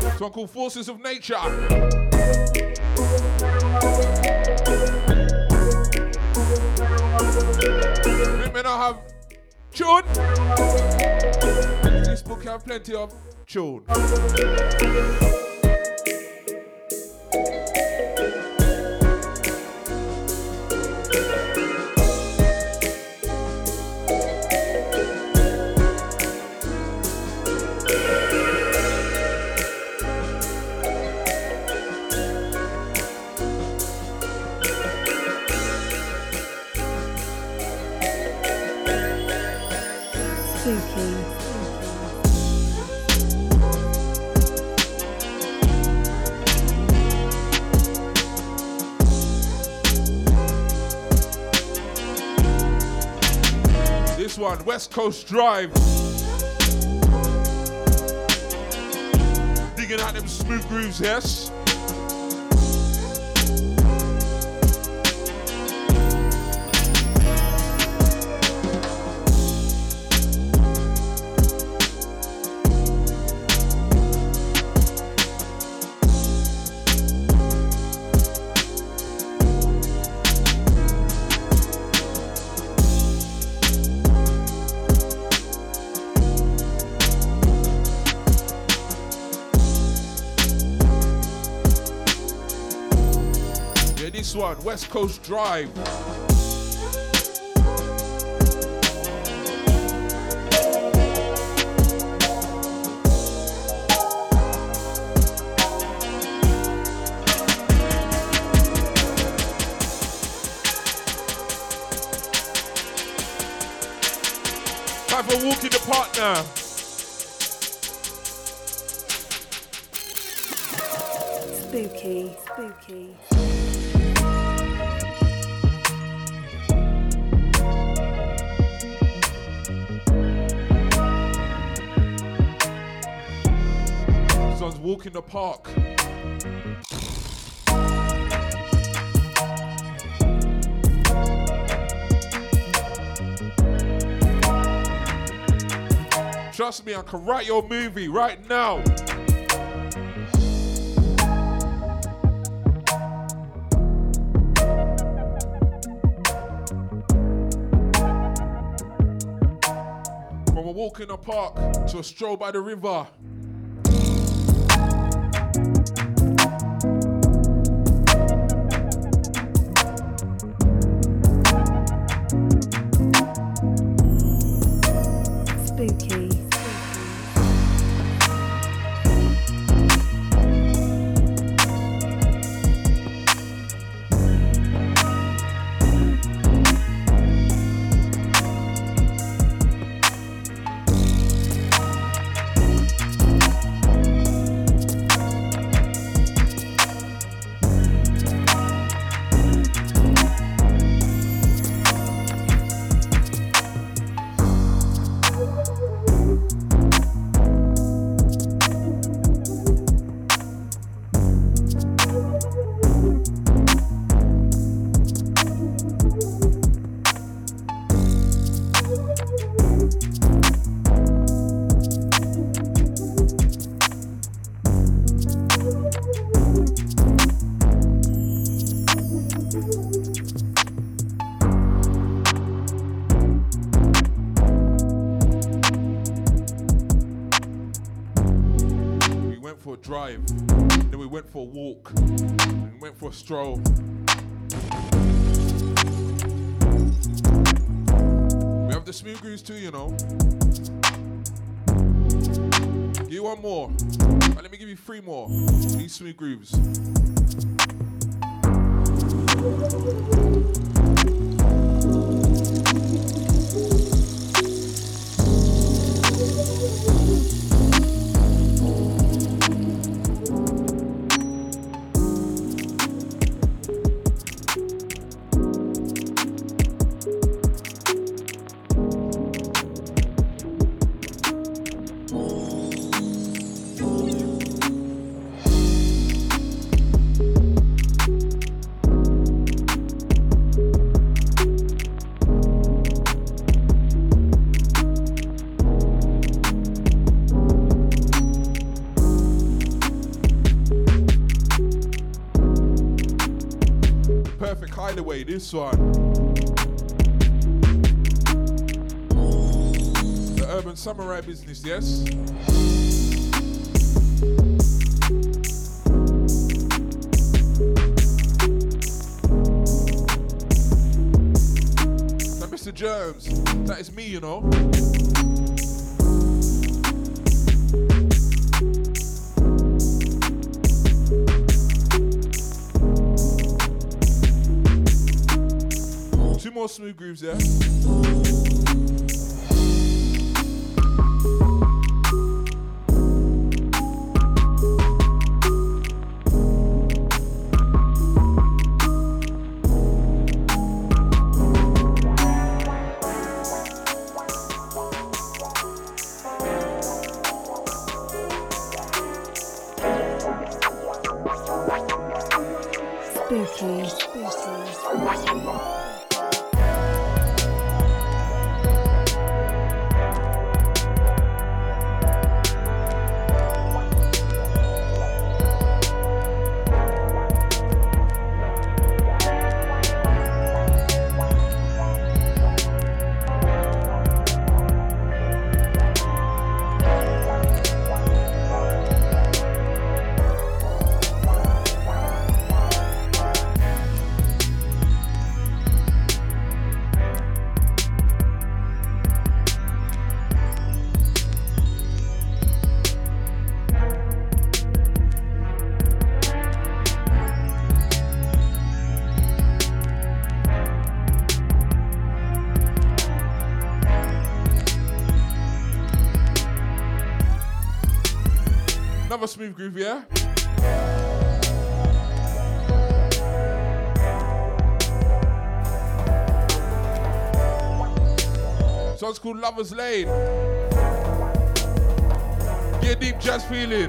Speaker 5: This one called Forces of Nature. Women I have tune. This book have plenty of Tune. Coast Drive. Digging out them smooth grooves, yes? Coast Drive. In the park. Trust me, I can write your movie right now. From a walk in the park to a stroll by the river. Drive, then we went for a walk, went for a stroll. We have the smooth grooves too, you know. Give you one more. Right, let me give you three more. These smooth grooves. This one. The urban samurai business, yes?
Speaker 1: Now, Mr. Germs, that is me, you know. Smooth grooves there.
Speaker 5: Smooth groove, yeah? Song's called Lover's Lane. Get deep jazz feeling.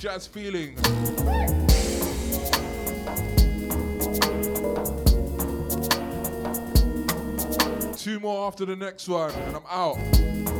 Speaker 5: Jazz feeling. Two more after the next one, and I'm out.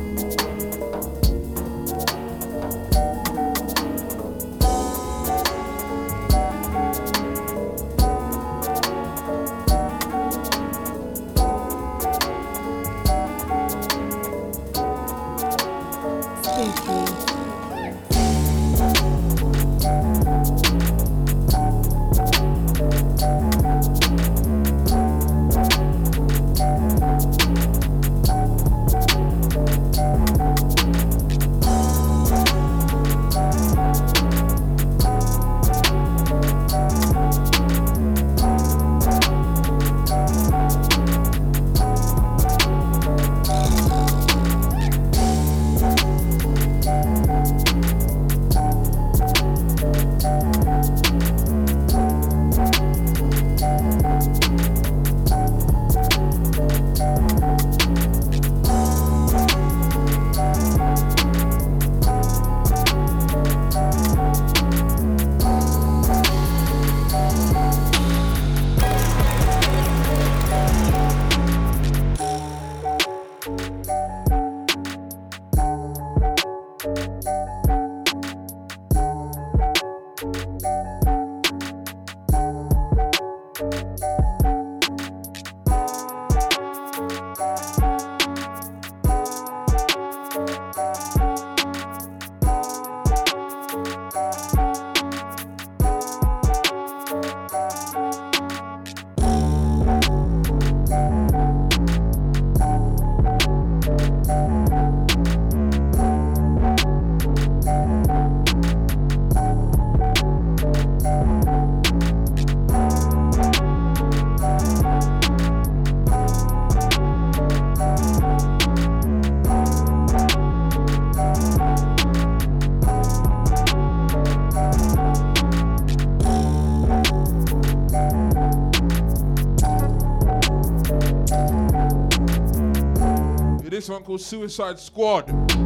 Speaker 5: One called Suicide Squad.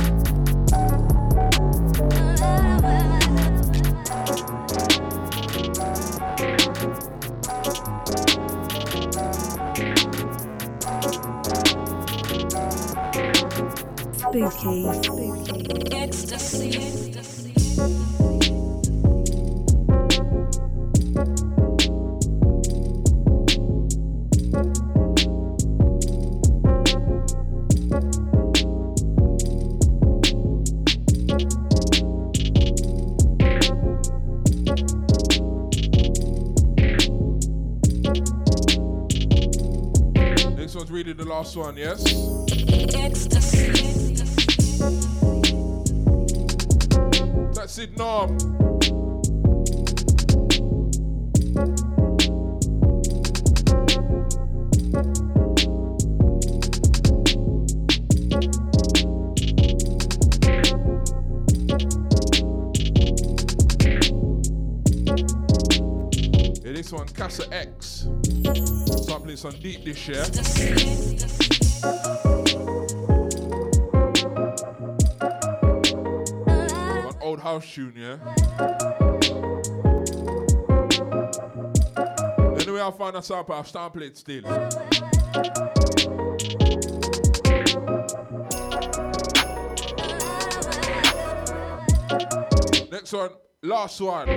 Speaker 5: One, yes? I'll find a sample, I'll sample it still. Next one, last one.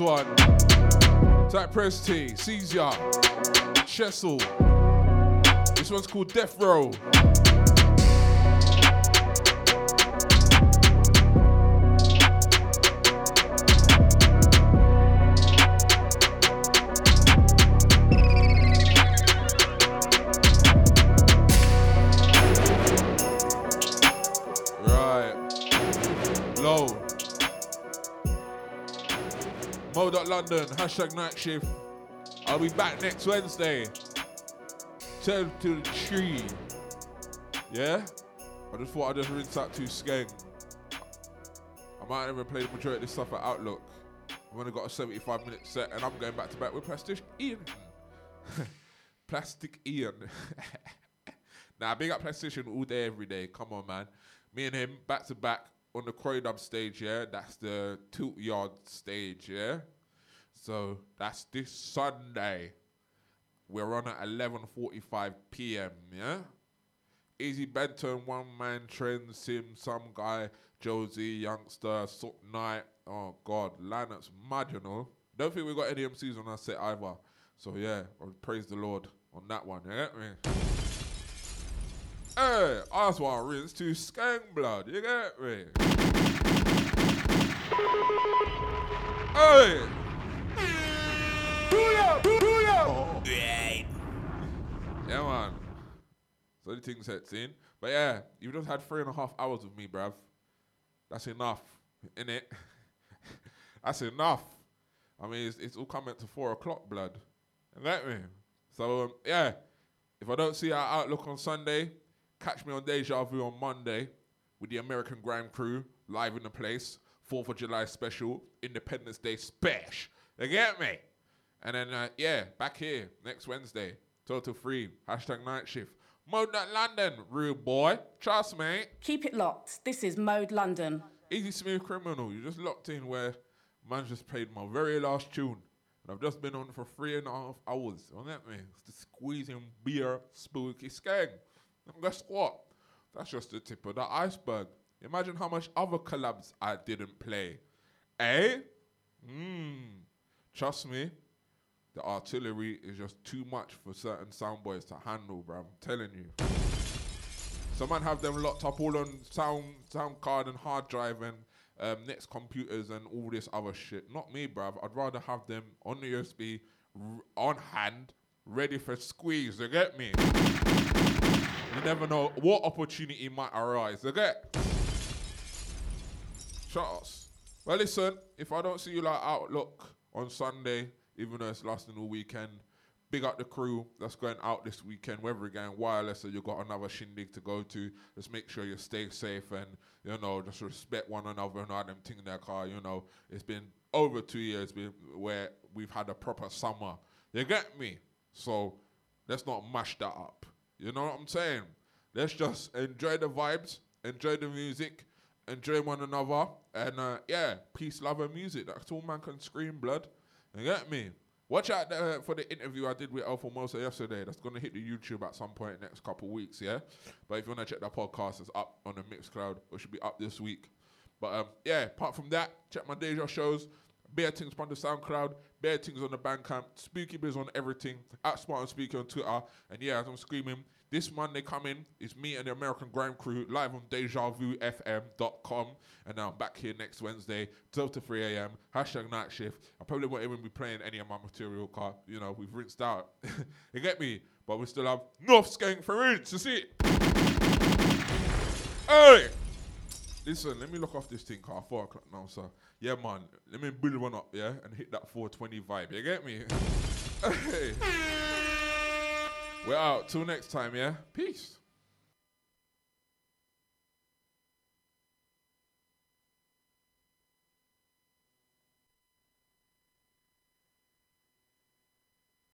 Speaker 5: One. Type Press T, Caesar, Chessel. This one's called Death Row. Mo.London, hashtag night shift. I'll be back next Wednesday. 10 to 3. Yeah? I just thought I'd just rinse out to Skeng. I might even play the majority of this stuff at Outlook. I've only got a 75 minute set and I'm going back to back with Plastic Ian. Plastic Ian. Now, nah, big up PlayStation all day, every day. Come on, man. Me and him back to back on the Croydub stage, yeah? That's the Tilt Yard stage, yeah? So that's this Sunday. We're on at 11.45 p.m., yeah? Easy Benton, One Man Trend, Sim, Some Guy, Josie, Youngster, Sock Knight. Oh, God, lineup's mad, you know? Don't think we got any MCs on our set either. So, yeah, praise the Lord on that one, you get me? Hey, I just want to rinse to skank blood, you get me? Hey! Yeah, man. So the thing sets in. But yeah, you've just had three and a half hours with me, bruv. That's enough, innit? That's enough. I mean, it's, it's all coming to four o'clock, blood. Get me? So, um, yeah, if I don't see our outlook on Sunday, catch me on Deja Vu on Monday with the American Grime Crew live in the place. 4th of July special, Independence Day special. You get me? And then, uh, yeah, back here next Wednesday, total free, hashtag night shift. Mode Night London, real boy. Trust me.
Speaker 7: Keep it locked. This is Mode London.
Speaker 5: Easy Smooth Criminal, you just locked in where man just played my very last tune. And I've just been on for three and a half hours. On that man, it's the squeezing beer spooky skeng. And guess what? That's just the tip of the iceberg. Imagine how much other collabs I didn't play. Eh? Mmm. Trust me, the artillery is just too much for certain sound boys to handle, bro. I'm telling you. Some man have them locked up all on sound sound card and hard drive and um, next computers and all this other shit. Not me, bruv. I'd rather have them on the USB, r- on hand, ready for squeeze. You get me? You never know what opportunity might arise. You get? Shots. Well, listen. If I don't see you like Outlook on Sunday, even though it's lasting all weekend, big up the crew that's going out this weekend, whether you're going wireless or you've got another shindig to go to. Just make sure you stay safe and you know just respect one another and all them thing in their car. You know, it's been over two years where we've had a proper summer. You get me? So let's not mash that up. You know what I'm saying? Let's just enjoy the vibes, enjoy the music, enjoy one another, and uh, yeah, peace, love, and music. That's all man can scream, blood. You get me? Watch out uh, for the interview I did with Alpha Mosa yesterday. That's going to hit the YouTube at some point next couple weeks, yeah? But if you want to check that podcast, it's up on the Mixcloud. It should be up this week. But um, yeah, apart from that, check my Deja shows. Bear things on the SoundCloud, Bear things on the Bandcamp, Spooky Biz on everything, at Smart and Spooky on Twitter. And yeah, as I'm screaming, this Monday coming is me and the American Grime Crew live on DejaVuFM.com. And now I'm back here next Wednesday, 12 to 3 a.m. Hashtag night shift. I probably won't even be playing any of my material car. You know, we've rinsed out. you get me? But we still have North Skank for rinse. You see? Hey! Listen, let me look off this thing car. Four o'clock now, so yeah, man. Let me build one up, yeah, and hit that 420 vibe. You get me? hey. We're out. Till next time, yeah. Peace.